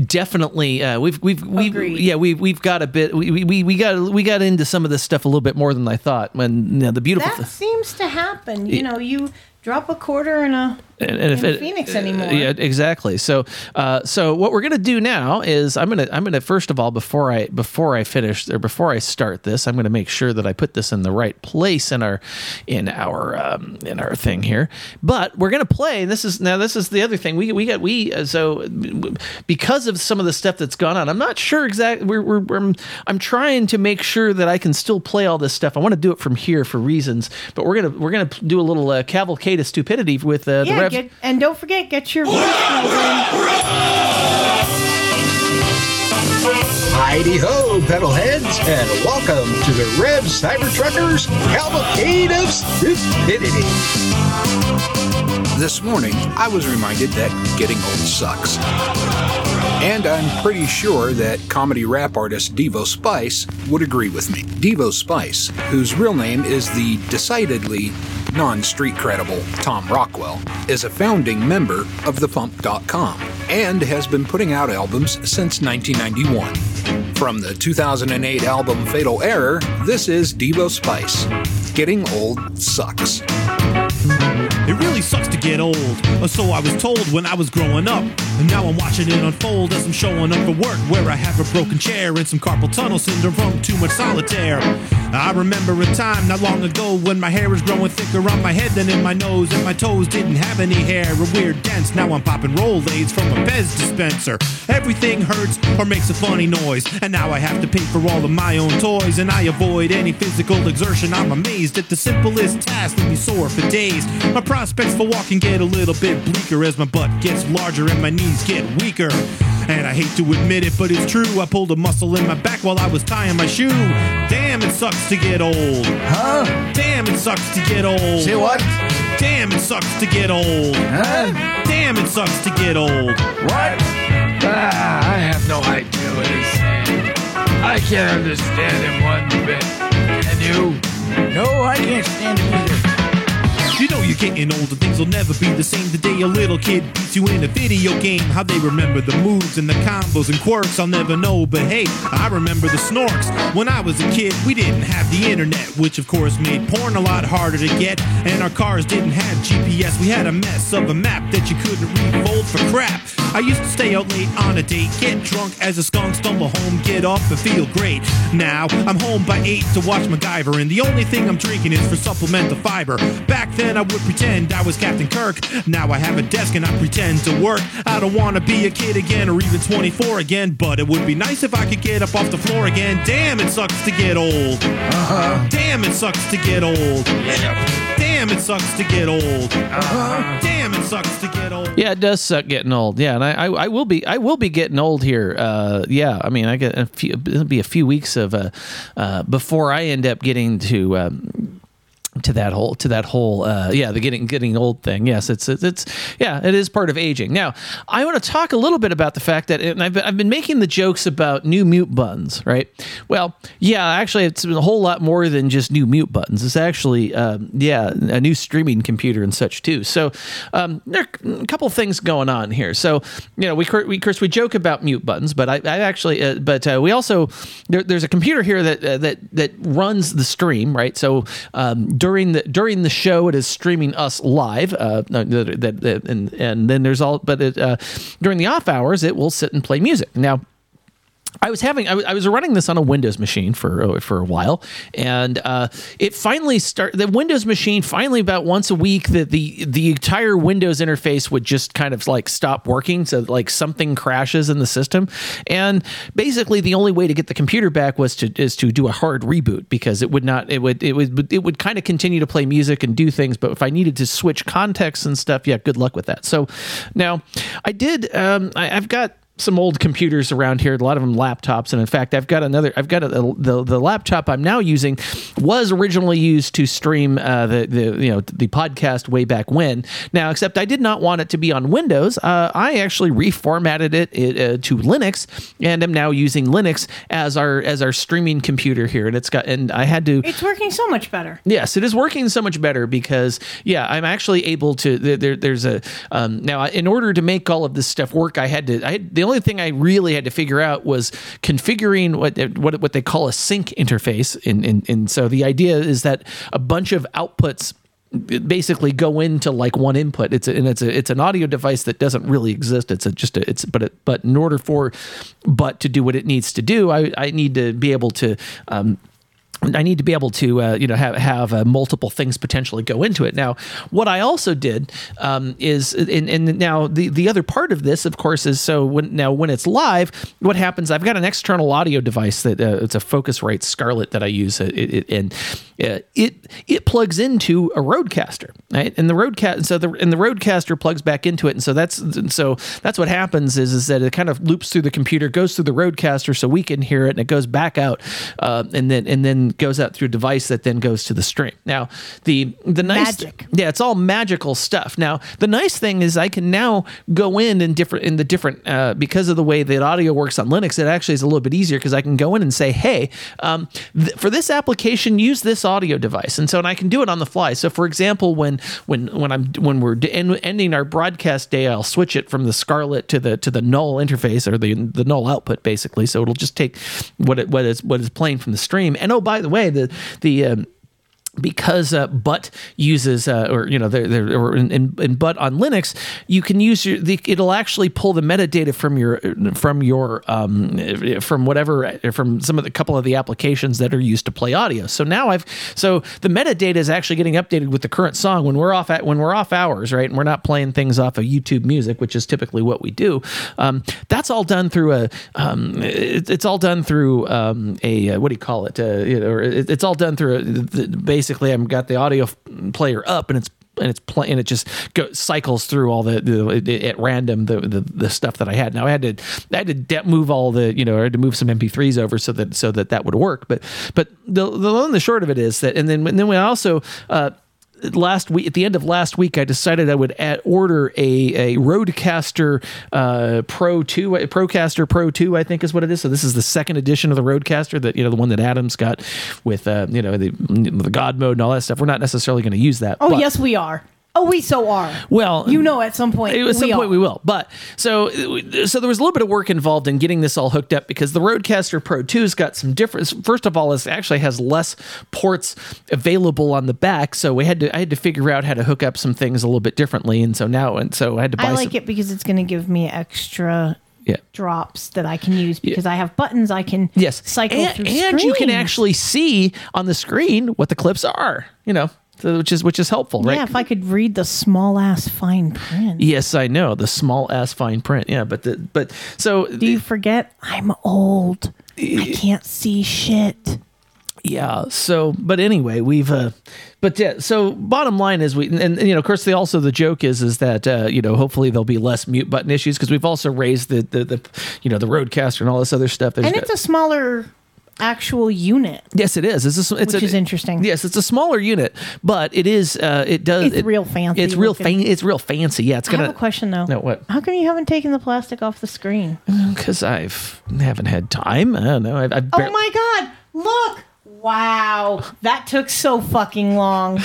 definitely uh, we've we've we yeah we've we've got a bit we, we we got we got into some of this stuff a little bit more than I thought. When you know, the beautiful That th- seems to happen. You know, you drop a quarter in a and, and if it, Phoenix anymore. Yeah, exactly. So, uh, so what we're gonna do now is I'm gonna I'm gonna first of all before I before I finish or before I start this, I'm gonna make sure that I put this in the right place in our in our um, in our thing here. But we're gonna play. This is now this is the other thing we we got we uh, so because of some of the stuff that's gone on. I'm not sure exactly. We're, we're, we're I'm, I'm trying to make sure that I can still play all this stuff. I want to do it from here for reasons, but we're gonna we're gonna do a little uh, cavalcade of stupidity with uh, the yeah, get, and don't forget, get your voicemails in. Heidi ho, pedalheads, and welcome to the Rev Cybertruckers Cavalcade of Stupidity. This morning, I was reminded that getting old sucks. And I'm pretty sure that comedy rap artist Devo Spice would agree with me. Devo Spice, whose real name is the decidedly non street credible Tom Rockwell, is a founding member of thefump.com and has been putting out albums since 1991. From the 2008 album Fatal Error, this is Devo Spice. Getting old sucks. It really sucks to get old, or so I was told when I was growing up. And now I'm watching it unfold as I'm showing up for work, where I have a broken chair and some carpal tunnel syndrome from too much solitaire. I remember a time not long ago when my hair was growing thicker on my head than in my nose, and my toes didn't have any hair, a weird dents. Now I'm popping Rolaids from a Pez dispenser. Everything hurts or makes a funny noise, and now I have to pay for all of my own toys, and I avoid any physical exertion. I'm amazed at the simplest task leave me sore for days. My prospects for walking get a little bit bleaker as my butt gets larger and my knees get weaker. And I hate to admit it, but it's true. I pulled a muscle in my back while I was tying my shoe. Damn, it sucks to get old. Huh? Damn, it sucks to get old. Say what? Damn, it sucks to get old. Huh? Damn, it sucks to get old. What? Ah, I have no idea what he's saying. I can't understand him one bit. Can you? No, I can't stand him either. You know you're getting older, things will never be the same. The day a little kid beats you in a video game, how they remember the moves and the combos and quirks, I'll never know. But hey, I remember the snorks. When I was a kid, we didn't have the internet, which of course made porn a lot harder to get. And our cars didn't have GPS, we had a mess of a map that you couldn't refold for crap. I used to stay out late on a date, get drunk as a skunk, stumble home, get off, and feel great. Now I'm home by 8 to watch MacGyver, and the only thing I'm drinking is for supplemental fiber. Back then I would pretend I was Captain Kirk. Now I have a desk and I pretend to work. I don't wanna be a kid again or even 24 again, but it would be nice if I could get up off the floor again. Damn, it sucks to get old. Uh-huh. Damn, it sucks to get old. Damn, it sucks to get old. Uh-huh. Damn, it sucks to get old. Yeah, it does suck getting old. Yeah, and I, I, I will be I will be getting old here. Uh, yeah, I mean, I get a few. It'll be a few weeks of uh, uh, before I end up getting to. Um, to that whole to that whole uh, yeah the getting getting old thing. Yes it's, it's yeah it is part of aging. Now I want to talk a little bit about the fact that and I've been, I've been making the jokes about new mute buttons right? Well yeah actually it's a whole lot more than just new mute buttons. It's actually um, yeah a new streaming computer and such too. So um, there are a couple things going on here. So you know we we of course we joke about mute buttons but I, I actually uh, but uh, we also there, there's a computer here that uh, that that runs the stream right? So um, during the during the show it is streaming us live uh, that, that, and and then there's all but it, uh, during the off hours it will sit and play music. Now I was having I was, running this on a Windows machine for uh, for a while, and uh, it finally start the Windows machine finally about once a week the the the entire Windows interface would just kind of like stop working, so like something crashes in the system, and basically the only way to get the computer back was to is to do a hard reboot because it would not it would it would it would kind of continue to play music and do things, but if I needed to switch contexts and stuff, yeah, good luck with that. So now I did um, I, I've got some old computers around here, a lot of them laptops, and in fact, I've got another. I've got a, the the laptop I'm now using was originally used to stream uh, the the you know the podcast way back when. Now, except I did not want it to be on Windows. Uh, I actually reformatted it, it uh, to Linux, and am now using Linux as our as our streaming computer here. And it's got and I had to It's working so much better. Yes, it is working so much better because yeah, I'm actually able to. There, there- there's a um, now in order to make all of this stuff work, I had to. I had, the only thing I really had to figure out was configuring what what what they call a sink interface. And so the idea is that a bunch of outputs basically go into like one input it's a, and it's a it's an audio device that doesn't really exist it's a just a it's but it but in order for but to do what it needs to do i i need to be able to um I need to be able to, uh, you know, have have uh, multiple things potentially go into it. Now, what I also did um, is, and, and now the the other part of this, of course, is so when now when it's live, what happens? I've got an external audio device that uh, it's a Focusrite Scarlett that I use, uh, it, it, and uh, it it plugs into a Rodecaster, right? And the Rodecaster, so the and the Rodecaster plugs back into it, and so that's and so that's what happens is is that it kind of loops through the computer, goes through the Rodecaster, so we can hear it, and it goes back out, uh, and then and then goes out through a device that then goes to the stream. Now, the the nice Magic. yeah, it's all magical stuff. Now, the nice thing is I can now go in and different in the different uh, because of the way that audio works on Linux. It actually is a little bit easier because I can go in and say, "Hey, um, th- for this application, use this audio device," and so and I can do it on the fly. So, for example, when when when I'm when we're d- en- ending our broadcast day, I'll switch it from the Scarlett to the to the null interface or the the null output, basically. So it'll just take what it what is what is playing from the stream. And oh, by the way, the the um, because uh, but uses uh, or you know they're, they're, or in, in, in but on linux you can use your the, it'll actually pull the metadata from your from your um, from whatever from some of the couple of the applications that are used to play audio. So now i've so the metadata is actually getting updated with the current song when we're off at when we're off hours right? And we're not playing things off of youtube music which is typically what we do. Um, that's all done through a um, it, it's all done through um, a uh, what do you call it? Uh, you know, it, it's all done through a, the, basically I've got the audio player up and it's and it's and it just go, cycles through all the, the at random the, the the stuff that I had. Now I had to I had to de- move all the you know I had to move some MP3s over so that so that that would work. But but the the long and the short of it is that and then and then we also. Uh, last week at the end of last week, I decided I would add, order a a Rodecaster uh, Pro Two, Procaster Pro Two, I think is what it is. So this is the second edition of the Rodecaster that you know the one that Adams got with uh, you know the the God mode and all that stuff. We're not necessarily going to use that. Oh yes, we are. Oh, we so are. Well, you know, at some point, at some we point are. we will. But so so there was a little bit of work involved in getting this all hooked up because the Rodecaster Pro 2's got some difference. First of all, it actually has less ports available on the back, so we had to I had to figure out how to hook up some things a little bit differently, and so now and so I had to buy I like some. it because it's going to give me extra Yeah. drops that I can use because I have buttons I can Yes, cycle and, through. and you can actually see on the screen what the clips are. You know, so, which is which is helpful, right? Yeah, if I could read the small ass fine print. Yes, I know the small ass fine print. Yeah, but the but so Do you forget I'm old? I can't see shit. Yeah. So, but anyway, we've, uh, but yeah. So, bottom line is we, and, and you know, of course, the also the joke is is that uh, you know, hopefully there'll be less mute button issues because we've also raised the, the the you know the Rodecaster and all this other stuff. There's and got- it's a smaller actual unit. Yes, it is. It's a, s- it's Which a- is interesting. Yes, it's a smaller unit, but it is. Uh, it does. It's it- real fancy It's real. looking. Fan, it's real fancy. Yeah, it's I gonna. I have a question though. No, what? How come you haven't taken the plastic off the screen? Because I've haven't had time. I don't know. I've, I've Oh my god! Look! Wow, that took so fucking long. y-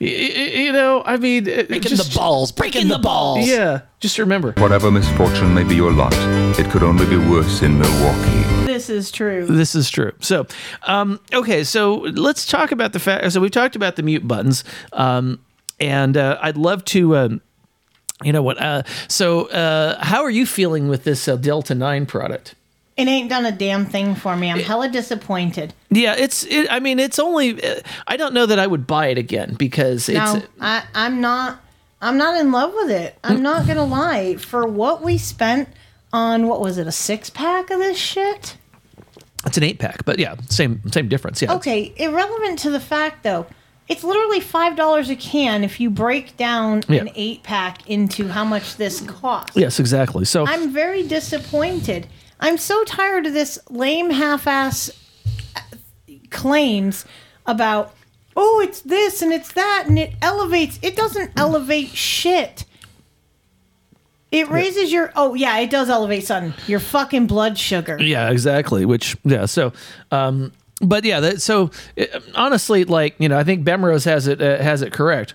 y- you know, I mean, breaking the balls, breaking the balls. Yeah, just remember. Whatever misfortune may be your lot, it could only be worse in Milwaukee. This is true. This is true. So, um, okay, so let's talk about the fact. So we've talked about the mute buttons, um, and uh, I'd love to. Um, you know what? Uh, so, uh, how are you feeling with this uh, Delta Nine product? It ain't done a damn thing for me. I'm hella disappointed. Yeah, it's. It, I mean, it's only. uh, I don't know that I would buy it again because it's. no, I, I'm not. I'm not in love with it. I'm not gonna lie. For what we spent on, what was it, a six pack of this shit? It's an eight pack, but yeah, same same difference. Yeah. Okay, irrelevant to the fact though, it's literally five dollars a can if you break down Yeah. an eight pack into how much this costs. Yes, exactly. So I'm very disappointed. I'm so tired of this lame half-ass uh, claims about oh it's this and it's that and it elevates. It doesn't elevate shit. It raises your oh yeah it does elevate something your fucking blood sugar. Yeah, exactly. Which yeah, so um but yeah, that, so uh, honestly like, you know, I think Bemrose has it uh, has it correct.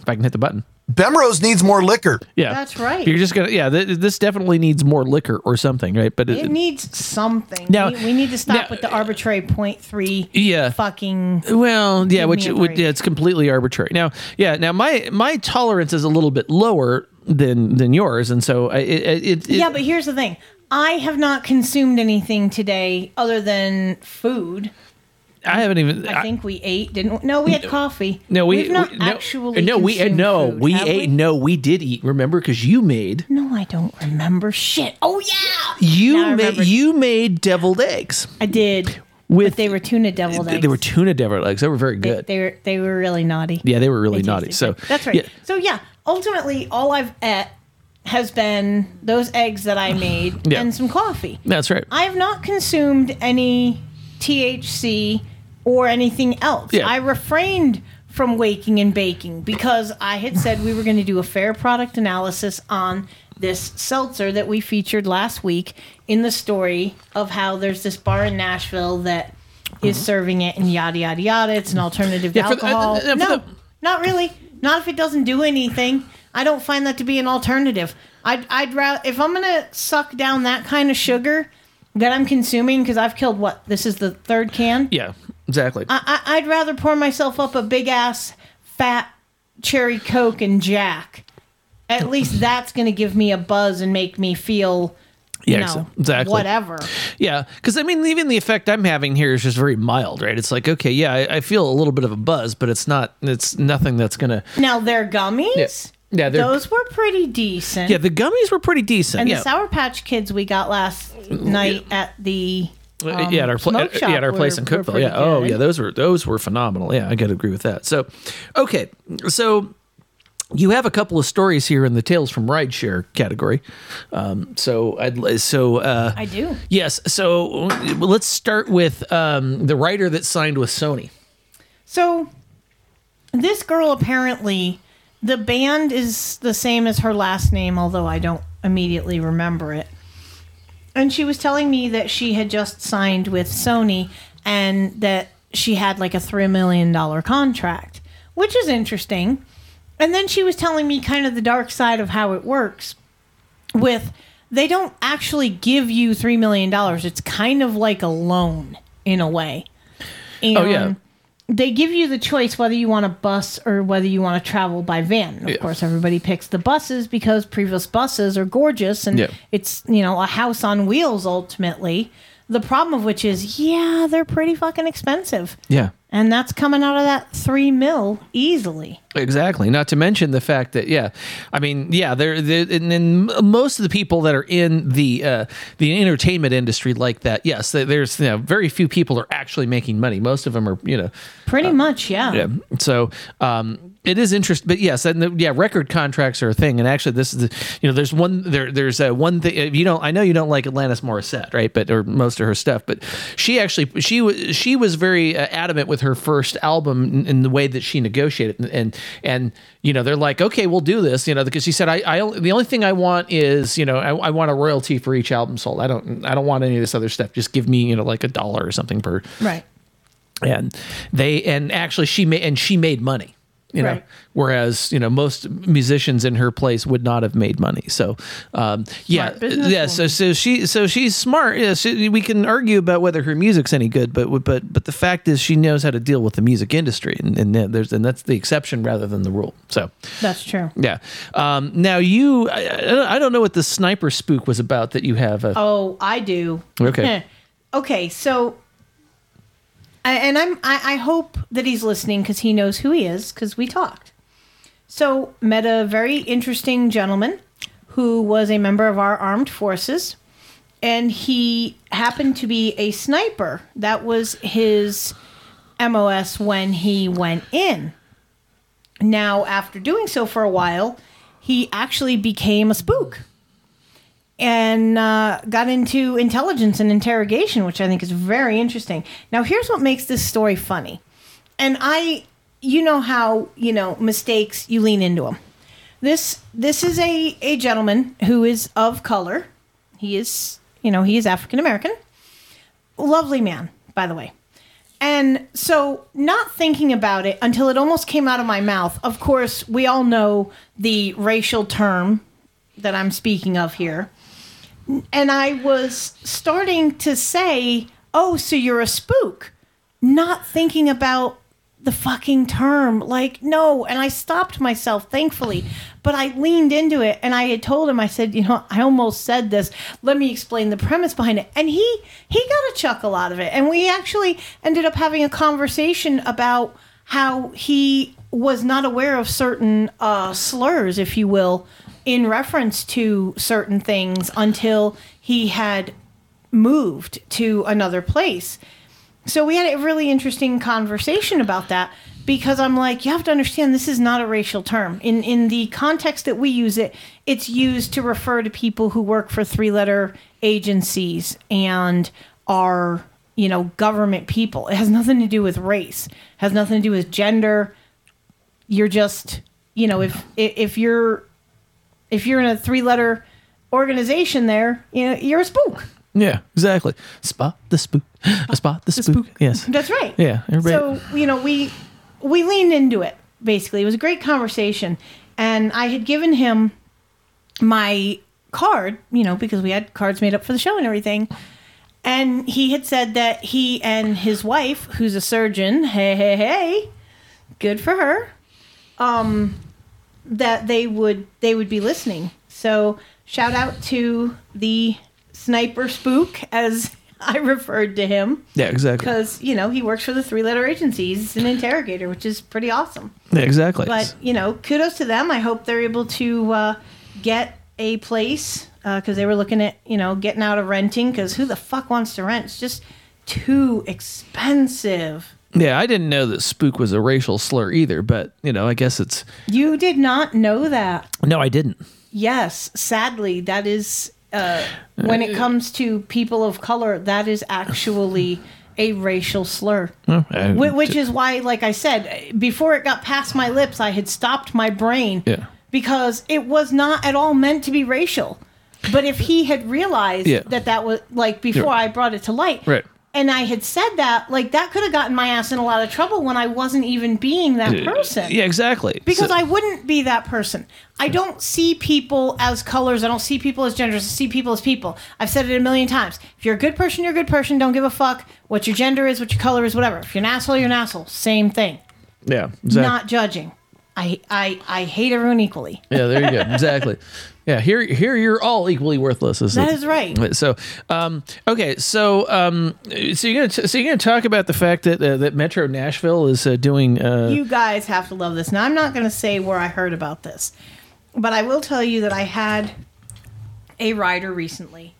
If I can hit the button. Bemrose needs more liquor. Yeah. That's right. You're just going to yeah, th- this definitely needs more liquor or something, right? But It needs something. Now- we, we need to stop with the arbitrary point three. Yeah. Fucking. Well, yeah, which, me which yeah, it's completely arbitrary. Now, yeah, now my my tolerance is a little bit lower than than yours, and so I, it, it, it yeah, but here's the thing. I have not consumed anything today other than food. I haven't even. I think we ate, didn't we? No, we had coffee. no, we We've not we- no, actually. no, we consumed no, food, we have ate. No, we did eat. Remember, because you made No, I don't remember shit. Oh yeah, you made you made deviled eggs. I did. With but they were tuna deviled eggs. They were tuna deviled eggs. They were very good. they were they were really naughty. yeah, they were really They naughty. So good. that's right. Yeah, So yeah, ultimately, all I've ate has been those eggs that I made Yeah. and some coffee. that's right. I have not consumed any THC or anything else. Yeah. I refrained from waking and baking because I had said we were going to do a fair product analysis on this seltzer that we featured last week in the story of how there's this bar in Nashville that is serving it and yada yada yada. It's an alternative to Yeah, for the- uh, alcohol. uh, no, the- not really. Not if it doesn't do anything. I don't find that to be an alternative. I'd, I'd rather if I'm gonna suck down that kind of sugar that I'm consuming because I've killed what this is the third can. yeah, exactly. I, I, I'd rather pour myself up a big ass fat cherry coke and Jack. At least that's gonna give me a buzz and make me feel, you Yeah, know, exactly. whatever. Yeah, because I mean, even the effect I'm having here is just very mild, right? It's like, okay, yeah, I, I feel a little bit of a buzz, but it's not, it's nothing that's gonna. Now their gummies, Yeah, yeah, they're, those were pretty decent. yeah, the gummies were pretty decent. and yeah, the Sour Patch Kids we got last night at the um, yeah, at our smoke uh, shop yeah, at our place in Cookeville. Yeah. Oh, yeah. Those were those were phenomenal. Yeah, I got to agree with that. So, okay, so you have a couple of stories here in the tales from rideshare category. Um, so I'd so uh, I do. yes. So let's start with um, the writer that signed with Sony. So this girl apparently, the band is the same as her last name, although I don't immediately remember it. And she was telling me that she had just signed with Sony and that she had like a $3 million contract, which is interesting. And then she was telling me kind of the dark side of how it works with they don't actually give you $3 million. It's kind of like a loan in a way. And Oh, yeah. They give you the choice whether you want a bus or whether you want to travel by van. Of Yeah. course, everybody picks the buses because previous buses are gorgeous and Yeah. it's, you know, a house on wheels ultimately. The problem of which is, yeah, they're pretty fucking expensive. Yeah. And that's coming out of that three mil easily. Exactly. Not to mention the fact that, yeah, I mean, yeah, there, there and then most of the people that are in the uh, the entertainment industry like that, yes, there's you know, very few people are actually making money. Most of them are, you know, Pretty much, yeah. yeah. So um, it is interesting, but yes, and the, yeah, record contracts are a thing. And actually, this is the, you know, there's one there. There's a one thing if you don't. I know you don't like Alanis Morissette, right? But or most of her stuff, but she actually she was she was very uh, adamant with her first album in, in the way that she negotiated, and, and and you know they're like, okay, we'll do this, you know, because she said, I, I the only thing I want is you know I, I want a royalty for each album sold. I don't I don't want any of this other stuff. Just give me you know like a dollar or something per Right. and they and actually she made and she made money you know Right. whereas you know most musicians in her place would not have made money so um yeah yeah so so she so she's smart yeah she, we can argue about whether her music's any good but but but the fact is she knows how to deal with the music industry and, and there's and that's the exception rather than the rule so That's true. yeah um now you i, I- don't know what the sniper spook was about that you have uh, Oh, I do. Okay. okay, so I, and I'm I, I hope that he's listening because he knows who he is because we talked. So met a very interesting gentleman who was a member of our armed forces, and he happened to be a sniper. That was his MOS when he went in. Now, after doing so for a while, he actually became a spook and uh, got into intelligence and interrogation, which I think is very interesting. Now, here's what makes this story funny. And I, you know how, you know, mistakes, you lean into them. This this is a, a gentleman who is of color. He is, you know, he is African American. Lovely man, by the way. And so, not thinking about it until it almost came out of my mouth. Of course, we all know the racial term that I'm speaking of here. And I was starting to say, Oh, so you're a spook. Not thinking about the fucking term. Like, no. And I stopped myself, thankfully. But I leaned into it and I had told him, I said, you know, I almost said this. Let me explain the premise behind it. And he he got a chuckle out of it. And we actually ended up having a conversation about how he was not aware of certain uh, slurs, if you will, in reference to certain things until he had moved to another place. So we had a really interesting conversation about that because I'm like, you have to understand this is not a racial term. In in the context that we use it, it's used to refer to people who work for three-letter agencies and are, you know, government people. It has nothing to do with race. It has nothing to do with gender. You're just, you know, if if you're if you're in a three-letter organization there, you know, you're a spook. yeah exactly spot the spook spot the, spook. yes That's right. Yeah, everybody- So you know, we we leaned into it. Basically, it was a great conversation, and I had given him my card, you know, because we had cards made up for the show and everything. And he had said that he and his wife, who's a surgeon, hey hey hey, good for her, um, that they would they would be listening. So shout out to the sniper spook as I referred to him. Yeah, exactly. Because you know he works for the three-letter agency. He's an interrogator, which is pretty awesome. Yeah, exactly. But you know, kudos to them. I hope they're able to uh, get a place because they were looking at you know getting out of renting. Because who the fuck wants to rent? It's just too expensive. Yeah, I didn't know that spook was a racial slur either, but you know, I guess it's You did not know that. no, I didn't. Yes, sadly, that is uh, when it comes to people of color. That is actually a racial slur. Oh, I- Which is why, like I said, before it got past my lips, I had stopped my brain Yeah. because it was not at all meant to be racial. But if he had realized Yeah. that that was like before Yeah. I brought it to light, Right. And I had said that, like that could have gotten my ass in a lot of trouble when I wasn't even being that person. Yeah, exactly. Because So- I wouldn't be that person. I don't see people as colors. I don't see people as genders. I see people as people. I've said it a million times. If you're a good person, you're a good person. Don't give a fuck what your gender is, what your color is, whatever. If you're an asshole, you're an asshole. Same thing. yeah, exactly. Not judging. I, I, I hate everyone equally. yeah, there you go. Exactly. Yeah, here, here, you're all equally worthless. Is That it? is right. So, um, okay, so, um, so you're gonna, t- so you're gonna talk about the fact that uh, that Metro Nashville is uh, doing. Uh, you guys have to love this. Now, I'm not going to say where I heard about this, but I will tell you that I had a rider recently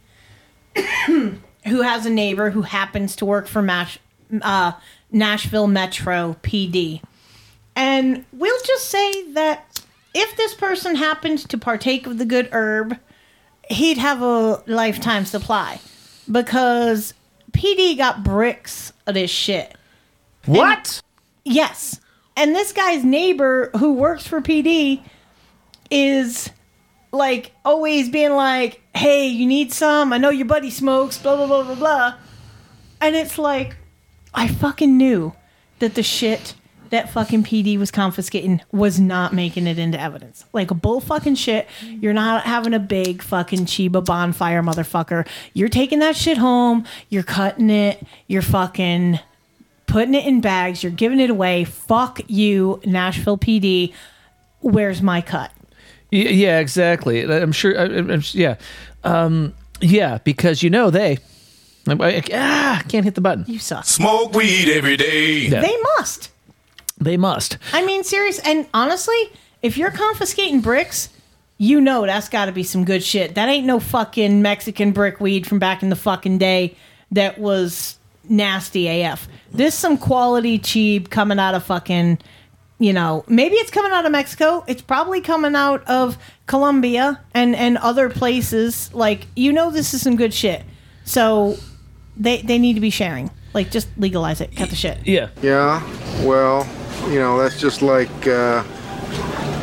who has a neighbor who happens to work for Mash, uh, Nashville Metro PD. And we'll just say that if this person happened to partake of the good herb, he'd have a lifetime supply because PD got bricks of this shit. What? Yes. And this guy's neighbor who works for PD is like always being like, hey, you need some? I know your buddy smokes, blah, blah, blah, blah, blah. And it's like, I fucking knew that the shit that fucking PD was confiscating was not making it into evidence. Like a bull fucking shit. You're not having a big fucking Chiba bonfire, motherfucker. You're taking that shit home. You're cutting it. You're fucking putting it in bags. You're giving it away. Fuck you, Nashville PD. Where's my cut? Y- Yeah, exactly. I'm sure. I, I'm, I'm- yeah, um, yeah, because you know they. I, I- ah, can't hit the button. You suck. Smoke weed every day. Yeah. They must. They must. I mean, serious. And honestly, if you're confiscating bricks, you know that's got to be some good shit. That ain't no fucking Mexican brick weed from back in the fucking day that was nasty AF. This some quality cheap coming out of fucking, you know, maybe it's coming out of Mexico. It's probably coming out of Colombia and and other places. Like you know, this is some good shit. So they they need to be sharing. Like just legalize it. Cut the shit. Yeah. Yeah, well, you know, that's just like uh,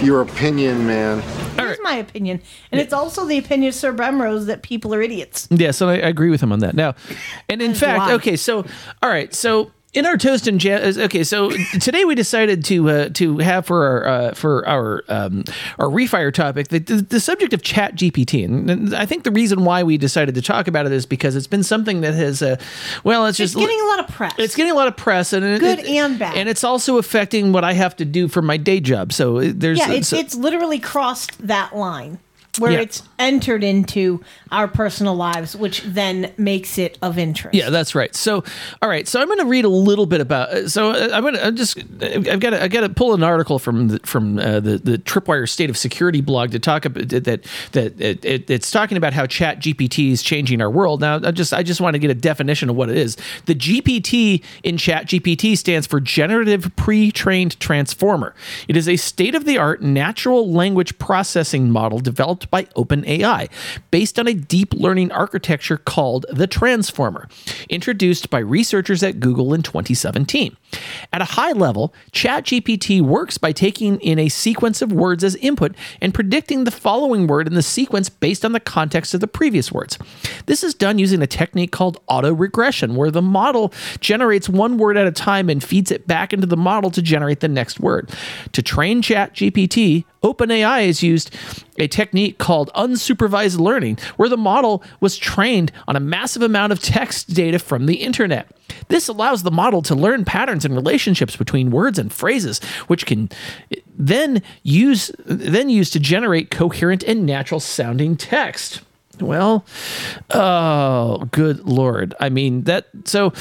your opinion, man. Here's my opinion, and it's also the opinion of Sir Bemrose that people are idiots. Yes, and I, I agree with him on that. Now, and in fact, do I. okay, so all right, so in our toast and jazz, okay, so today we decided to uh, to have for our uh, for our um, our refire topic the, the, the subject of Chat GPT, and, and I think the reason why we decided to talk about it is because it's been something that has, uh, well, it's It's just getting a lot of press. it's getting a lot of press, and it- Good it- and bad. and it's also affecting what I have to do for my day job. So there's yeah, it's so- it's literally crossed that line where Yeah. it's entered into our personal lives, which then makes it of interest. Yeah, that's right. So, all right. So I'm going to read a little bit about. uh, So uh, I'm going to. I'm just. I've got. To, I got to pull an article from the, from uh, the the Tripwire State of Security blog to talk about that. That it, it, it's talking about how Chat GPT is changing our world. Now, I just. I just want to get a definition of what it is. The GPT in Chat GPT stands for Generative Pre-trained Transformer. It is a state-of-the-art natural language processing model developed by OpenAI, based on a deep learning architecture called the Transformer, introduced by researchers at Google in 2017. At a high level, ChatGPT works by taking in a sequence of words as input and predicting the following word in the sequence based on the context of the previous words. This is done using a technique called auto regression, where the model generates one word at a time and feeds it back into the model to generate the next word. To train ChatGPT, OpenAI has used a technique called unsupervised learning, where the model was trained on a massive amount of text data from the internet. This allows the model to learn patterns and relationships between words and phrases, which can then use then use to generate coherent and natural sounding text. Well, oh, good lord. I mean, that so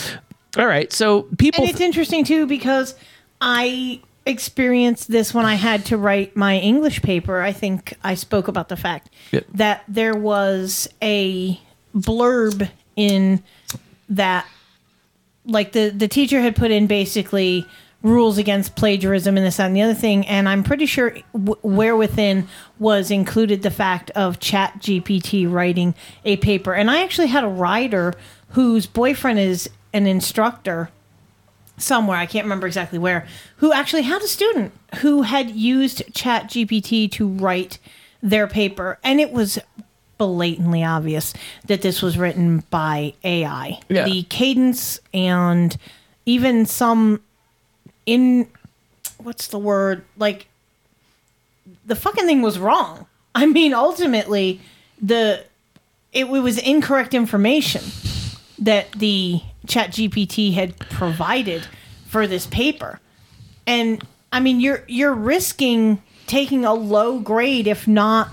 all right. So people And it's interesting too because I experienced this when I had to write my English paper. I think I spoke about the fact Yep. that there was a blurb in that like the the teacher had put in basically rules against plagiarism and this that, and the other thing and i'm pretty sure w- where within was included the fact of chat gpt writing a paper and i actually had a writer whose boyfriend is an instructor somewhere, I can't remember exactly where, who actually had a student who had used chat gpt to write their paper. And it was blatantly obvious that this was written by AI. Yeah. The cadence and even some in what's the word? Like the fucking thing was wrong. I mean, ultimately, the it, it was incorrect information that the Chat GPT had provided for this paper, and I mean, you're you're risking taking a low grade, if not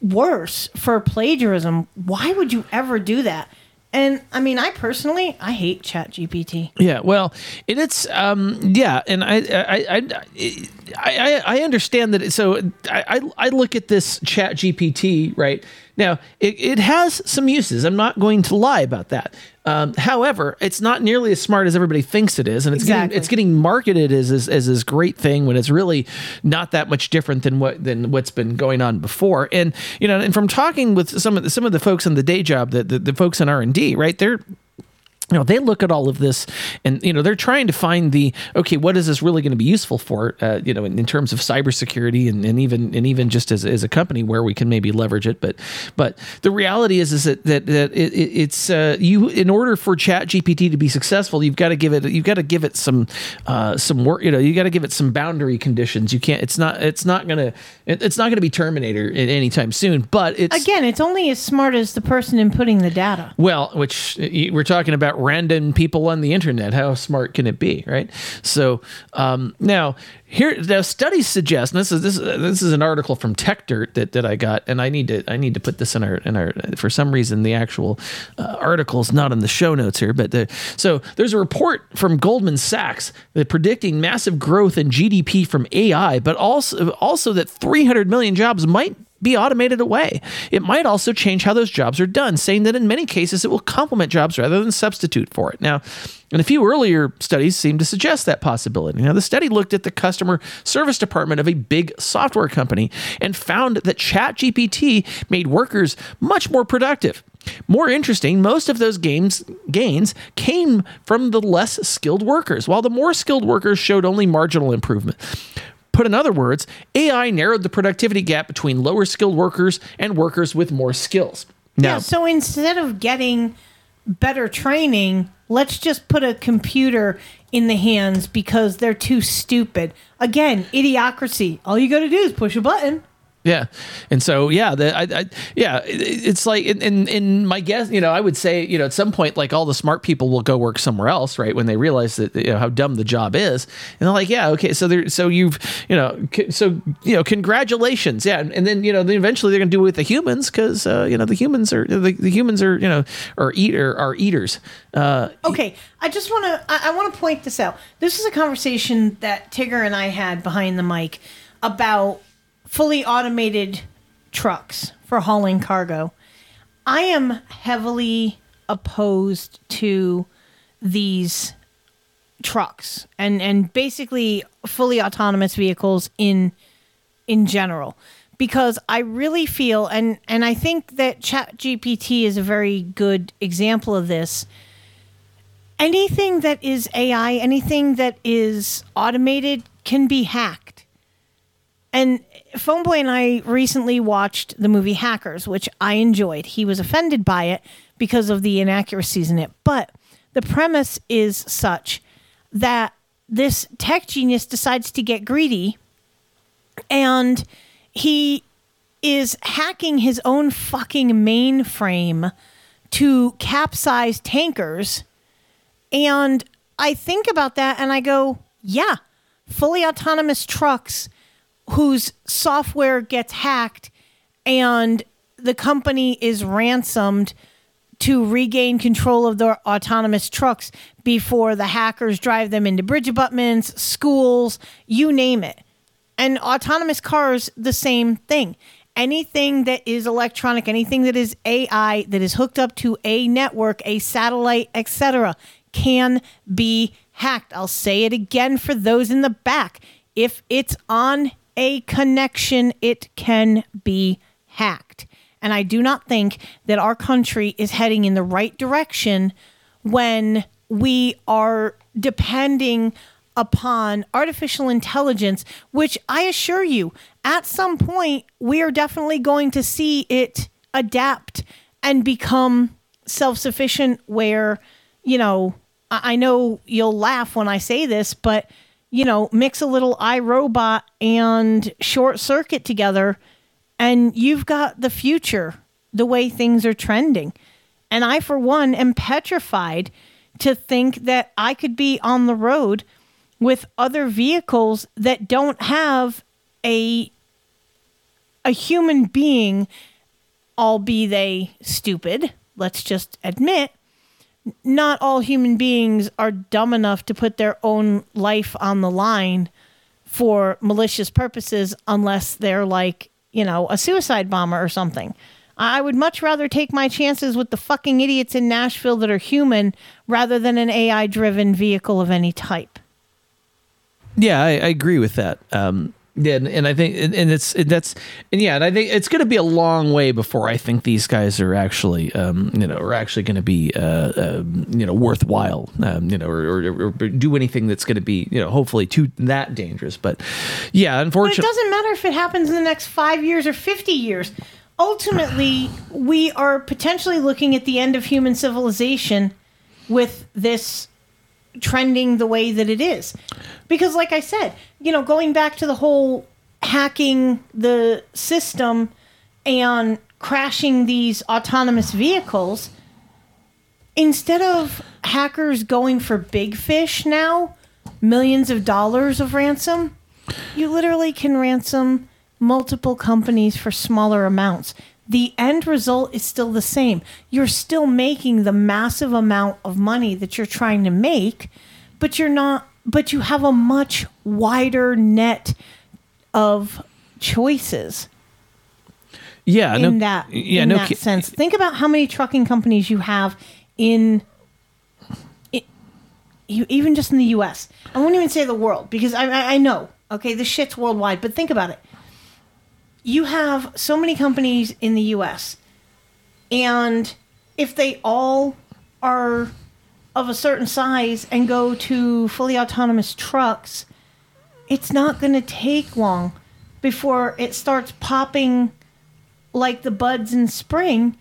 worse, for plagiarism. Why would you ever do that? And I mean, I personally, I hate ChatGPT. Yeah, well, and it's um, yeah, and I I I, I, I understand that. It, so I I I look at this ChatGPT right now. It, it has some uses. I'm not going to lie about that. Um, however, it's not nearly as smart as everybody thinks it is, and it's Exactly. getting it's getting marketed as, as as this great thing when it's really not that much different than what than what's been going on before. And you know, and from talking with some of the, some of the folks in the day job, the the, the folks in R and D, right? They're you know they look at all of this and you know they're trying to find the okay what is this really going to be useful for uh, you know in, in terms of cybersecurity and, and even and even just as, as a company where we can maybe leverage it but but the reality is is that that, that it, it- it's uh, you in order for chat gpt to be successful you've got to give it you've got to give it some uh, some work you know you got to give it some boundary conditions you can't it's not it's not gonna it, it's not gonna be terminator at anytime soon but it's Again, it's only as smart as the person inputting the data. well, which uh, we're talking about random people on the internet. How smart can it be, right? So um, now here, now studies suggest. This is this is- this is an article from TechDirt that, that I got, and I need to I need to put this in our in our. For some reason, the actual uh, article is not in the show notes here, but the, so there's a report from Goldman Sachs that predicting massive growth in GDP from AI, but also also that 300 million jobs might be automated away. It might also change how those jobs are done, saying that in many cases it will complement jobs rather than substitute for it. Now, and a few earlier studies seem to suggest that possibility. Now, the study looked at the customer service department of a big software company and found that ChatGPT made workers much more productive. More interesting, most of those gains gains came from the less skilled workers, while the more skilled workers showed only marginal improvement. Put in other words, AI narrowed the productivity gap between lower skilled workers and workers with more skills. Now, yeah, so instead of getting better training, let's just put a computer in the hands because they're too stupid. Again, idiocracy. All you got to do is push a button. Yeah, and so yeah, the, I, I, yeah, it- it's like in, in in my guess, you know, I would say you know at some point like all the smart people will go work somewhere else, right? When they realize that you know how dumb the job is, and they're like, yeah, okay, so they're so you've you know so you know congratulations, yeah, and, and then you know then eventually they're gonna do it with the humans because uh, you know the humans are the, the humans are you know are eater are eaters. Uh, Okay, I just want to I, I want to point this out. This is a conversation that Tigger and I had behind the mic about fully automated trucks for hauling cargo. I am heavily opposed to these trucks and and basically fully autonomous vehicles in in general because I really feel and and I think that ChatGPT is a very good example of this anything that is AI, anything that is automated can be hacked. And Phoneboy and I recently watched the movie Hackers, which I enjoyed. He was offended by it because of the inaccuracies in it. But the premise is such that this tech genius decides to get greedy and he is hacking his own fucking mainframe to capsize tankers. And I think about that and I go, yeah, fully autonomous trucks whose software gets hacked and the company is ransomed to regain control of their autonomous trucks before the hackers drive them into bridge abutments, schools, you name it. And autonomous cars, the same thing. Anything that is electronic, anything that is AI that is hooked up to a network, a satellite, etc., can be hacked. I'll say it again for those in the back. If it's on a connection, it can be hacked. And I do not think that our country is heading in the right direction when we are depending upon artificial intelligence, which I assure you, at some point, we are definitely going to see it adapt and become self sufficient. Where, you know, I I know you'll laugh when I say this, but, you know, mix a little iRobot and short circuit together, and you've got the future the way things are trending. And I, for one, am petrified to think that I could be on the road with other vehicles that don't have a a human being, all be they stupid. Let's just admit, not all human beings are dumb enough to put their own life on the line for malicious purposes unless they're like, you know, a suicide bomber or something. I would much rather take my chances with the fucking idiots in Nashville that are human rather than an AI driven vehicle of any type. Yeah, I, I agree with that. Um, yeah, and, and I think, and, and it's and that's, and yeah, and I think it's going to be a long way before I think these guys are actually, um, you know, are actually going to be, uh, um, you know, worthwhile, um, you know, or, or, or do anything that's going to be, you know, hopefully too that dangerous. But yeah, But it doesn't matter if it happens in the next five years or 50 years. Ultimately, we are potentially looking at the end of human civilization with this trending the way that it is. Because, like I said, you know, going back to the whole hacking the system and crashing these autonomous vehicles, instead of hackers going for big fish now, millions of dollars of ransom, you literally can ransom multiple companies for smaller amounts. The end result is still the same. You're still making the massive amount of money that you're trying to make, but you're not but you have a much wider net of choices yeah, in no, that yeah, in no, that ki- sense. Think about how many trucking companies you have in, i- you even just in the U.S. I won't even say the world because I, I I know okay this shit's worldwide, but think about it. You have so many companies in the U.S. and if they all are of a certain size and go to fully autonomous trucks, it's not going to take long before it starts popping like the buds in spring,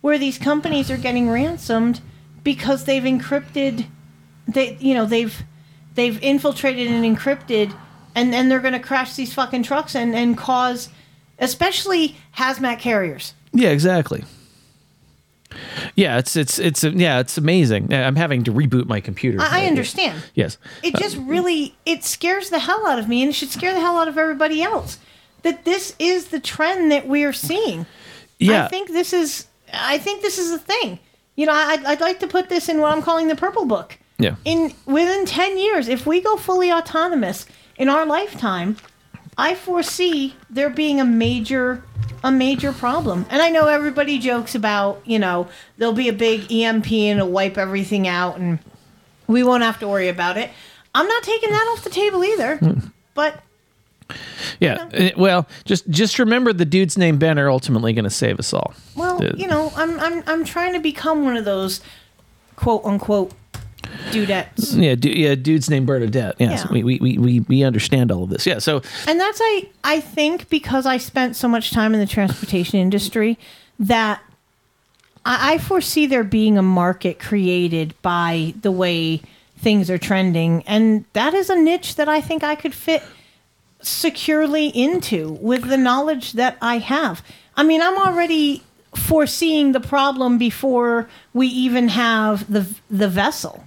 where these companies are getting ransomed because they've encrypted, they you know they've they've infiltrated and encrypted, and then they're going to crash these fucking trucks and and cause, especially hazmat carriers. yeah, exactly. Yeah, it's it's it's yeah, it's amazing. I'm having to reboot my computer. I, I understand. Yes. It just uh, really it scares the hell out of me, and it should scare the hell out of everybody else. That this is the trend that we are seeing. Yeah. I think this is. I think this is a thing. You know, I'd, I'd like to put this in what I'm calling the purple book. Yeah. In within ten years, if we go fully autonomous in our lifetime, I foresee there being a major a major problem. And I know everybody jokes about, you know, there'll be a big EMP and it'll wipe everything out and we won't have to worry about it. I'm not taking that off the table either. But Yeah. Uh, Well, just just remember the dudes name Ben are ultimately going to save us all. well, you know, I'm I'm I'm trying to become one of those quote unquote dudettes. yeah, du- yeah, dudes named Bernadette. Yes, Yeah. we, we, we, we, we understand all of this. Yeah, so And that's I I think because I spent so much time in the transportation industry that I, I foresee there being a market created by the way things are trending, and that is a niche that I think I could fit securely into with the knowledge that I have. I mean, I'm already foreseeing the problem before we even have the the vessel.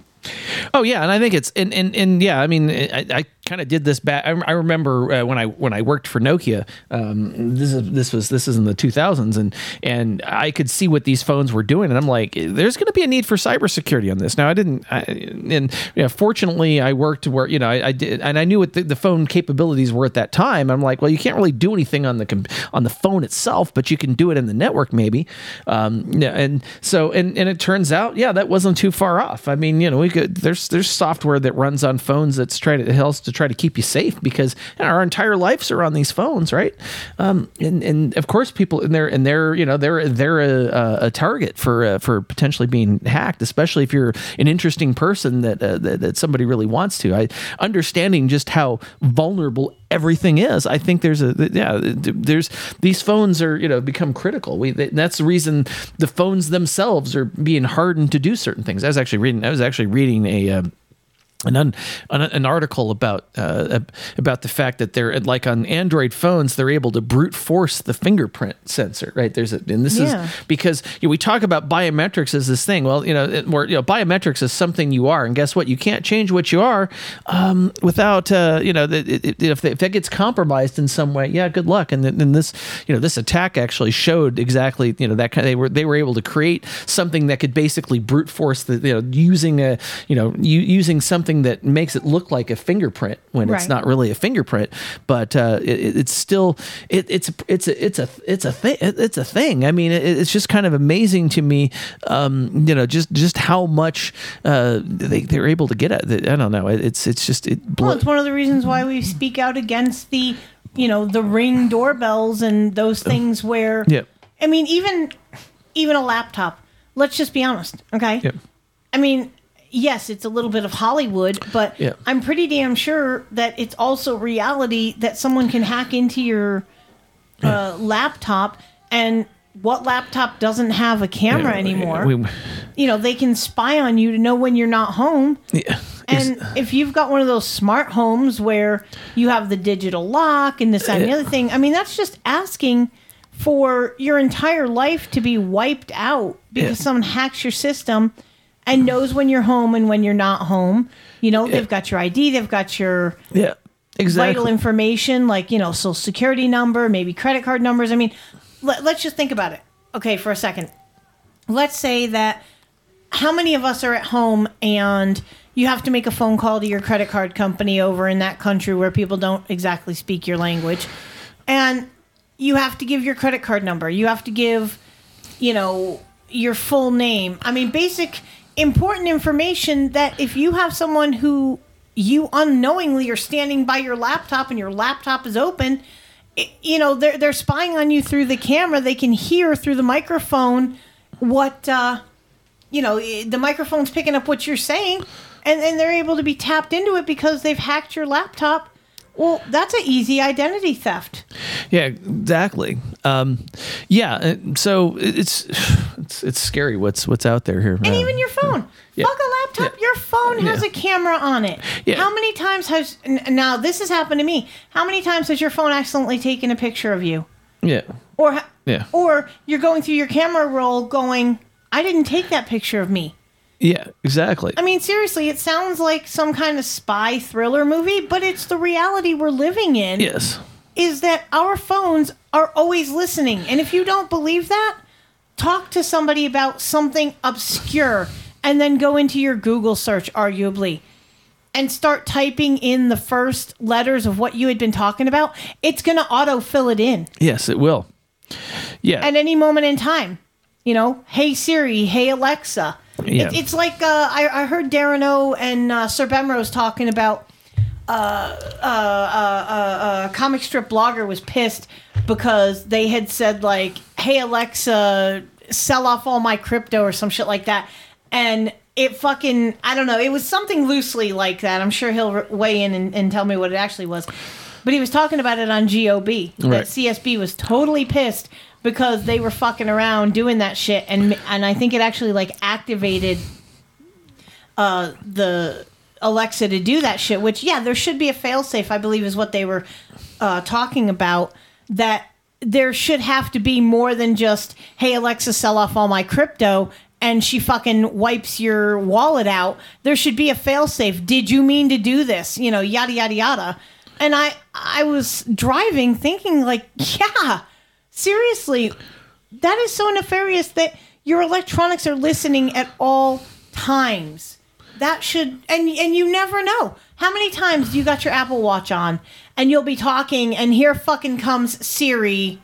Oh yeah, and I think it's and and, and yeah, I mean, I, I kind of did this back. I, I remember uh, when I when I worked for Nokia. Um, this is this was this is in the 2000s, and and I could see what these phones were doing, and I'm like, there's going to be a need for cybersecurity on this. Now I didn't, I, and yeah, fortunately I worked where you know I, I did, and I knew what the, the phone capabilities were at that time. I'm like, well, you can't really do anything on the on the phone itself, but you can do it in the network maybe. Um, yeah, and so and and it turns out, yeah, that wasn't too far off. I mean, you know, we could there's there's software that runs on phones that's trying to helps to try to keep you safe because our entire lives are on these phones, right? Um, and and of course, people and they're and they're you know they're they're a, a target for uh, for potentially being hacked, especially if you're an interesting person that, uh, that that somebody really wants to. I understanding just how vulnerable everything is. I think there's a yeah. There's these phones are you know become critical. We that's the reason the phones themselves are being hardened to do certain things. I was actually reading. I was actually reading a. Uh, an, an, an article about uh, about the fact that they're like on Android phones they're able to brute force the fingerprint sensor right? There's a and this Yeah. is because you know, we talk about biometrics as this thing. Well you know it, more you know biometrics is something you are and guess what? You can't change what you are um, without uh, you know that it, it, if, if that gets compromised in some way yeah good luck. And then this you know this attack actually showed exactly you know that kind they were they were able to create something that could basically brute force the you know using a you know u- using something that makes it look like a fingerprint when it's not really a fingerprint but uh, it, it- it's still it, it's a, it's a it's a it's a thing it's a thing I mean it, it's just kind of amazing to me um, you know just just how much uh, they they're able to get at it. I don't know It- it's it's just it Well, it's one of the reasons why we speak out against the, you know, the ring doorbells and those things where, yeah I mean, even even a laptop. Let's just be honest, okay? Yep. I mean, yes, it's a little bit of Hollywood, but Yeah. I'm pretty damn sure that it's also reality that someone can hack into your uh, laptop and what laptop doesn't have a camera Yeah, anymore? we- you know, they can spy on you to know when you're not home. Yeah. And if you've got one of those smart homes where you have the digital lock and this and the other thing, I mean, that's just asking for your entire life to be wiped out because Yeah. someone hacks your system and knows when you're home and when you're not home. You know, they've got your ID, they've got your yeah exactly vital information like, you know, social security number, maybe credit card numbers. I mean, let, let's just think about it. Okay, for a second. Let's say that how many of us are at home and you have to make a phone call to your credit card company over in that country where people don't exactly speak your language and you have to give your credit card number you have to give you know your full name i mean basic important information that if you have someone who you unknowingly are standing by your laptop and your laptop is open i- you know they're, they're spying on you through the camera. They can hear through the microphone what uh you know the microphone's picking up what you're saying and then they're able to be tapped into it because they've hacked your laptop well that's an easy identity theft Yeah, exactly. Um, yeah, uh, so it's it's it's scary what's what's out there here. and even your phone Yeah. fuck a laptop your phone has Yeah. a camera on it Yeah. how many times has now this has happened to me how many times has your phone accidentally taken a picture of you yeah, or yeah, or you're going through your camera roll going i didn't take that picture of me yeah, exactly. I mean, seriously, it sounds like some kind of spy thriller movie, but it's the reality we're living in. Yes. Is that our phones are always listening. And if you don't believe that, talk to somebody about something obscure and then go into your Google search, arguably, and start typing in the first letters of what you had been talking about. It's going to auto fill it in Yes, it will. Yeah, at any moment in time. You know, hey Siri, hey Alexa. Yeah. It, it's like uh, I, I heard Darren O and uh, Sir Bemrose talking about uh, uh, uh, uh, a comic strip blogger was pissed because they had said like, "Hey Alexa, sell off all my crypto" or some shit like that, and it fucking I don't know. It was something loosely like that. I'm sure he'll weigh in and, and tell me what it actually was. But he was talking about it on GOB. Right. That CSB was totally pissed because they were fucking around doing that shit, and and I think it actually like activated uh, the Alexa to do that shit. Which yeah, there should be a failsafe. I believe is what they were uh, talking about. That there should have to be more than just hey Alexa, sell off all my crypto. And she fucking wipes your wallet out. There should be a failsafe. Did you mean to do this? You know, yada yada yada. And I, I was driving, thinking like, yeah, seriously, that is so nefarious that your electronics are listening at all times. That should and and you never know. How many times you got your Apple Watch on and you'll be talking and here fucking comes Siri.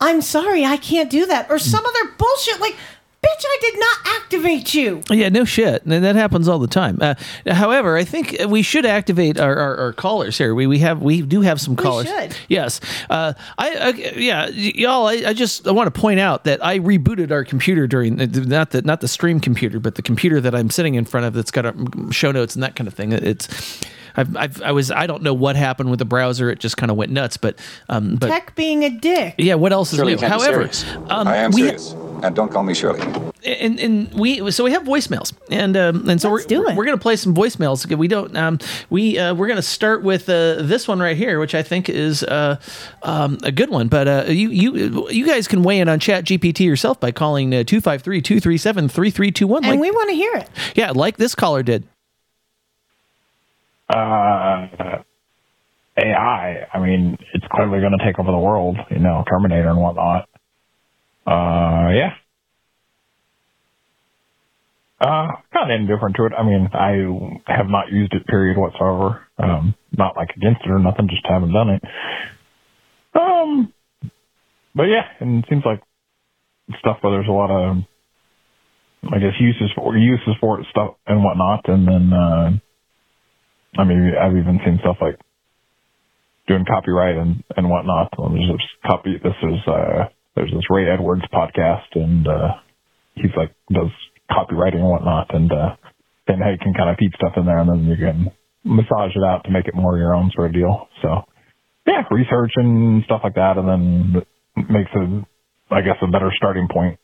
I'm sorry, I can't do that. Or some other bullshit like Bitch, I did not activate you. Yeah, no shit. And that happens all the time. Uh, however, I think we should activate our, our, our callers here. We, we have we do have some callers. should. Yes. Uh, I, I yeah, y- y'all. I, I just I want to point out that I rebooted our computer during not the not the stream computer, but the computer that I'm sitting in front of that's got show notes and that kind of thing. It's. I've, I've, I was I don't know what happened with the browser. It just kind of went nuts. But um, but Tech being a dick. yeah, what else is Shirley, new? can't However, um, I am we- serious. And don't call me Shirley. and and we so we have voicemails and um, and so we're we're gonna play some voicemails. We don't um we uh, we're gonna start with uh, this one right here, which I think is uh um a good one. But uh you you you guys can weigh in on Chat GPT yourself by calling uh, 253-237-3321. And we want to hear it. yeah, like this caller did. uh, AI. I mean, it's clearly going to take over the world. You know, Terminator and whatnot. Uh, yeah. Uh, kind of indifferent to it. I mean, I have not used it, period, whatsoever. Um, not like against it or nothing, just haven't done it. Um, but yeah, and it seems like stuff where there's a lot of, I guess, uses for uses for it stuff and whatnot, and then, uh, I mean, I've even seen stuff like doing copyright and and whatnot. Well, There's this copy. This is uh, there's this Ray Edwards podcast, and uh, he's like does copywriting and whatnot, and uh, you can kind of feed stuff in there, and then you can massage it out to make it more your own sort of deal. So yeah, research and stuff like that, and then it makes a, I guess, a better starting point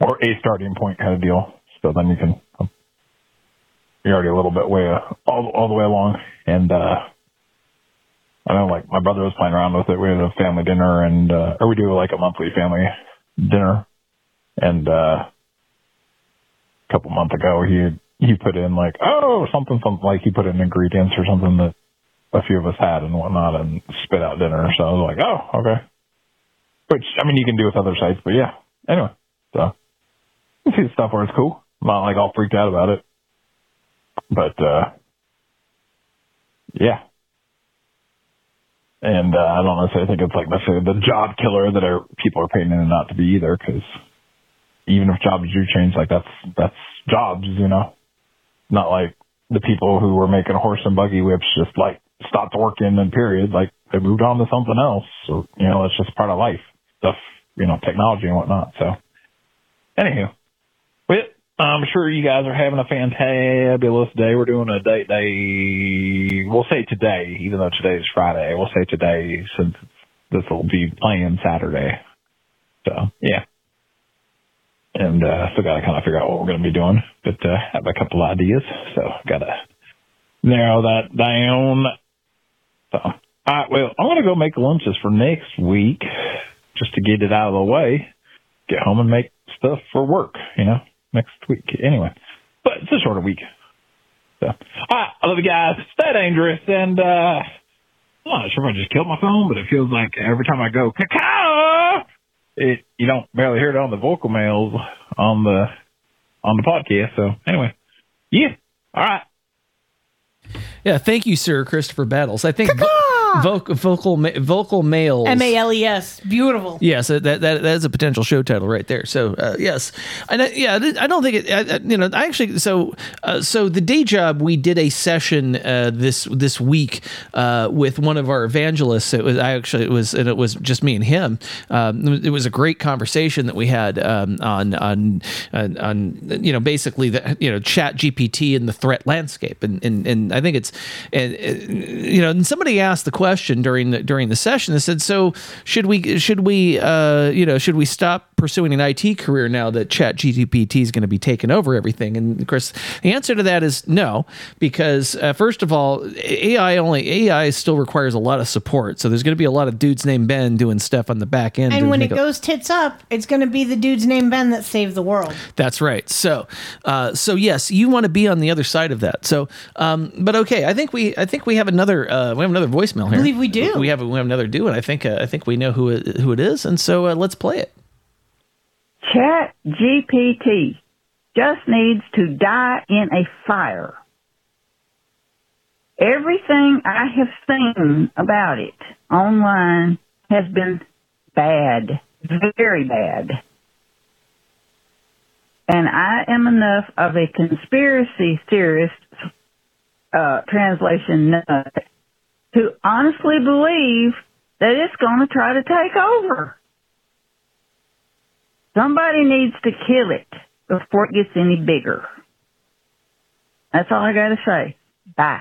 or a starting point kind of deal. So then you can you're already a little bit way all all the way along, and uh I know like my brother was playing around with it. We had a family dinner, and uh, or we do like a monthly family dinner, and uh a couple months ago he he put in like oh something something like he put in ingredients or something that a few of us had and whatnot, and spit out dinner. So I was like oh okay, which I mean you can do with other sites, but yeah. Anyway, so you see the stuff where it's cool. I'm not like all freaked out about it. But uh yeah. And uh, I don't necessarily think it's like necessarily the job killer that are, people are painting it not to be either, because even if jobs do change, like that's that's jobs, you know. Not like the people who were making horse and buggy whips just like stopped working and period, like they moved on to something else. So you know, it's just part of life stuff, you know, technology and whatnot. So, anywho, I'm sure you guys are having a fantabulous day. We're doing a date day. We'll say today, even though today is Friday. We'll say today since this will be playing Saturday. So yeah, and uh, still got to kind of figure out what we're going to be doing, but uh, have a couple ideas. So got to narrow that down. So all right, well, I'm going to go make lunches for next week just to get it out of the way. Get home and make stuff for work. You know next week. Anyway, but it's a shorter week. So, all right, I love you guys. Stay dangerous, and uh, I'm not sure if I just killed my phone, but it feels like every time I go cacao, it you don't barely hear it on the vocal mails on the on the podcast. So anyway, yeah, all right. Yeah, thank you, sir, Christopher Battles. I think vo- vocal vocal ma- vocal males. M A L E S. Beautiful. Yes, that, that that is a potential show title right there. So uh, yes, and I, yeah, I don't think it. I, I- you know, I actually so uh, so the day job we did a session uh, this this week uh, with one of our evangelists. It was I actually it was and it was just me and him. Um, it was- a great conversation that we had um, on on on, on you know basically the you know Chat GPT and the threat landscape, and and, and I think it's and uh, you know and somebody asked the question during the during the session. They said, so should we should we uh, you know should we stop pursuing an IT career now that Chat GPT is going to be taking over everything? And of course, the answer to that is no, because uh, first of all, AI only AI still requires a lot of support. So there's going to be a lot of dudes named Ben doing stuff on the back end. And when it goes tits up, it's going to be the dude's name Ben that saved the world. That's right. So, uh, so yes, you want to be on the other side of that. So, um, but okay, I think we, I think we have another, uh, we have another voicemail here. believe we do. We have, we have another do, and I think, uh, I think we know who it, who it is, and so uh, let's play it. Chat GPT just needs to die in a fire. Everything I have seen about it online has been bad, very bad. And I am enough of a conspiracy theorist, uh, translation nut to honestly believe that it's going to try to take over. Somebody needs to kill it before it gets any bigger. That's all I got to say. Bye.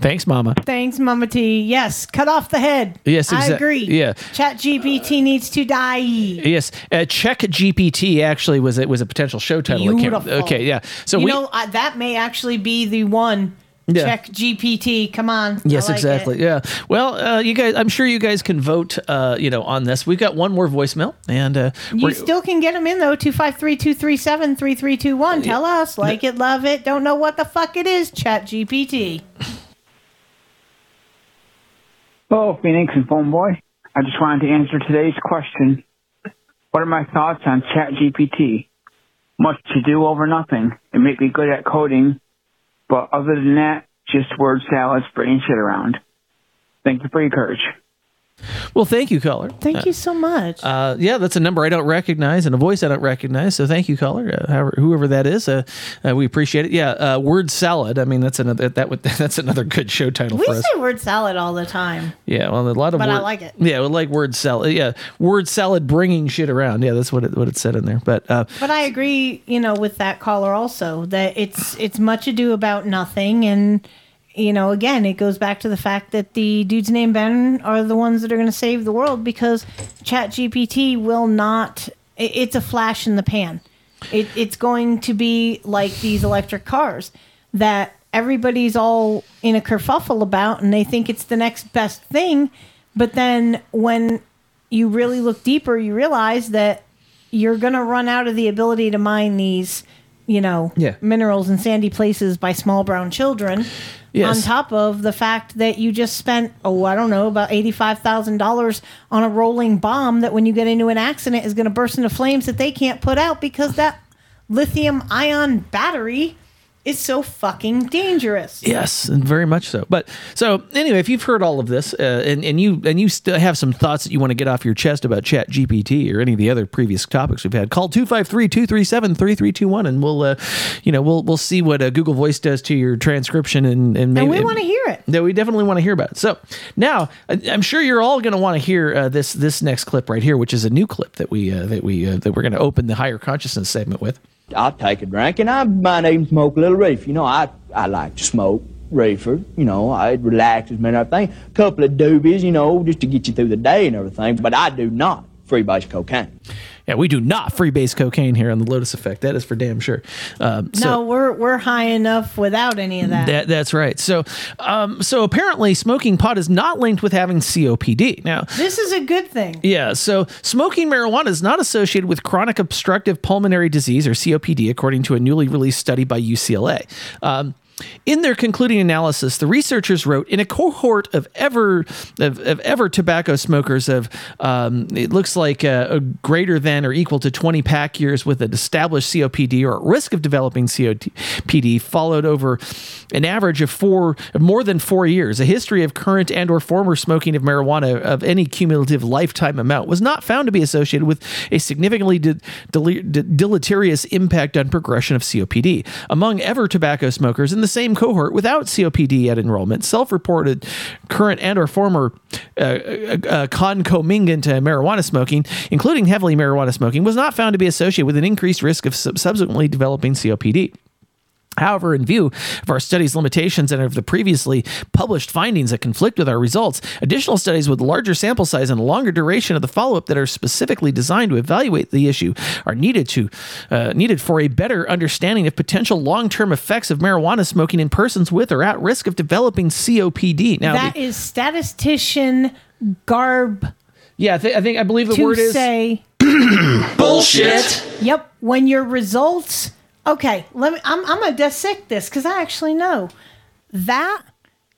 Thanks, Mama. Thanks, Mama T. Yes, cut off the head. Yes, I agree. yeah. Chat GPT needs to die. Yes, uh, Check GPT actually was it was a potential show title. that came- Beautiful. Okay, yeah. So you we know I, that may actually be the one. Yeah. Check GPT. Come on. Yes, like exactly. it. Yeah. Well, uh, you guys, I'm sure you guys can vote. Uh, you know, on this. We've got one more voicemail, and uh, You we're- still can get them in though. 253-237-3321. Tell us. Like it, love it. Don't know what the fuck it is. Chat GPT. Hello, Phoenix and Phone Boy. I just wanted to answer today's question. What are my thoughts on Chat GPT? Much to do over nothing. It may be good at coding, but other than that, just word salad spreading shit around. Thank you for your courage. Well, thank you, caller. Thank you so much. Uh, yeah, that's a number I don't recognize and a voice I don't recognize. So thank you, caller. Uh, however, whoever that is, uh, uh, we appreciate it. Yeah, uh, word salad. I mean, that's another that would that's another good show title we for us. say word salad all the time. Yeah, well, a lot of But I like it. Yeah, we like word salad. Yeah, word salad bringing shit around. Yeah, that's what it what it said in there. But uh, But I agree, you know, with that caller also that it's it's much ado about nothing, and you know, again, it goes back to the fact that the dudes named Ben are the ones that are going to save the world because Chat GPT will not. it- It's a flash in the pan. It, it's going to be like these electric cars that everybody's all in a kerfuffle about, and they think it's the next best thing. But then when you really look deeper, you realize that you're going to run out of the ability to mine these, you know, Yeah. minerals in sandy places by small brown children. Yes. On top of the fact that you just spent, oh, I don't know, about $85,000 on a rolling bomb that when you get into an accident is going to burst into flames that they can't put out because that lithium ion battery is so fucking dangerous. Yes, and very much so. But so anyway, if you've heard all of this uh, and and you and you still have some thoughts that you want to get off your chest about Chat GPT or any of the other previous topics we've had, call 253-237-3321 and we'll uh, you know, we'll we'll see what uh, Google Voice does to your transcription and and maybe And we want to hear it. that we definitely want to hear about it. So now I'm sure you're all going to want to hear uh, this this next clip right here, which is a new clip that we uh, that we uh, that we're going to open the higher consciousness segment with. I'll take a drink, and I might even smoke a little reefer. You know, I I like to smoke reefer. You know, I, it relaxes me and everything. A couple of doobies, you know, just to get you through the day and everything. But I do not freebase cocaine. Yeah, we do not freebase cocaine here on the Lotus Effect. That is for damn sure. Um, so- no, we're we're high enough without any of that. That, that's right. So, um, so apparently, smoking pot is not linked with having COPD. Now, this is a good thing. yeah, so smoking marijuana is not associated with chronic obstructive pulmonary disease or COPD, according to a newly released study by UCLA. Um, in their concluding analysis, the researchers wrote in a cohort of ever of, of ever tobacco smokers of um, it looks like uh, a greater than or equal to 20 pack years with an established COPD or at risk of developing COPD, followed over an average of four more than four years. A history of current and or former smoking of marijuana of any cumulative lifetime amount was not found to be associated with a significantly de- de- deleterious impact on progression of COPD. Among ever tobacco smokers in the same cohort without COPD at enrollment, self-reported current and or former uh, uh, uh, concomitant to marijuana smoking, including heavily marijuana smoking, was not found to be associated with an increased risk of sub- subsequently developing COPD. However, in view of our study's limitations and of the previously published findings that conflict with our results, additional studies with larger sample size and longer duration of the follow-up that are specifically designed to evaluate the issue are needed to uh, needed for a better understanding of potential long-term effects of marijuana smoking in persons with or at risk of developing COPD. Now, that the- is statistician garb. yeah, I, thi- I think I believe the to word is say bullshit. Yep. When your results. Okay, let me. I'm, I'm gonna dissect this because I actually know that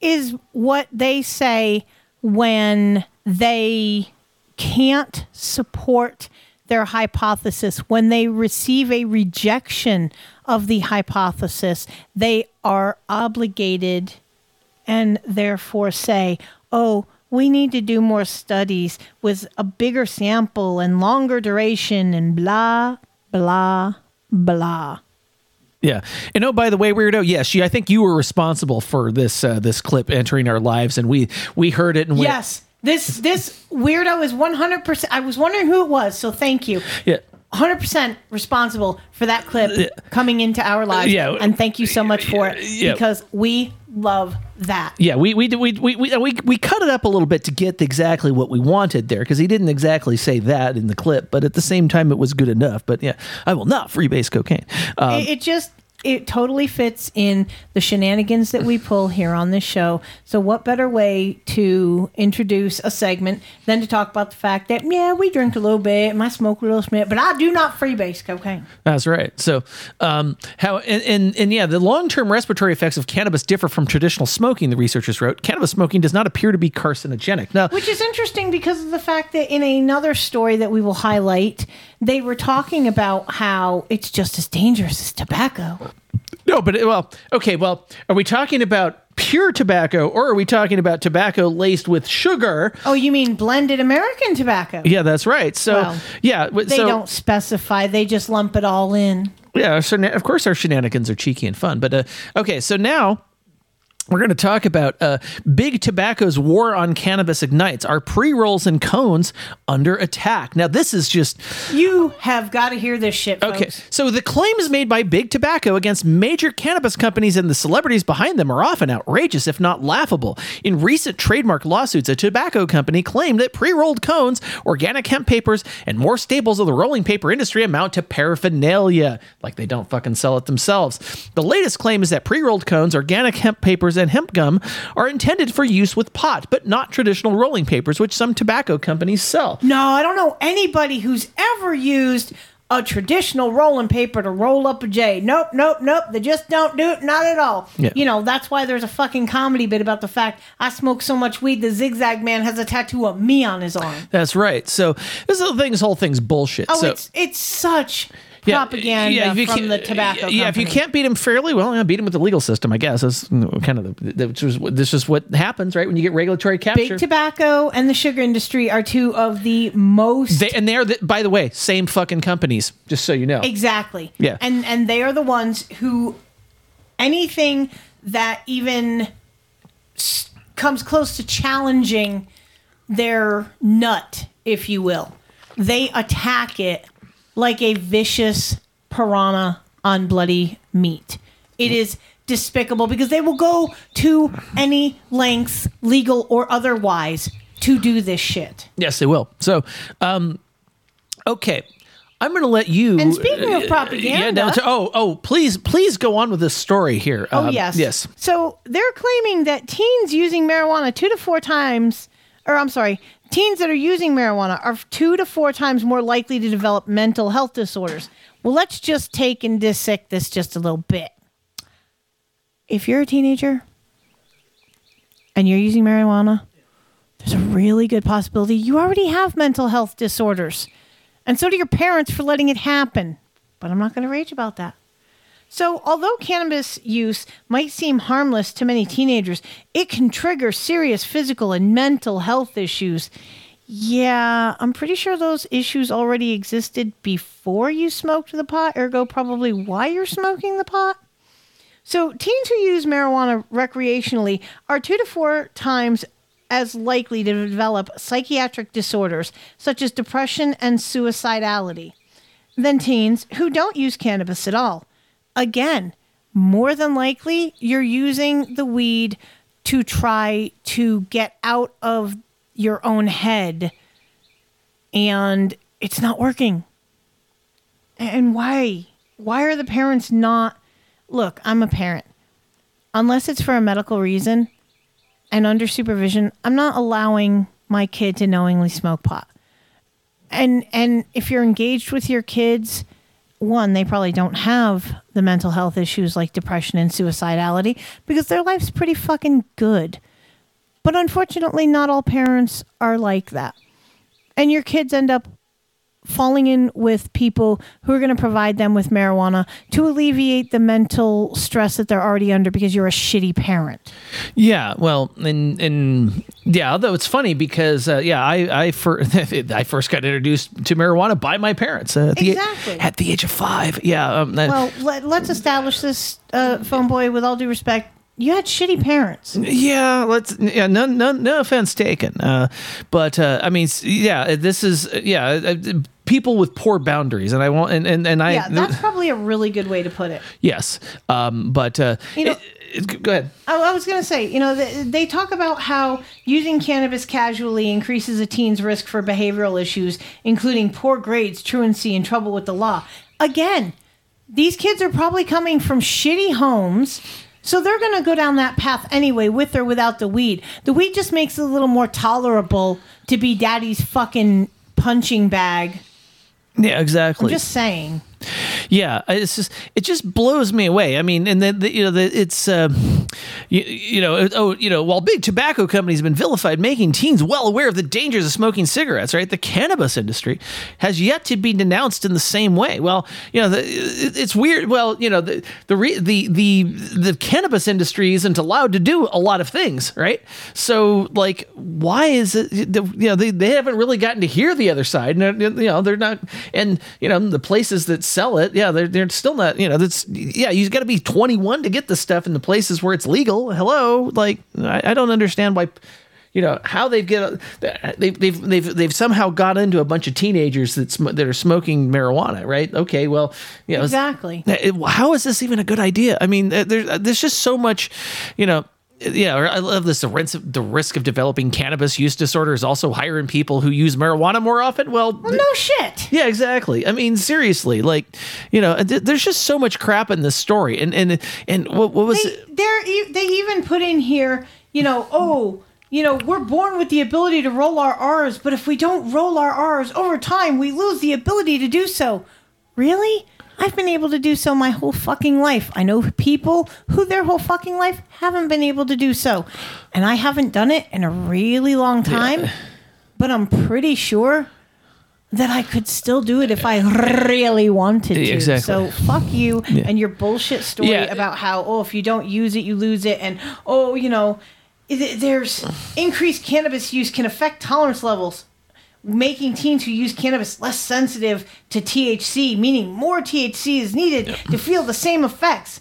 is what they say when they can't support their hypothesis. When they receive a rejection of the hypothesis, they are obligated and therefore say, oh, we need to do more studies with a bigger sample and longer duration and blah, blah, blah. Yeah, and oh, by the way, weirdo. Yes, you, I think you were responsible for this uh, this clip entering our lives, and we we heard it and went, Yes, this this weirdo is one hundred percent. I was wondering who it was, so thank you. Yeah. 100% responsible for that clip coming into our lives. Yeah. And thank you so much for it Yeah. because we love that. Yeah, we we we we we we, we cut it up a little bit to get exactly what we wanted there because he didn't exactly say that in the clip, but at the same time it was good enough. But yeah, I will not freebase cocaine. Um, it, it just it totally fits in the shenanigans that we pull here on this show. So what better way to introduce a segment than to talk about the fact that yeah, we drink a little bit, and I smoke a little bit, but I do not freebase cocaine. That's right. So, um, how and, and and yeah, the long-term respiratory effects of cannabis differ from traditional smoking. The researchers wrote, cannabis smoking does not appear to be carcinogenic. Now, Which is interesting because of the fact that in another story that we will highlight, they were talking about how it's just as dangerous as tobacco. no, but well, okay, well, are we talking about pure tobacco or are we talking about tobacco laced with sugar? Oh, you mean blended American tobacco? Yeah, that's right. So, Well, yeah, w- They so, don't specify, they just lump it all in. Yeah, so of course our shenanigans are cheeky and fun. But uh, okay, so now we're going to talk about uh, Big Tobacco's war on cannabis ignites. Our pre rolls and cones under attack. Now, this is just You have got to hear this shit, folks. Okay, so the claims made by Big Tobacco against major cannabis companies and the celebrities behind them are often outrageous, if not laughable. In recent trademark lawsuits, a tobacco company claimed that pre rolled cones, organic hemp papers, and more staples of the rolling paper industry amount to paraphernalia, like they don't fucking sell it themselves. The latest claim is that pre rolled cones, organic hemp papers, and hemp gum are intended for use with pot, but not traditional rolling papers, which some tobacco companies sell. No, I don't know anybody who's ever used a traditional rolling paper to roll up a J. Nope, nope, nope. They just don't do it. Not at all. Yeah. You know, that's why there's a fucking comedy bit about the fact I smoke so much weed the zigzag man has a tattoo of me on his arm. That's right. So this whole thing, this whole thing's bullshit. Oh, so, it's it's such Yeah, propaganda yeah, if you from can't- the tobacco. yeah, if you can't beat them fairly, well, yeah, beat them with the legal system, I guess. That's kind of the, this is this is what happens, right? When you get regulatory capture. Big tobacco and the sugar industry are two of the most they, and they're, the, by the way, same fucking companies, just so you know. Exactly. Yeah. And and they are the ones who anything that even s- comes close to challenging their nut, if you will, they attack it like a vicious piranha on bloody meat. It is despicable because they will go to any lengths, legal or otherwise, to do this shit. Yes, they will. So, um, okay. I'm going to let you. And speaking of uh, propaganda- yeah, to- oh, oh, please, please go on with this story here. Oh Um, yes, yes. So they're claiming that teens using marijuana two to four times, or I'm sorry, teens that are using marijuana are two to four times more likely to develop mental health disorders. Well, let's just take and dissect this just a little bit. If you're a teenager and you're using marijuana, there's a really good possibility you already have mental health disorders. And so do your parents for letting it happen. But I'm not going to rage about that. So, although cannabis use might seem harmless to many teenagers, it can trigger serious physical and mental health issues. Yeah, I'm pretty sure those issues already existed before you smoked the pot, ergo, probably why you're smoking the pot. So, teens who use marijuana recreationally are two to four times as likely to develop psychiatric disorders such as depression and suicidality than teens who don't use cannabis at all. Again, more than likely, you're using the weed to try to get out of your own head, and it's not working. And why? Why are the parents not? Look, I'm a parent. Unless it's for a medical reason and under supervision, I'm not allowing my kid to knowingly smoke pot. And and if you're engaged with your kids, one, they probably don't have the mental health issues like depression and suicidality because their life's pretty fucking good. But unfortunately, not all parents are like that. And your kids end up falling in with people who are going to provide them with marijuana to alleviate the mental stress that they're already under because you're a shitty parent. Yeah, well, and and yeah, although it's funny because uh, yeah, I I, fir- I first got introduced to marijuana by my parents uh, at, the, Exactly. at the age of five. Yeah, um, Well, let, let's establish this, uh, phone boy. With all due respect, you had shitty parents. Yeah, let's. Yeah, no, no, no offense taken. Uh, but uh, I mean, yeah, this is yeah, uh, people with poor boundaries, and I won't. And and, and I. yeah, that's probably a really good way to put it. yes, um, but uh, You know- it- go ahead. I, I was going to say, you know, they, they talk about how using cannabis casually increases a teen's risk for behavioral issues, including poor grades, truancy, and trouble with the law. Again, these kids are probably coming from shitty homes. So they're going to go down that path anyway, with or without the weed. The weed just makes it a little more tolerable to be daddy's fucking punching bag. Yeah, exactly. I'm just saying. Yeah, it's just it just blows me away. I mean, and then the, you know the, it's uh, you, you know oh you know while big tobacco companies have been vilified, making teens well aware of the dangers of smoking cigarettes, right? The cannabis industry has yet to be denounced in the same way. Well, you know the, it- it's weird. Well, you know the the re, the the the cannabis industry isn't allowed to do a lot of things, right? So like, why is it? You know, they, they haven't really gotten to hear the other side, and you know they're not, and you know the places that sell it, yeah, they're they're still not. You know, that's yeah, you've got to be 21 to get the stuff in the places where it's legal. Hello, like I, I don't understand why. You know how they've get they've they've they've they've somehow got into a bunch of teenagers that sm- that are smoking marijuana, right? Okay, well, you know, Exactly. how is this even a good idea? I mean, there's there's just so much, you know. Yeah, I love this. The risk, the risk of developing cannabis use disorder is also higher in people who use marijuana more often. Well, no shit. Yeah, exactly. I mean, seriously, like, you know, th- there's just so much crap in this story. And and and what, what was e- they even put in here, you know, oh, you know, we're born with the ability to roll our R's, but if we don't roll our R's over time, we lose the ability to do so. Really? I've been able to do so my whole fucking life. I know people who their whole fucking life haven't been able to do so. And I haven't done it in a really long time, but I'm pretty sure that I could still do it if I really wanted to. Exactly. So fuck you Yeah. and your bullshit story Yeah. about how oh if you don't use it you lose it and oh you know there's increased cannabis use can affect tolerance levels making teens who use cannabis less sensitive to THC meaning more THC is needed to feel the same effects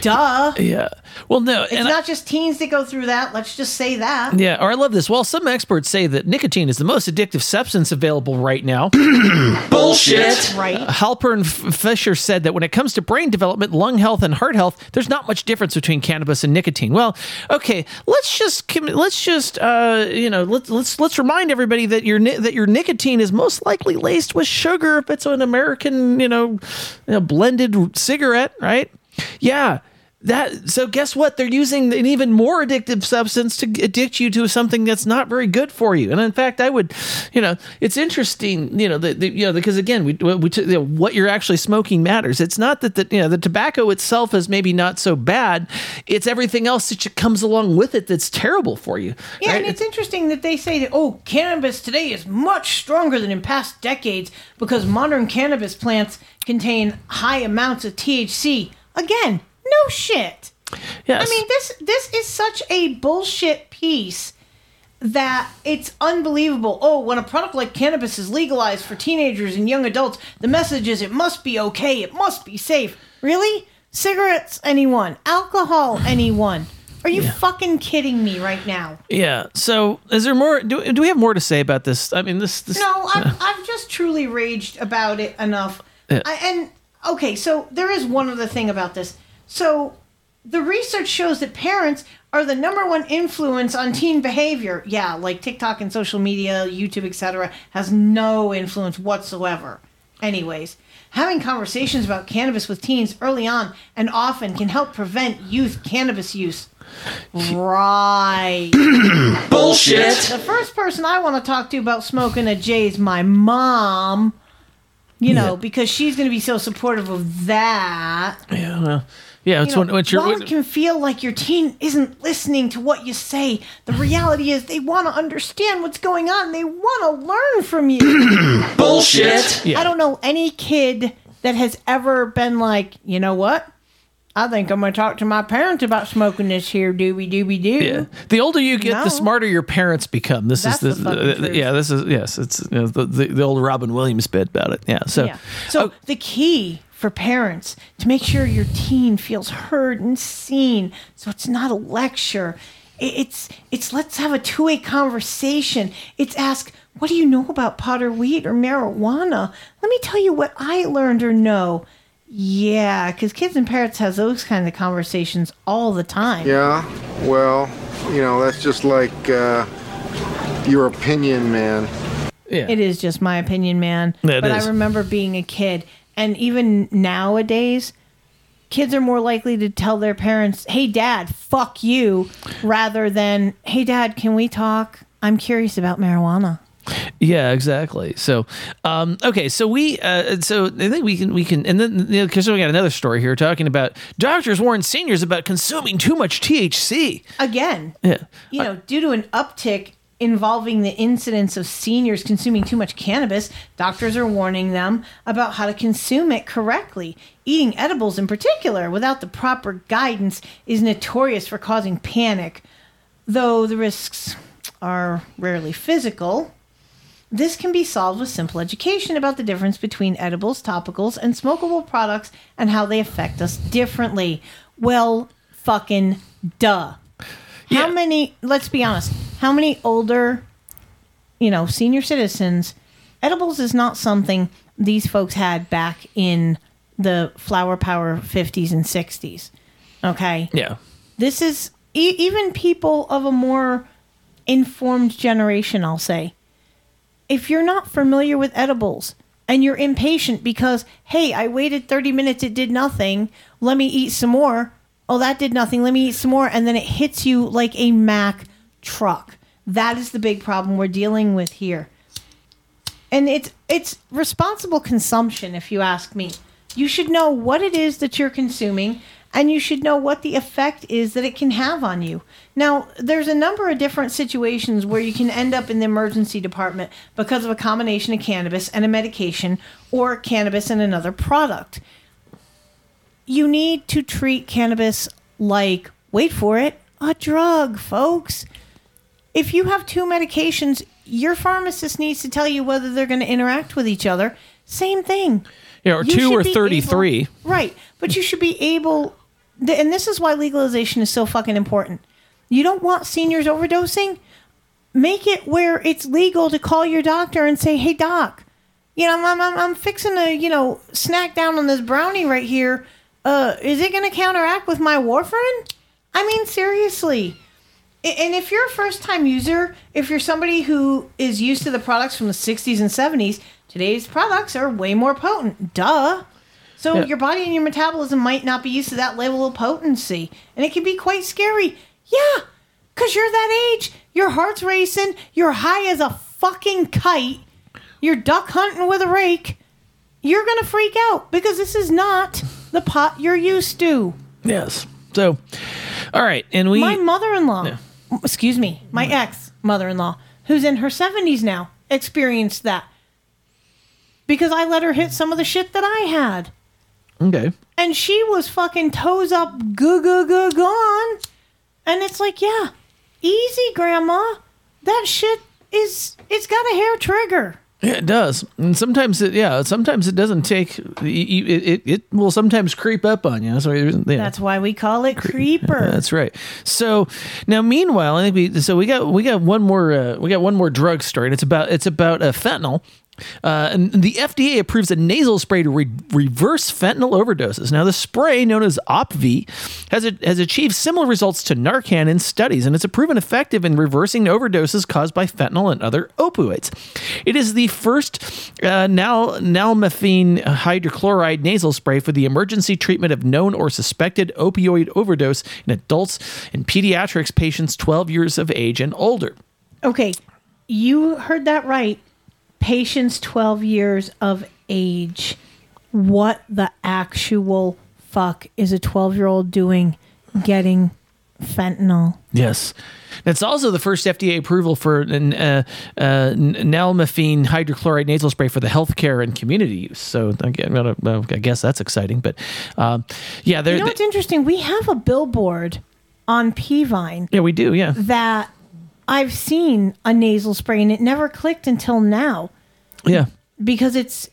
duh Yeah. Well, no, it's and not just teens that go through that let's just say that Yeah, or I love this. While some experts say that nicotine is the most addictive substance available right now, Bullshit. Right. Halpern F- Fisher said that when it comes to brain development, lung health, and heart health, there's not much difference between cannabis and nicotine. Well, okay, let's just let's just uh, you know let's let's let's remind everybody that your that your nicotine is most likely laced with sugar if it's an American you know, you know blended cigarette, right? Yeah. That so guess what? They're using an even more addictive substance to addict you to something that's not very good for you. And in fact, I would, you know, it's interesting, you know, that you know because again, we, we you know, what you're actually smoking matters. It's not that the you know the tobacco itself is maybe not so bad. It's everything else that comes along with it that's terrible for you. Yeah, right? and it's interesting that they say that oh, cannabis today is much stronger than in past decades because modern cannabis plants contain high amounts of THC. Again, no shit. Yes. I mean this this is such a bullshit piece that it's unbelievable. Oh, when a product like cannabis is legalized for teenagers and young adults, the message is it must be okay, it must be safe. Really? Cigarettes, anyone? Alcohol, anyone? Are you fucking kidding me right now? yeah. So is there more? Do, do we have more to say about this? I mean, this. this No, I've, uh, I've just truly raged about it enough. Yeah. I, and okay, so there is one other thing about this. So the research shows that parents are the number one influence on teen behavior. Yeah, like TikTok and social media, YouTube, etc., has no influence whatsoever. Anyways, having conversations about cannabis with teens early on and often can help prevent youth cannabis use. Right. Bullshit. The first person I want to talk to about smoking a J is my mom. You know, because she's going to be so supportive of that. Yeah, well, Yeah, it's You know, when, when you're while can feel like your teen isn't listening to what you say, the reality is they want to understand what's going on. They want to learn from you. Bullshit. Yeah. I don't know any kid that has ever been like, you know what? I think I'm going to talk to my parents about smoking this here doobie doobie doo. Yeah. The older you get, No. the smarter your parents become. This That's is the the, truth. yeah. This is yes. It's you know, the, the the old Robin Williams bit about it. Yeah. So yeah. So oh. the key for parents to make sure your teen feels heard and seen, so it's not a lecture. It's it's let's have a two way conversation. It's ask, what do you know about pot or weed or marijuana? Let me tell you what I learned or know. Yeah, because kids and parents have those kind of conversations all the time. Yeah, well, you know, that's just like uh, your opinion, man. Yeah. It is just my opinion, man. Yeah, it but is. I remember being a kid, and even nowadays, kids are more likely to tell their parents, "Hey, Dad, fuck you," rather than, "Hey, Dad, can we talk? I'm curious about marijuana." Yeah, exactly. So, um, okay, so we, uh, so I think we can, we can, and then you know, because we got another story here talking about doctors warn seniors about consuming too much THC. Again, Yeah, you know, due to an uptick involving the incidence of seniors consuming too much cannabis, doctors are warning them about how to consume it correctly. Eating edibles, in particular, without the proper guidance, is notorious for causing panic, though the risks are rarely physical. This can be solved with simple education about the difference between edibles, topicals, and smokable products and how they affect us differently. Well, fucking duh. How many, let's be honest, how many older, you know, senior citizens, edibles is not something these folks had back in the flower power 50s and 60s. Okay? Yeah. This is e- even people of a more informed generation, I'll say. If you're not familiar with edibles and you're impatient because, hey, I waited 30 minutes, it did nothing, let me eat some more. Oh, that did nothing, let me eat some more. And then it hits you like a Mack truck. That is the big problem we're dealing with here. And it's it's responsible consumption if you ask me. You should know what it is that you're consuming and you should know what the effect is that it can have on you. Now, there's a number of different situations where you can end up in the emergency department because of a combination of cannabis and a medication or cannabis and another product. You need to treat cannabis like, wait for it, a drug, folks. If you have two medications, your pharmacist needs to tell you whether they're going to interact with each other. Same thing. Yeah, or two or 33. able- right. But you should be able, and this is why legalization is so fucking important. You don't want seniors overdosing? Make it where it's legal to call your doctor and say, hey, doc, you know, I'm, I'm, I'm fixing to, you know, snack down on this brownie right here. Uh, is it going to counteract with my warfarin? I mean, seriously. And if you're a first time user, if you're somebody who is used to the products from the 60s and 70s, today's products are way more potent. Duh. So Yeah. your body and your metabolism might not be used to that level of potency. And it can be quite scary. Yeah, because you're that age. Your heart's racing. You're high as a fucking kite. You're duck hunting with a rake. You're going to freak out because this is not the pot you're used to. Yes. So, all right, and we. my mother-in-law, excuse me, my ex mother-in-law, who's in her seventies now, experienced that because I let her hit some of the shit that I had, Okay. and she was fucking toes up, goo goo goo gone, and it's like, yeah, easy, grandma, that shit is it's got a hair trigger. Yeah, it does, and sometimes it yeah, sometimes it doesn't take. It it, it will sometimes creep up on you. That's why. Yeah. That's why we call it creeper. That's right. So now, meanwhile, I think we so we got we got one more uh, we got one more drug story, and it's about it's about uh, fentanyl. Uh, and the FDA approves a nasal spray to re- reverse fentanyl overdoses. Now, the spray, known as Opvee, has a, has achieved similar results to Narcan in studies, and it's proven effective in reversing overdoses caused by fentanyl and other opioids. It is the first uh, nal- hydrochloride nasal spray for the emergency treatment of known or suspected opioid overdose in adults and pediatrics patients 12 years of age and older. Okay, you heard that right. Patients 12 years of age. What the actual fuck is a 12 year old doing getting fentanyl? Yes. It's also the first FDA approval for an, uh, uh, nalmefene hydrochloride nasal spray for the healthcare and community use. So again, I I guess that's exciting. But um, yeah, You know what's interesting? We have a billboard on Peavine yeah, we do. Yeah. that I've seen a nasal spray and it never clicked until now Yeah. because it's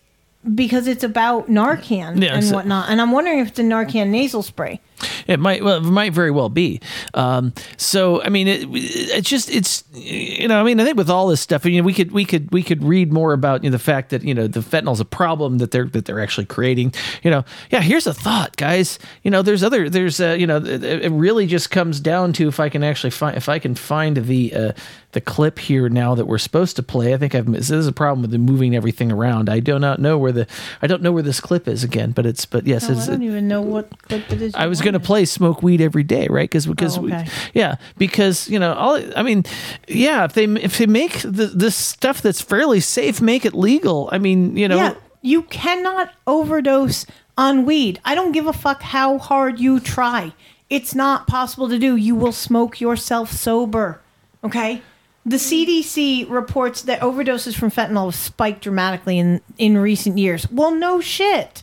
because it's about Narcan Yeah, and whatnot. And I'm wondering if it's a Narcan nasal spray. It might well, it might very well be. Um, so I mean, it, it's just it's you know I mean I think with all this stuff, you know, we could we could we could read more about you know, the fact that you know the fentanyl's a problem that they're that they're actually creating. You know, yeah. Here's a thought, guys. You know, there's other there's uh, you know it, it really just comes down to if I can actually find if I can find the uh, the clip here now that we're supposed to play. I think I've this is a problem with the moving everything around. I do not know where the I don't know where this clip is again, but it's but yes, Oh, it's, I don't even know what clip it is. I was going to play smoke weed every day, right? Because because Oh, okay. yeah, because you know all I mean, yeah, if they if they make the, this stuff that's fairly safe, make it legal. I mean, you know, Yeah, you cannot overdose on weed. I don't give a fuck how hard you try. It's not possible to do. You will smoke yourself sober. Okay? The CDC reports that overdoses from fentanyl have spiked dramatically in, in recent years. Well, no shit.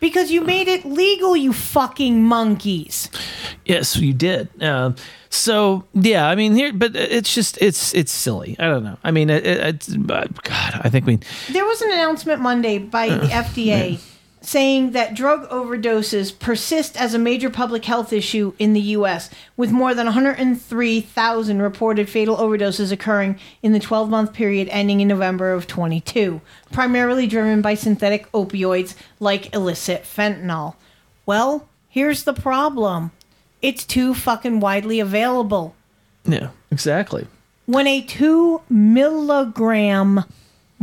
Because you made it legal, you fucking monkeys. yes, you did. Um, so yeah, I mean here, but it's just it's it's silly. I don't know. I mean, it, it, it's uh, God. I think we There was an announcement Monday by the FDA saying that drug overdoses persist as a major public health issue in the U.S., with more than 103,000 reported fatal overdoses occurring in the 12 month period ending in November of 22, primarily driven by synthetic opioids like illicit fentanyl. Well, here's the problem it's too fucking widely available. yeah exactly. When a two milligram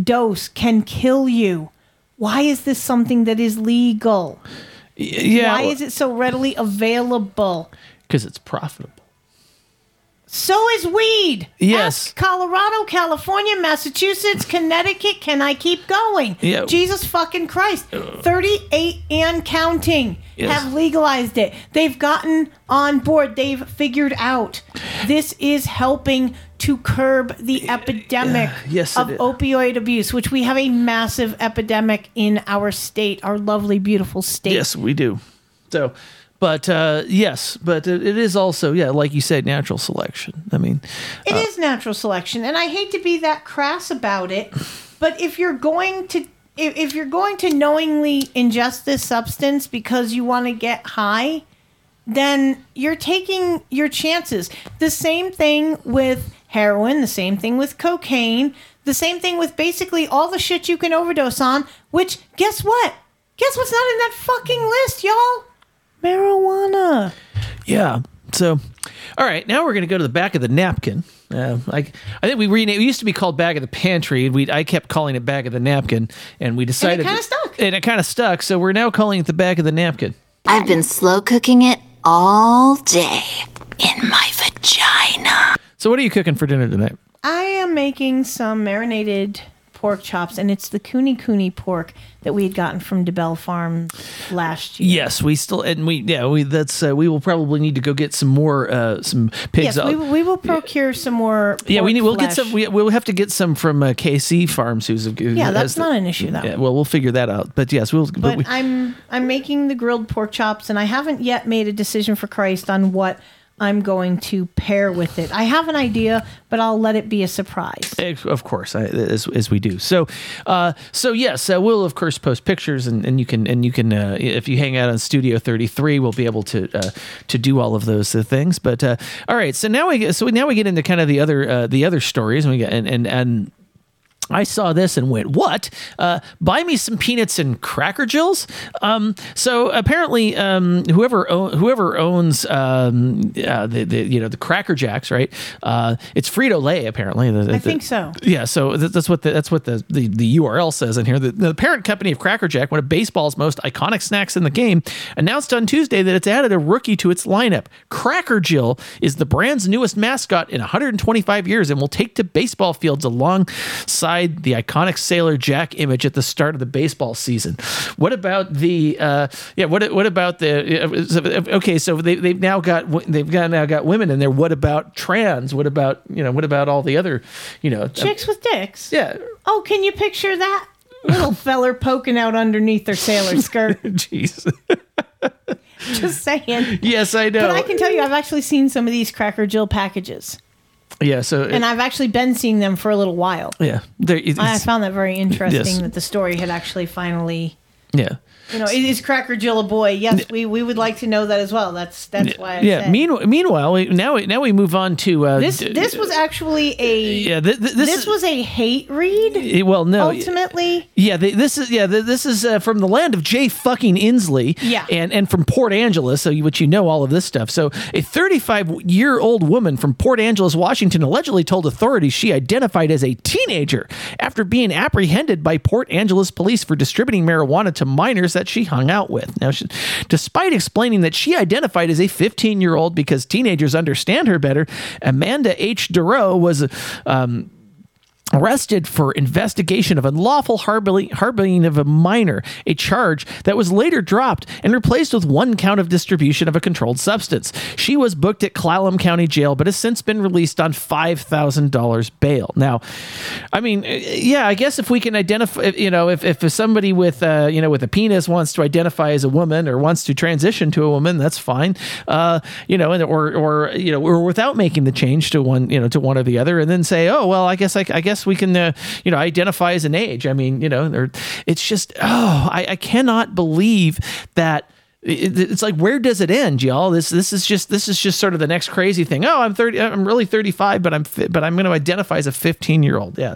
dose can kill you, why is this something that is legal? yeah, Why is it so readily available? Because it's profitable. So is weed. Yes. Ask Colorado, California, Massachusetts, Connecticut. Can I keep going? Yeah. Jesus fucking Christ. 38 and counting Yes. have legalized it. They've gotten on board. They've figured out this is helping to curb the epidemic Yes, of opioid abuse, which we have a massive epidemic in our state, our lovely, beautiful state. Yes, we do. So, but uh, yes, but it, it is also yeah, like you said, natural selection. I mean, It uh, is natural selection, and I hate to be that crass about it, but if you're going to if, if you're going to knowingly ingest this substance because you want to get high, then you're taking your chances. The same thing with heroin, the same thing with cocaine, the same thing with basically all the shit you can overdose on, which guess what? Guess what's not in that fucking list, y'all? Marijuana. Yeah. So, all right. Now we're going to go to the back of the napkin. Uh, I, I think we renamed. It used to be called Bag of the pantry. We I kept calling it Bag of the napkin, and we decided. kinda stuck. And it kind of stuck. So we're now calling it the back of the napkin. I've been slow cooking it all day in my vagina. So what are you cooking for dinner tonight? I am making some marinated pork chops, and it's the Kune Kune pork that we had gotten from DeBell Farm last year. Yes, we still and we yeah we that's uh, we will probably need to go get some more uh, some pigs. Yes, we, will- we will procure some more. yeah, we need. We'll get some. We, we'll have to get some from uh, KC Farms. Who's Yeah, that's not an issue, though. Yeah, well, we'll figure that out. But yes, we'll. But, But we, I'm I'm making the grilled pork chops, and I haven't yet made a decision for Christ on what I'm going to pair with it. I have an idea, but I'll let it be a surprise. Of course, I, as, as we do. So, uh, so yes, uh, we'll of course post pictures, and, and you can and you can uh, if you hang out on Studio Thirty Three, we'll be able to uh, to do all of those uh, things. But uh, all right, so now we so now we get into kind of the other the other stories, and we get and and and. I saw this and went, "What? Uh, buy me some peanuts and Cracker Jills." Um, so apparently, um, whoever own, whoever owns um, uh, the, the you know the Cracker Jacks, right? Uh, it's Frito Lay, apparently. The- I think so. yeah, so th- that's what the, that's what the, the, the URL says in here. The, the parent company of Cracker Jack, one of baseball's most iconic snacks in the game, announced on Tuesday that it's added a rookie to its lineup. Cracker Jill is the brand's newest mascot in 125 years and will take to baseball fields alongside beside the iconic Sailor Jack image at the start of the baseball season? What about the uh, yeah? What what about the okay? So they they've now got they've got now got women in there. What about trans? What about you know? What about all the other you know Chicks with dicks. Yeah. Oh, can you picture that little feller poking out underneath their sailor skirt? Jeez. Just saying. Yes, I know. But I can tell you, I've actually seen some of these Cracker Jill packages, Yeah. So and I've actually been seeing them for a little while. yeah. I found that very interesting Yes. that the story had actually finally. yeah. You know, is Cracker Jill a boy? Yes, we, we would like to know that as well. That's that's why. I yeah. said. Meanwhile, meanwhile, we, now we now we move on to uh, this d- this was actually a yeah. Th- th- this, this, was a hate read. Eh, well, no. ultimately, Yeah, they, this is yeah. th- This is uh, from the land of Jay fucking Inslee. Yeah. and and from Port Angeles, so you, which you know all of this stuff. So a 35 year old woman from Port Angeles, Washington, allegedly told authorities she identified as a teenager after being apprehended by Port Angeles police for distributing marijuana to minors that she hung out with. Now, she, despite explaining that she identified as a 15 year old because teenagers understand her better, Amanda H. Duro was. Um, arrested for investigation of unlawful harboring, harboring of a minor, a charge that was later dropped and replaced with one count of distribution of a controlled substance. She was booked at Clallam County Jail, but has since been released on $5,000 bail. Now, I mean, yeah, I guess if we can identify, you know, if, if somebody with, uh, you know, with a penis wants to identify as a woman or wants to transition to a woman, that's fine. Uh, you know, and, or, or, you know, or without making the change to one, you know, to one or the other and then say, oh, well, I guess, I, I guess we can, uh, you know, identify as an age. I mean, you know, it's just, oh, I, I cannot believe that it's like where does it end y'all? This this is just this is just sort of the next crazy thing. Oh i'm 30 i'm really 35 but i'm fi- but i'm going to identify as a 15 year old yeah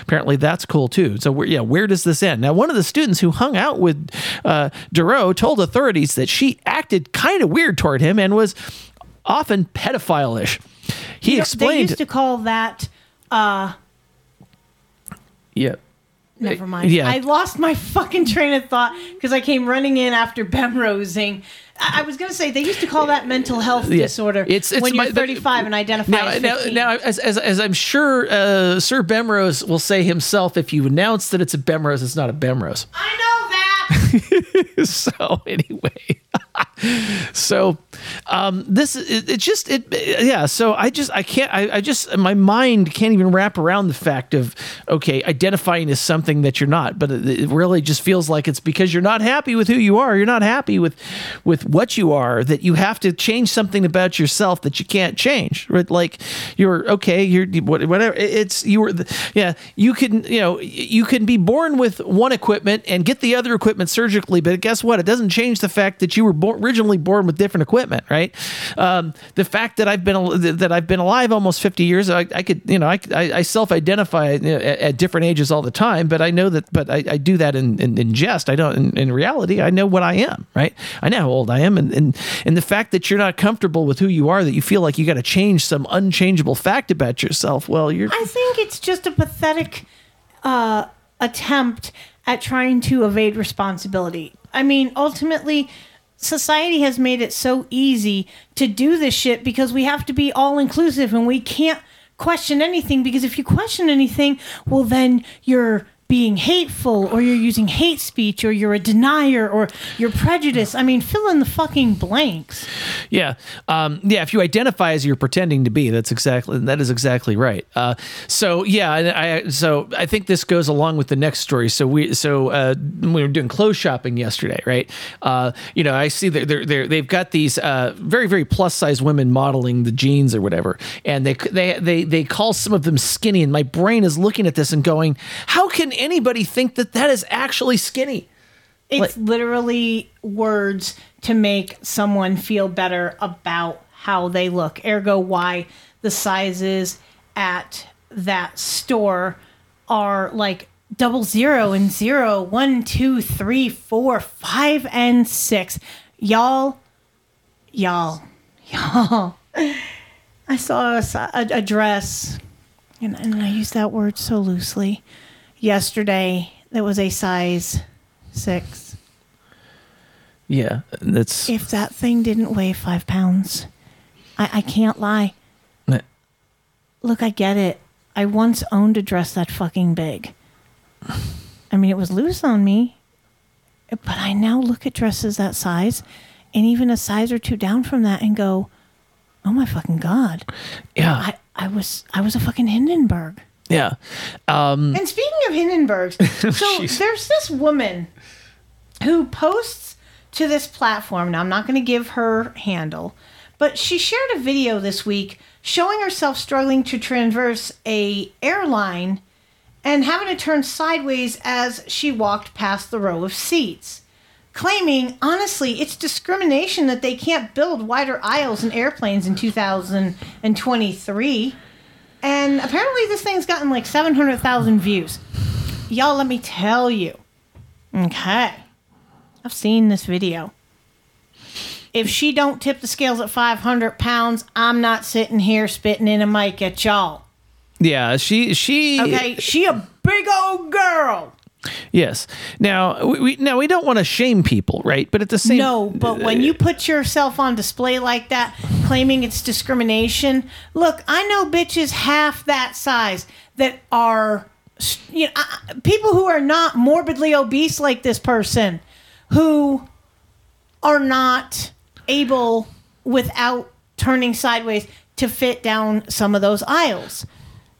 apparently that's cool too. So where, yeah where does this end? Now one of the students who hung out with uh Duro told authorities that she acted kind of weird toward him and was often pedophile-ish. He You know, explained They used to call that. uh yeah Never mind. yeah. I lost my fucking train of thought because I came running in after Bemrosing. I I was going to say they used to call that mental health Yeah. disorder It's- it's when you're my- 35 and identify Now, as now, 15. now as, as, as I'm sure uh, Sir Bemrose will say himself, if you announce that it's a Bemrose, it's not a Bemrose. I know that. so anyway, so um, this it, it just it yeah. So I just I can't I, I just my mind can't even wrap around the fact of okay identifying as something that you're not, but it, it really just feels like it's because you're not happy with who you are. You're not happy with with what you are that you have to change something about yourself that you can't change. Right? Like you're okay. You're what- whatever. It's you were yeah. You can you know you can be born with one equipment and get the other equipment surgically, but guess what? It doesn't change the fact that you were born, originally born with different equipment, right? Um, the fact that I've been that I've been alive almost fifty years, I, I could you know I, I, self-identify at, at different ages all the time, but I know that but I, I do that in, in, in jest. I don't in, in reality. I know what I am, right? I know how old I am, and and and the fact that you're not comfortable with who you are, that you feel like you got to change some unchangeable fact about yourself. Well, you're I think it's just a pathetic uh, attempt at trying to evade responsibility. I mean, ultimately, society has made it so easy to do this shit because we have to be all inclusive and we can't question anything because if you question anything, well, then you're being hateful or you're using hate speech or you're a denier or you're prejudiced. I mean, fill in the fucking blanks. Yeah, um, yeah. If you identify as you're pretending to be, that's exactly that is exactly right. Uh, so yeah, I, I so I think this goes along with the next story. So we so uh, we were doing clothes shopping yesterday, right? Uh, you know, I see that they're, they're they've got these uh, very very plus size women modeling the jeans or whatever, and they they they they call some of them skinny, and my brain is looking at this and going, how can anybody think that that is actually skinny? It's literally words to make someone feel better about how they look. Ergo, why the sizes at that store are like double zero and zero, one, two, three, four, five, and six. Y'all, y'all, y'all. I saw a, a, a dress, and, and I use that word so loosely, yesterday that was a size six. Yeah, that's If that thing didn't weigh five pounds, I, I can't lie. Look, I get it. I once owned a dress that fucking big. I mean, it was loose on me, but I now look at dresses that size and even a size or two down from that and go, "Oh my fucking god!" Yeah. I, I was I was a fucking Hindenburg. Yeah. Um, And speaking of Hindenburgs, so there's this woman who posts to this platform. Now, I'm not going to give her handle, but she shared a video this week showing herself struggling to traverse a airline and having to turn sideways as she walked past the row of seats. Claiming, honestly, it's discrimination that they can't build wider aisles in airplanes in 2023. And apparently, this thing's gotten like 700,000 views. Y'all, let me tell you. Okay. I've seen this video. If she don't tip the scales at 500 pounds, I'm not sitting here spitting in a mic at y'all. yeah, she she Okay, she a big old girl. Yes. Now we, now we don't want to shame people, right? But at the same No, but when you put yourself on display like that, claiming it's discrimination, look, I know bitches half that size that are, you know, I- people who are not morbidly obese like this person, who are not able without turning sideways to fit down some of those aisles.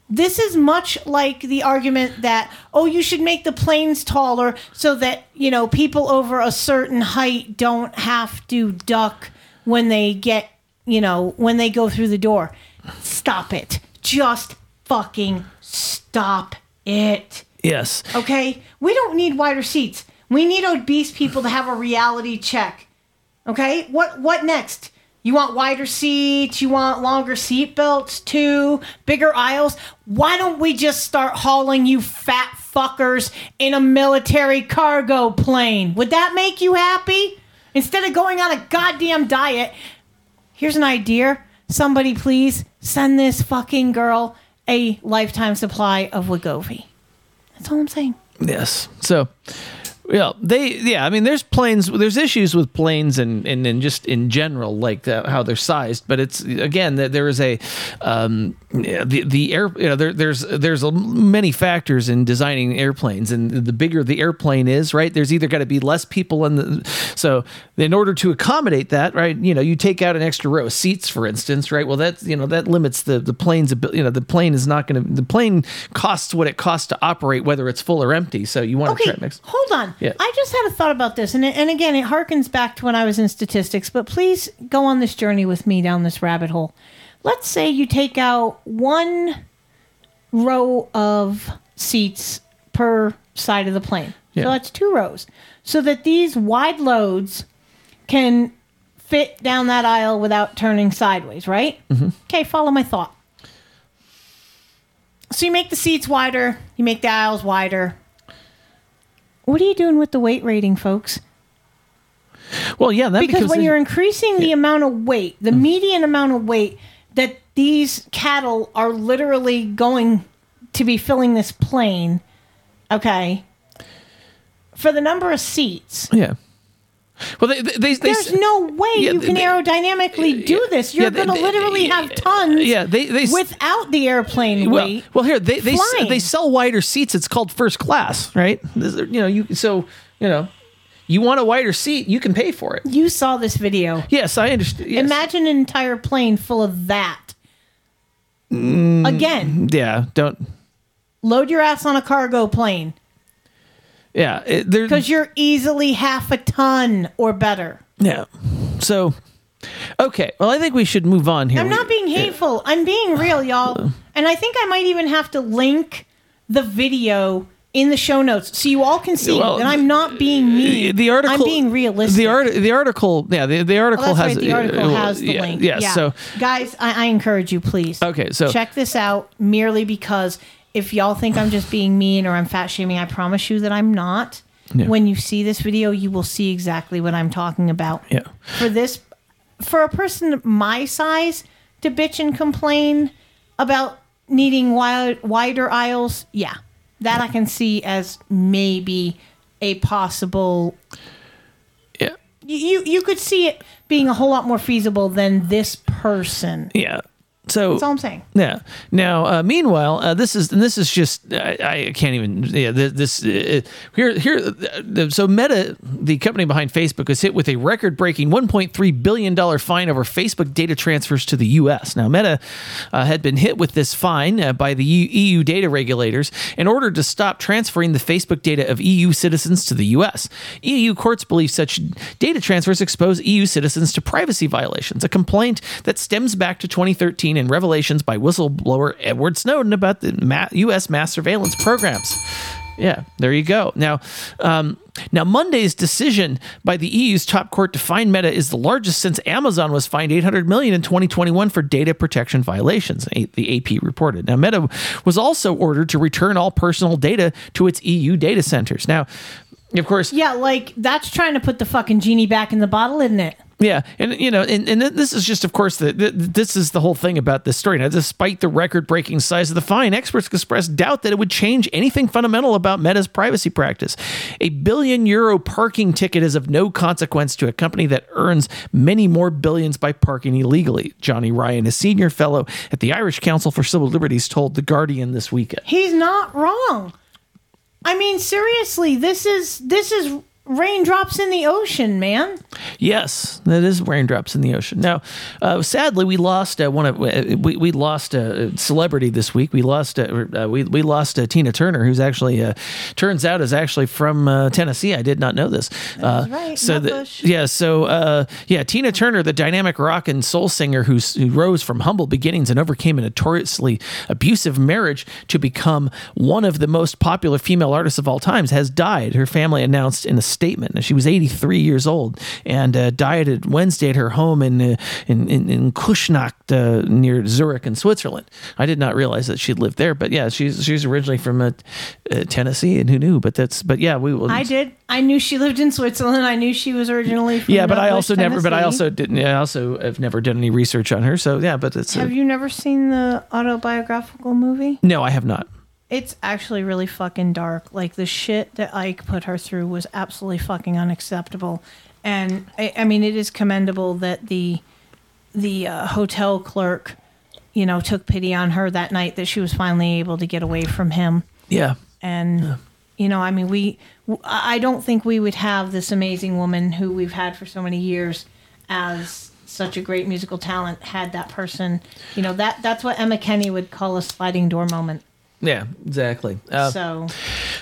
This is much like the argument that, oh, you should make the planes taller so that, you know, people over a certain height don't have to duck when they get, you know, when they go through the door. Stop it. Just fucking stop it. yes. Okay? We don't need wider seats. We need obese people to have a reality check. Okay? What what next? You want wider seats, you want longer seat belts too, bigger aisles. Why don't we just start hauling you fat fuckers in a military cargo plane? Would that make you happy? Instead of going on a goddamn diet, here's an idea. Somebody please send this fucking girl a lifetime supply of Wegovy. That's all I'm saying. Yes. So, yeah, they, yeah, I mean, there's planes, there's issues with planes and, and, and just in general, like the, how they're sized, but it's, again, that there is a, um, the, the air, you know, there, there's, there's a, many factors in designing airplanes and the bigger the airplane is, right, there's either got to be less people in the, so in order to accommodate that, right, you know, you take out an extra row of seats, for instance, right, well, that's, you know, that limits the, the plane's ability, you know, the plane is not going to, the plane costs what it costs to operate, whether it's full or empty, so you want to try Okay, to mix. hold on. Yeah. I just had a thought about this, and it, and again, it harkens back to when I was in statistics. But please go on this journey with me down this rabbit hole. Let's say you take out one row of seats per side of the plane. Yeah. So that's two rows, so that these wide loads can fit down that aisle without turning sideways. Right? Mhm. Okay, follow my thought. So you make the seats wider, you make the aisles wider. What are you doing with the weight rating, folks? Well, yeah, that because, because when you're increasing the amount of weight, the mm. median amount of weight that these cattle are literally going to be filling this plane, okay, for the number of seats, Yeah. Well, they, they, they, there's no way Yeah, you can aerodynamically do this. You're yeah, going to literally have tons yeah, they, they without the airplane well, weight. well, here they they, flying. they sell wider seats. It's called first class, right? This You know, you so you know, you want a wider seat, you can pay for it. You saw this video. Yes, I understand. Yes. Imagine an entire plane full of that. Mm, Again. yeah, don't. Load your ass on a cargo plane Yeah, it, because you're easily half a ton or better. yeah. So, okay. Well, I think we should move on here. I'm not being hateful. I'm being real, y'all. And I think I might even have to link the video in the show notes so you all can see Well, that I'm not being mean. the article I'm being realistic. The art the article yeah the, the Oh, article that's has right. The article uh, has the yeah, link. Yes. Yeah. So guys, I, I encourage you, please. Okay, so- check this out merely because if y'all think I'm just being mean or I'm fat shaming, I promise you that I'm not. Yeah. When you see this video, you will see exactly what I'm talking about. Yeah. For this, for a person my size to bitch and complain about needing wide, wider aisles, yeah, that I can see as maybe a possible Yeah. you you could see it being a whole lot more feasible than this person. Yeah. So That's all I'm saying. Yeah. Now, uh, meanwhile, uh, this is and this is just I, I can't even. Yeah. This, this uh, here here. Uh, so Meta, the company behind Facebook, was hit with a record-breaking 1.3 billion dollar fine over Facebook data transfers to the U.S. Now, Meta uh, had been hit with this fine uh, by the EU, EU data regulators in order to stop transferring the Facebook data of EU citizens to the U.S. EU courts believe such data transfers expose EU citizens to privacy violations, a complaint that stems back to 2013 and revelations by whistleblower Edward Snowden about the U.S. mass surveillance programs. Yeah, there you go. Now, um, now Monday's decision by the EU's top court to fine Meta is the largest since Amazon was fined 800 million in 2021 for data protection violations. The AP reported. Now, Meta was also ordered to return all personal data to its EU data centers. Now, of course, Yeah, like that's trying to put the fucking genie back in the bottle, isn't it? Yeah, and you know, and, and this is just, of course, the, the this is the whole thing about this story. Now, despite the record-breaking size of the fine, experts expressed doubt that it would change anything fundamental about Meta's privacy practice. A billion euro parking ticket is of no consequence to a company that earns many more billions by parking illegally. Johnny Ryan, a senior fellow at the Irish Council for Civil Liberties, told the Guardian this weekend. He's not wrong. I mean, seriously, this is this is raindrops in the ocean, man. Yes, that is raindrops in the ocean. Now, uh, sadly, we lost uh, one of uh, we, we lost a celebrity this week. We lost uh, uh, we we lost uh, Tina Turner, who's actually uh, turns out is actually from uh, Tennessee. I did not know this. Uh, right, So the, yeah, so uh, yeah, Tina Turner, the dynamic rock and soul singer who's, who rose from humble beginnings and overcame a notoriously abusive marriage to become one of the most popular female artists of all times, has died. Her family announced in a statement. Now, She was 83 years old and uh, died at Wednesday at her home in uh, in in, in Küsnacht uh, near Zurich in Switzerland. I did not realize that she'd lived there, but yeah, she's she's originally from uh, uh, Tennessee, and who knew? But that's but yeah, we will. I did. I knew she lived in Switzerland. I knew she was originally from Yeah, but I Nutbush, also never. But I also didn't. I also have never done any research on her. So yeah, but it's. Have you never seen the autobiographical movie? no, I have not. It's actually really fucking dark. Like the shit that Ike put her through was absolutely fucking unacceptable. And I, I mean, it is commendable that the the uh, hotel clerk, you know, took pity on her that night that she was finally able to get away from him. Yeah. And you know, I mean, we I don't think we would have this amazing woman who we've had for so many years as such a great musical talent had that person. You know, that that's what Emma Kenny would call a sliding door moment. Yeah, exactly. Uh, so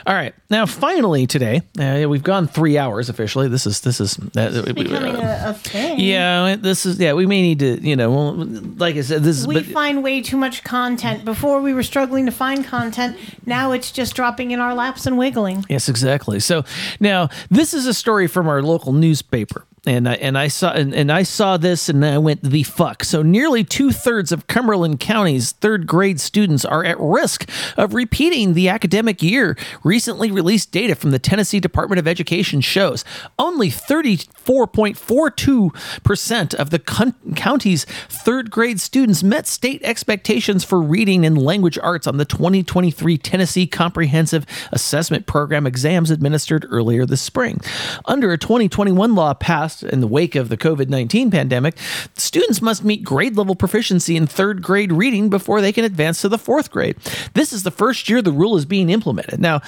all right, now finally today, uh, we've gone three hours officially. This is this is uh, becoming uh, a, a thing. yeah. This is yeah. We may need to you know, well, like I said, this is We but find way too much content. Before we were struggling to find content. Now it's just dropping in our laps and wiggling. Yes, exactly. So now this is a story from our local newspaper. And I, and I saw and, and I saw this and I went the fuck. So nearly two thirds of Cumberland County's third grade students are at risk of repeating the academic year. Recently released data from the Tennessee Department of Education shows only 34.42 percent of the con- county's third grade students met state expectations for reading and language arts on the 2023 Tennessee Comprehensive Assessment Program exams administered earlier this spring. Under a 2021 law passed in the wake of the COVID 19 pandemic, students must meet grade level proficiency in third grade reading before they can advance to the fourth grade. This is the first year the rule is being implemented. Now,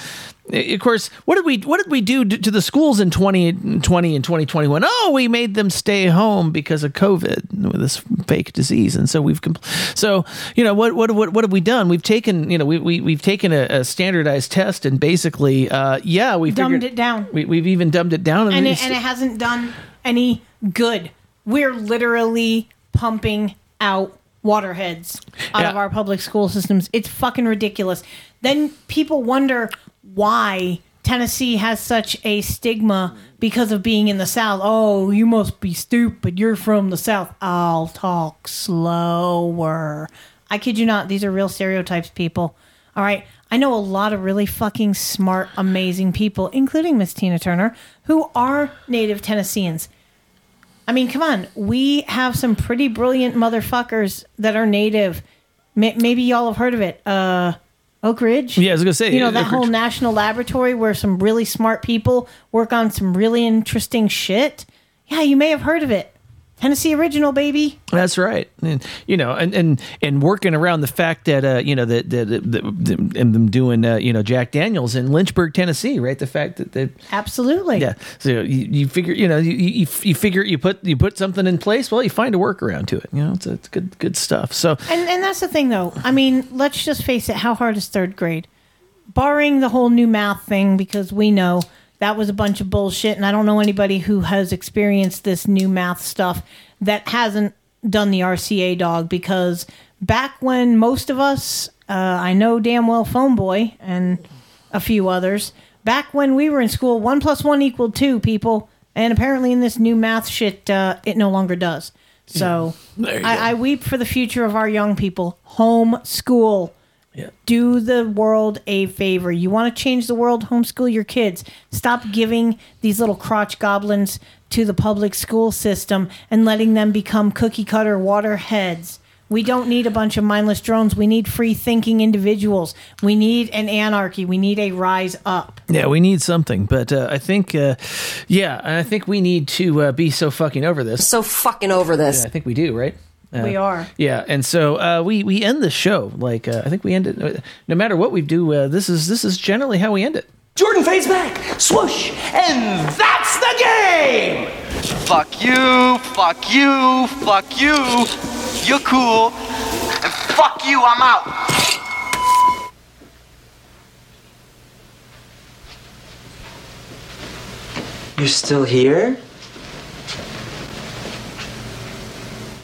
of course, what did we what did we do to the schools in 2020 and 2021? Oh, we made them stay home because of COVID, with this fake disease, and so we've compl- so you know what what what what have we done? We've taken you know we, we we've taken a, a standardized test and basically uh, yeah we've Dumbed figured, it down. We, we've even dumbed it down and it, it's- and it hasn't done any good. We're literally pumping out waterheads out Yeah. of our public school systems. It's fucking ridiculous. Then people wonder why Tennessee has such a stigma because of being in the South. Oh, you must be stupid. You're from the South. I'll talk slower. I kid you not. These are real stereotypes, people. All right. I know a lot of really fucking smart, amazing people, including Miss Tina Turner, who are native Tennesseans. I mean, come on. We have some pretty brilliant motherfuckers that are native. May- Maybe y'all have heard of it. Uh, Oak Ridge. Yeah, I was gonna say, You know Oak that Ridge. whole national laboratory where some really smart people work on some really interesting shit. Yeah, you may have heard of it. Tennessee original, baby. That's right, and you know, and and and working around the fact that uh, you know that that, that, that and them doing uh, you know Jack Daniels in Lynchburg, Tennessee, right? The fact that they absolutely, yeah. So you, you figure, you know, you, you you figure you put you put something in place. Well, you find a workaround to it. You know, it's, it's good good stuff. So And and that's the thing, though. I mean, let's just face it. How hard is third grade? Barring the whole new math thing, because we know that was a bunch of bullshit, and I don't know anybody who has experienced this new math stuff that hasn't done the RCA dog. Because back when most of us, uh, I know damn well Phone Boy and a few others, back when we were in school, one plus one equaled two. People, and apparently in this new math shit, uh, it no longer does. So I, I weep for the future of our young people. Home school. Do the world a favor. You want to change the world, homeschool your kids. Stop giving these little crotch goblins to the public school system and letting them become cookie cutter waterheads. We don't need a bunch of mindless drones. We need free thinking individuals. We need an anarchy. We need a rise up. Yeah, we need something, but uh, I think, uh, yeah, I think we need to uh, be so fucking over this. So fucking over this. Yeah, I think we do, right? Uh, We are. Yeah, and so uh, we we end the show like uh, I think we end it. No matter what we do, uh, this is this is generally how we end it. Jordan fades back, swoosh, and that's the game! Fuck you, fuck you, fuck you. You're cool. And fuck you, I'm out. You're still here?